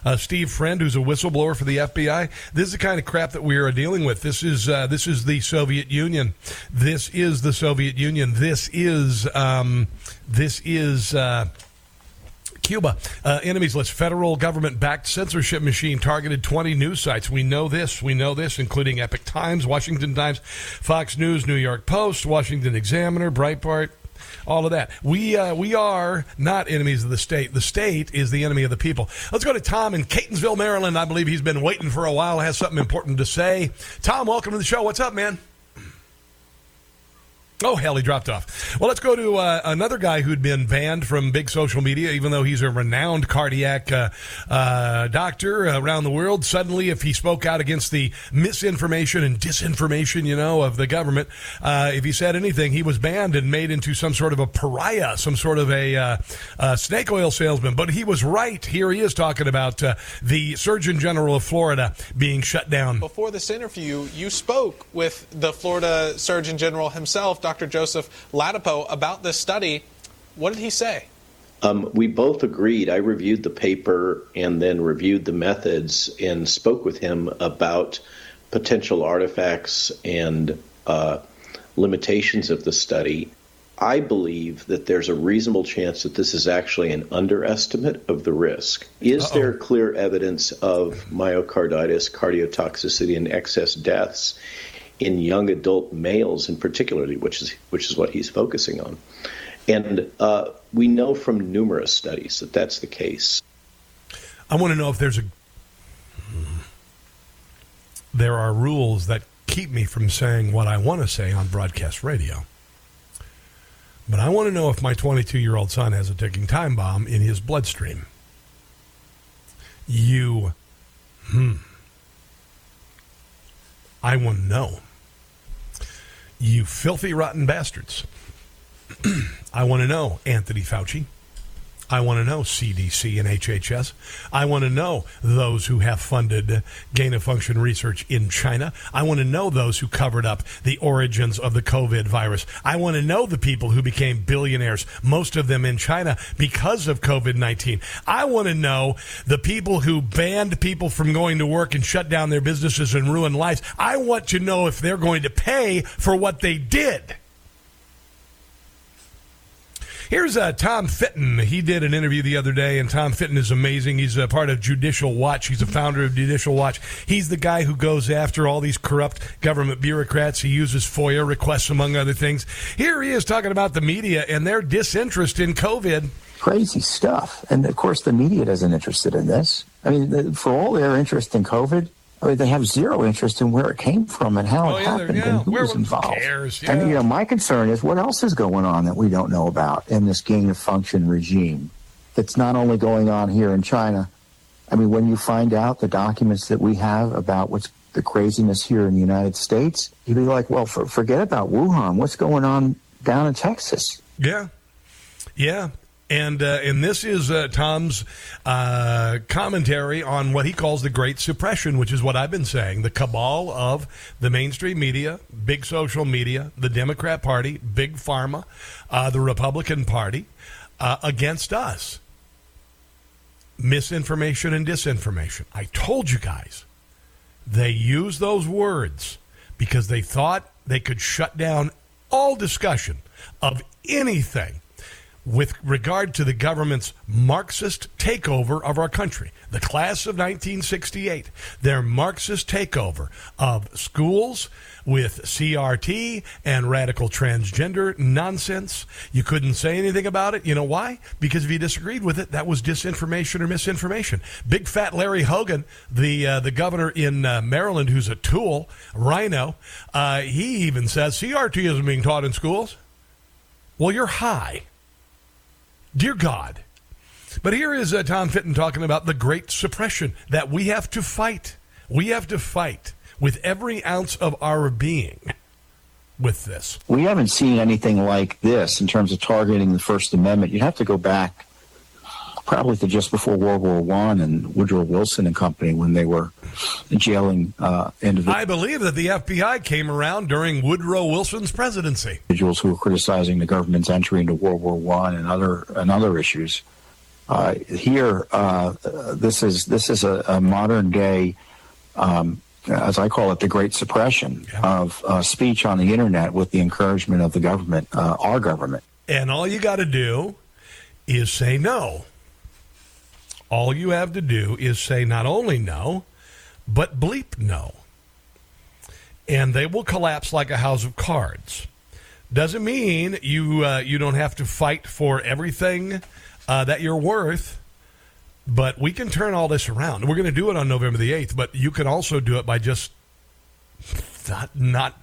uh, Steve Friend, who's a whistleblower for the FBI. This is the kind of crap that we are dealing with. This is uh, this is the Soviet Union. This is the Soviet Union. This is um, this is. Uh, Cuba. Uh, enemies list. Federal government backed censorship machine targeted 20 news sites. We know this. We know this, including Epoch Times, Washington Times, Fox News, New York Post, Washington Examiner, Breitbart, all of that. We uh, we are not enemies of the state. The state is the enemy of the people. Let's go to Tom in Catonsville, Maryland. I believe he's been waiting for a while. Has something important to say. Tom, welcome to the show. What's up, man? Oh, hell, he dropped off. Well, let's go to uh, another guy who'd been banned from big social media, even though he's a renowned cardiac uh, uh, doctor around the world. Suddenly, if he spoke out against the misinformation and disinformation, you know, of the government, uh, if he said anything, he was banned and made into some sort of a pariah, some sort of a uh, snake oil salesman. But he was right. Here he is talking about uh, the Surgeon General of Florida being shut down. Before this interview, you spoke with the Florida Surgeon General himself, Dr. Joseph Ladapo, about this study. What did he say? Um, we both agreed. I reviewed the paper and then reviewed the methods and spoke with him about potential artifacts and uh, limitations of the study. I believe that there's a reasonable chance that this is actually an underestimate of the risk. Is Uh-oh. there clear evidence of myocarditis, cardiotoxicity, and excess deaths? In young adult males in particularly, which is which is what he's focusing on. And uh, we know from numerous studies that that's the case. I want to know if there's a there are rules that keep me from saying what I want to say on broadcast radio. But I want to know if my 22 year old son has a ticking time bomb in his bloodstream. You, hmm. I want to know. You filthy, rotten bastards. *clears throat* I want to know, Anthony Fauci. I want to know CDC and HHS. I want to know those who have funded gain of function research in China. I want to know those who covered up the origins of the COVID virus. I want to know the people who became billionaires, most of them in China because of COVID 19. I want to know the people who banned people from going to work and shut down their businesses and ruined lives. I want to know if they're going to pay for what they did. Here's uh, Tom Fitton. He did an interview the other day, and Tom Fitton is amazing. He's a part of Judicial Watch. He's a founder of Judicial Watch. He's the guy who goes after all these corrupt government bureaucrats. He uses FOIA requests, among other things. Here he is talking about the media and their disinterest in COVID. Crazy stuff. And of course, the media isn't interested in this. I mean, for all their interest in COVID, I mean, they have zero interest in where it came from and how Oh, it yeah, happened yeah. and who Where- was involved. cares? And you know, my concern is what else is going on that we don't know about in this gain of function regime that's not only going on here in China. I mean, when you find out the documents that we have about what's the craziness here in the United States, you'd be like, well, for, forget about Wuhan. What's going on down in Texas? Yeah, yeah, and uh, and this is uh, Tom's uh, commentary on what he calls the Great Suppression, which is what I've been saying: the cabal of the mainstream media, big social media, the Democrat Party, big pharma, uh, the Republican Party uh, against us. Misinformation and disinformation. I told you guys. They used those words because they thought they could shut down all discussion of anything with regard to the government's Marxist takeover of our country. The class of 1968, their Marxist takeover of schools with CRT and radical transgender nonsense. You couldn't say anything about it. You know why? Because if you disagreed with it, that was disinformation or misinformation. Big fat Larry Hogan, the uh, the governor in uh, Maryland, who's a tool, rhino, uh, he even says CRT isn't being taught in schools. Well, you're high. Dear God. But here is uh, Tom Fitton talking about the great suppression that we have to fight. We have to fight with every ounce of our being with this. We haven't seen anything like this in terms of targeting the First Amendment. You'd have to go back probably to just before World War One and Woodrow Wilson and company when they were jailing uh, individuals. I believe that the FBI came around during Woodrow Wilson's presidency. individuals who were criticizing the government's entry into World War One and other and other issues. Uh, here, uh, this is this is a, a modern day, um, as I call it, the Great Suppression of uh, speech on the internet with the encouragement of the government, uh, our government. And all you got to do is say no. All you have to do is say not only no, but bleep no. And they will collapse like a house of cards. Doesn't mean you uh, you don't have to fight for everything uh, that you're worth, but we can turn all this around. We're going to do it on November the eighth, but you can also do it by just *laughs* not not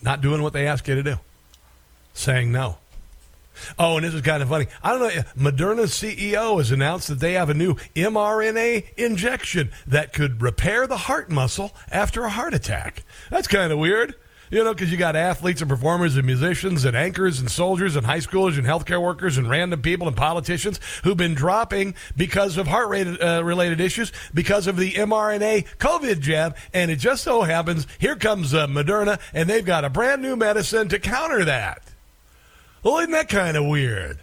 not doing what they ask you to do, saying no. Oh, and this is kind of funny. I don't know. Moderna's CEO has announced that they have a new mRNA injection that could repair the heart muscle after a heart attack. That's kind of weird. You know, because you got athletes and performers and musicians and anchors and soldiers and high schoolers and healthcare workers and random people and politicians who've been dropping because of heart rate uh, related issues because of the mRNA COVID jab. And it just so happens here comes uh, Moderna and they've got a brand new medicine to counter that. Well, isn't that kind of weird?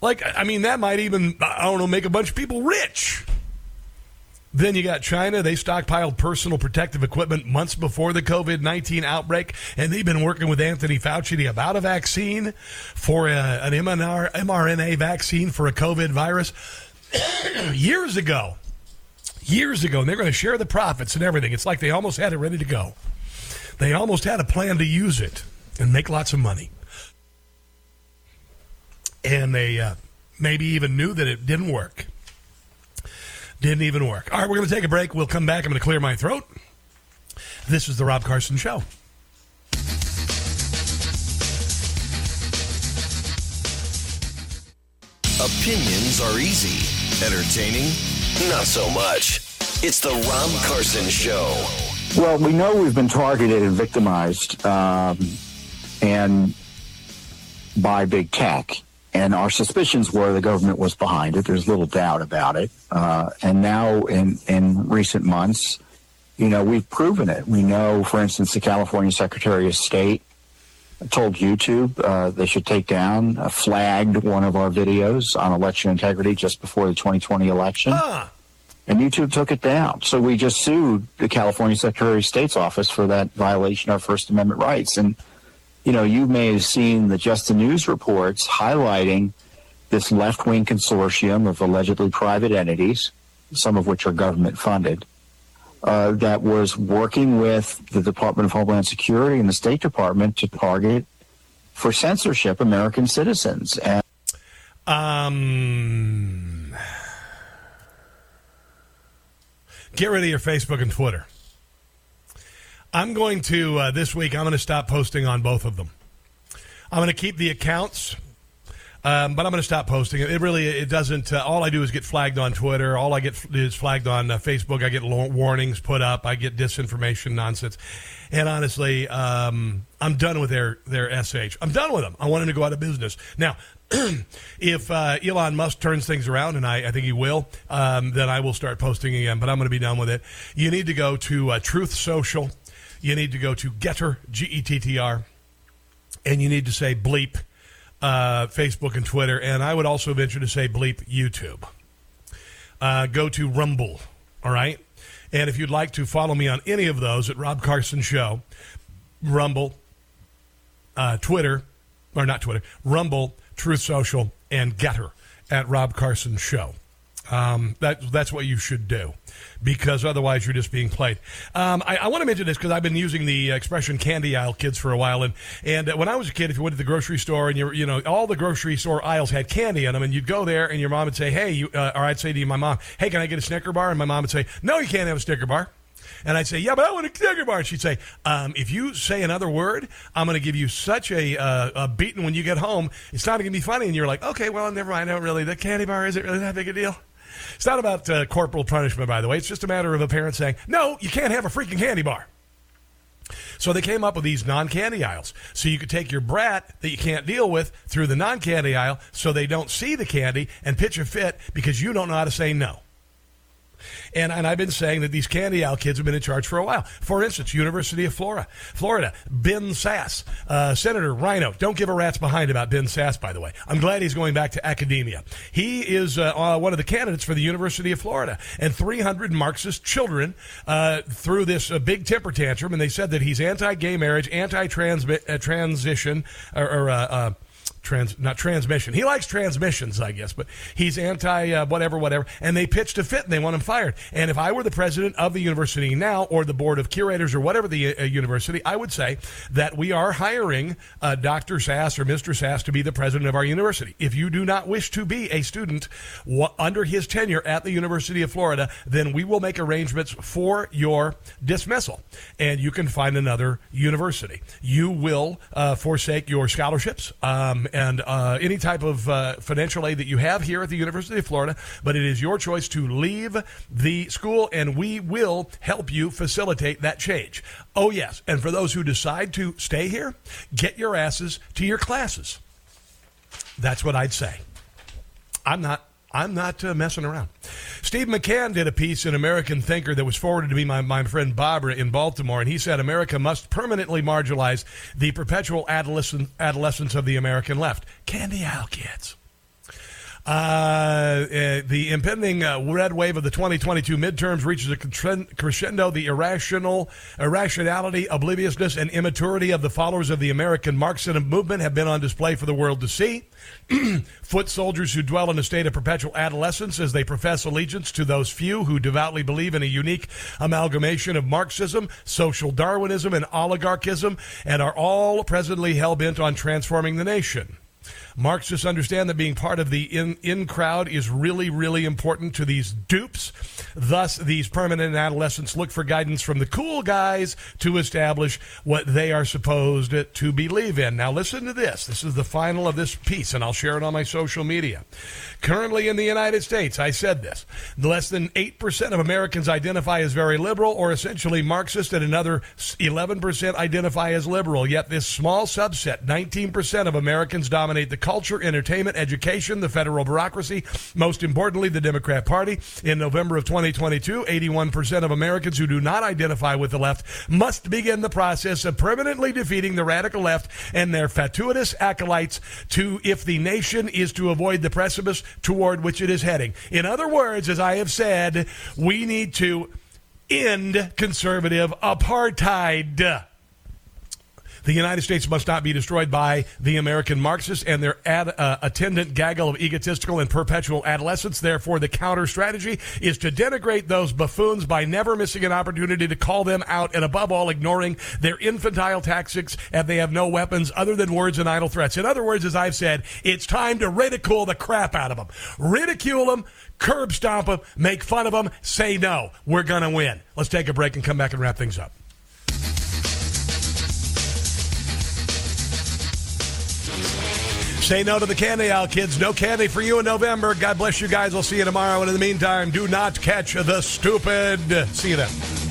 Like, I mean, that might even, I don't know, make a bunch of people rich. Then you got China. They stockpiled personal protective equipment months before the COVID 19 outbreak, and they've been working with Anthony Fauci about a vaccine for a, an mRNA vaccine for a COVID virus *coughs* years ago. Years ago, and they're going to share the profits and everything. It's like they almost had it ready to go. They almost had a plan to use it and make lots of money and they uh, maybe even knew that it didn't work. Didn't even work. All right, we're going to take a break. We'll come back. I'm going to clear my throat. This is the Rob Carson Show. Opinions are easy. Entertaining? Not so much. It's the Rob Carson Show. Well, we know we've been targeted and victimized, um, and by big tech. And our suspicions were the government was behind it. There's little doubt about it. Uh, and now, in in recent months, you know, we've proven it. We know, for instance, the California Secretary of State told YouTube uh, they should take down, uh, flagged one of our videos on election integrity just before the 2020 election. And YouTube took it down. So we just sued the California Secretary of State's office for that violation of First Amendment rights. And you know, you may have seen the Just the News reports highlighting this left wing consortium of allegedly private entities, some of which are government funded, uh, that was working with the Department of Homeland Security and the State Department to target for censorship American citizens. And um, get rid of your Facebook and Twitter. I'm going to uh, this week. I'm going to stop posting on both of them. I'm going to keep the accounts, um, but I'm going to stop posting it. Really it doesn't. Uh, all I do is get flagged on Twitter. All I get is flagged on uh, Facebook. I get warnings put up. I get disinformation nonsense. And honestly, um, I'm done with their their sh. I'm done with them. I want them to go out of business now. *clears throat* if uh, Elon Musk turns things around, and I, I think he will, um, then I will start posting again. But I'm going to be done with it. You need to go to uh, Truth Social you need to go to Gettr, G E T T R, and you need to say bleep uh, Facebook and Twitter. And I would also venture to say bleep YouTube. Uh, go to Rumble, all right? And if you'd like to follow me on any of those at Rob Carson Show, Rumble, uh, Twitter, or not Twitter, Rumble, Truth Social, and Gettr at Rob Carson Show. Um, that, that's what you should do because otherwise you're just being played. Um, I, I want to mention this because I've been using the expression "candy aisle kids" for a while, and and when I was a kid, if you went to the grocery store and you you know all the grocery store aisles had candy in them, and you'd go there and your mom would say, "Hey," you, uh, or I'd say to you, my mom, "Hey, can I get a Snicker bar?" And my mom would say, "No, you can't have a Snicker bar." And I'd say, yeah, but I want a Snicker bar. And she'd say, um, if you say another word, I'm going to give you such a, uh, a beating when you get home. It's not going to be funny. And you're like, okay, well, never mind. I don't really. The candy bar isn't really that big a deal? It's not about uh, corporal punishment, by the way. It's just a matter of a parent saying, no, you can't have a freaking candy bar. So they came up with these non candy aisles. So you could take your brat that you can't deal with through the non candy aisle so they don't see the candy and pitch a fit because you don't know how to say no. And, and I've been saying that these candy owl kids have been in charge for a while. For instance, University of Florida, Florida, Ben Sasse, uh, Senator Rhino. Don't give a rat's behind about Ben Sasse, by the way. I'm glad he's going back to academia. He is uh, uh, one of the candidates for the University of Florida. And 300 Marxist children uh, threw this uh, big temper tantrum, and they said that he's anti-gay marriage, anti-transition, uh, or, or trans not transmission. He likes transmissions, I guess, but he's anti uh, whatever, whatever. And they pitched a fit and they want him fired. And if I were the president of the university now, or the board of curators, or whatever the uh, university, I would say that we are hiring uh, Dr. Sasse or Mr. Sasse to be the president of our university. If you do not wish to be a student under his tenure at the University of Florida, then we will make arrangements for your dismissal, and you can find another university. You will uh, forsake your scholarships. Um, and uh, any type of uh, financial aid that you have here at the University of Florida. But it is your choice to leave the school, and we will help you facilitate that change. Oh, yes. And for those who decide to stay here, get your asses to your classes. That's what I'd say. I'm not I'm not uh, messing around. Steve McCann did a piece in American Thinker that was forwarded to me by my friend Barbara in Baltimore, and he said America must permanently marginalize the perpetual adolescent, adolescence of the American left. Candy Owl kids. Uh, uh, the impending uh, red wave of the 2022 midterms reaches a crescendo. The irrational, irrationality, obliviousness, and immaturity of the followers of the American Marxism movement have been on display for the world to see. *clears throat* Foot soldiers who dwell in a state of perpetual adolescence as they profess allegiance to those few who devoutly believe in a unique amalgamation of Marxism, social Darwinism, and oligarchism, and are all presently hell bent on transforming the nation. Marxists understand that being part of the in, in crowd is really, really important to these dupes. Thus, these permanent adolescents look for guidance from the cool guys to establish what they are supposed to believe in. Now, listen to this. This is the final of this piece, and I'll share it on my social media. Currently in the United States, I said this, less than 8% of Americans identify as very liberal or essentially Marxist, and another 11% identify as liberal. Yet this small subset, 19% of Americans, dominate the culture, entertainment, education, the federal bureaucracy, most importantly, the Democrat Party. In November of 2022, 81% of Americans who do not identify with the left must begin the process of permanently defeating the radical left and their fatuous acolytes to if the nation is to avoid the precipice toward which it is heading. In other words, as I have said, we need to end conservative apartheid. The United States must not be destroyed by the American Marxists and their ad, uh, attendant gaggle of egotistical and perpetual adolescents. Therefore, the counter strategy is to denigrate those buffoons by never missing an opportunity to call them out and, above all, ignoring their infantile tactics and they have no weapons other than words and idle threats. In other words, as I've said, it's time to ridicule the crap out of them. Ridicule them, curb stomp them, make fun of them, say no. We're going to win. Let's take a break and come back and wrap things up. Say no to the candy out, kids. No candy for you in November. God bless you guys. We'll see you tomorrow. And in the meantime, do not catch the stupid. See you then.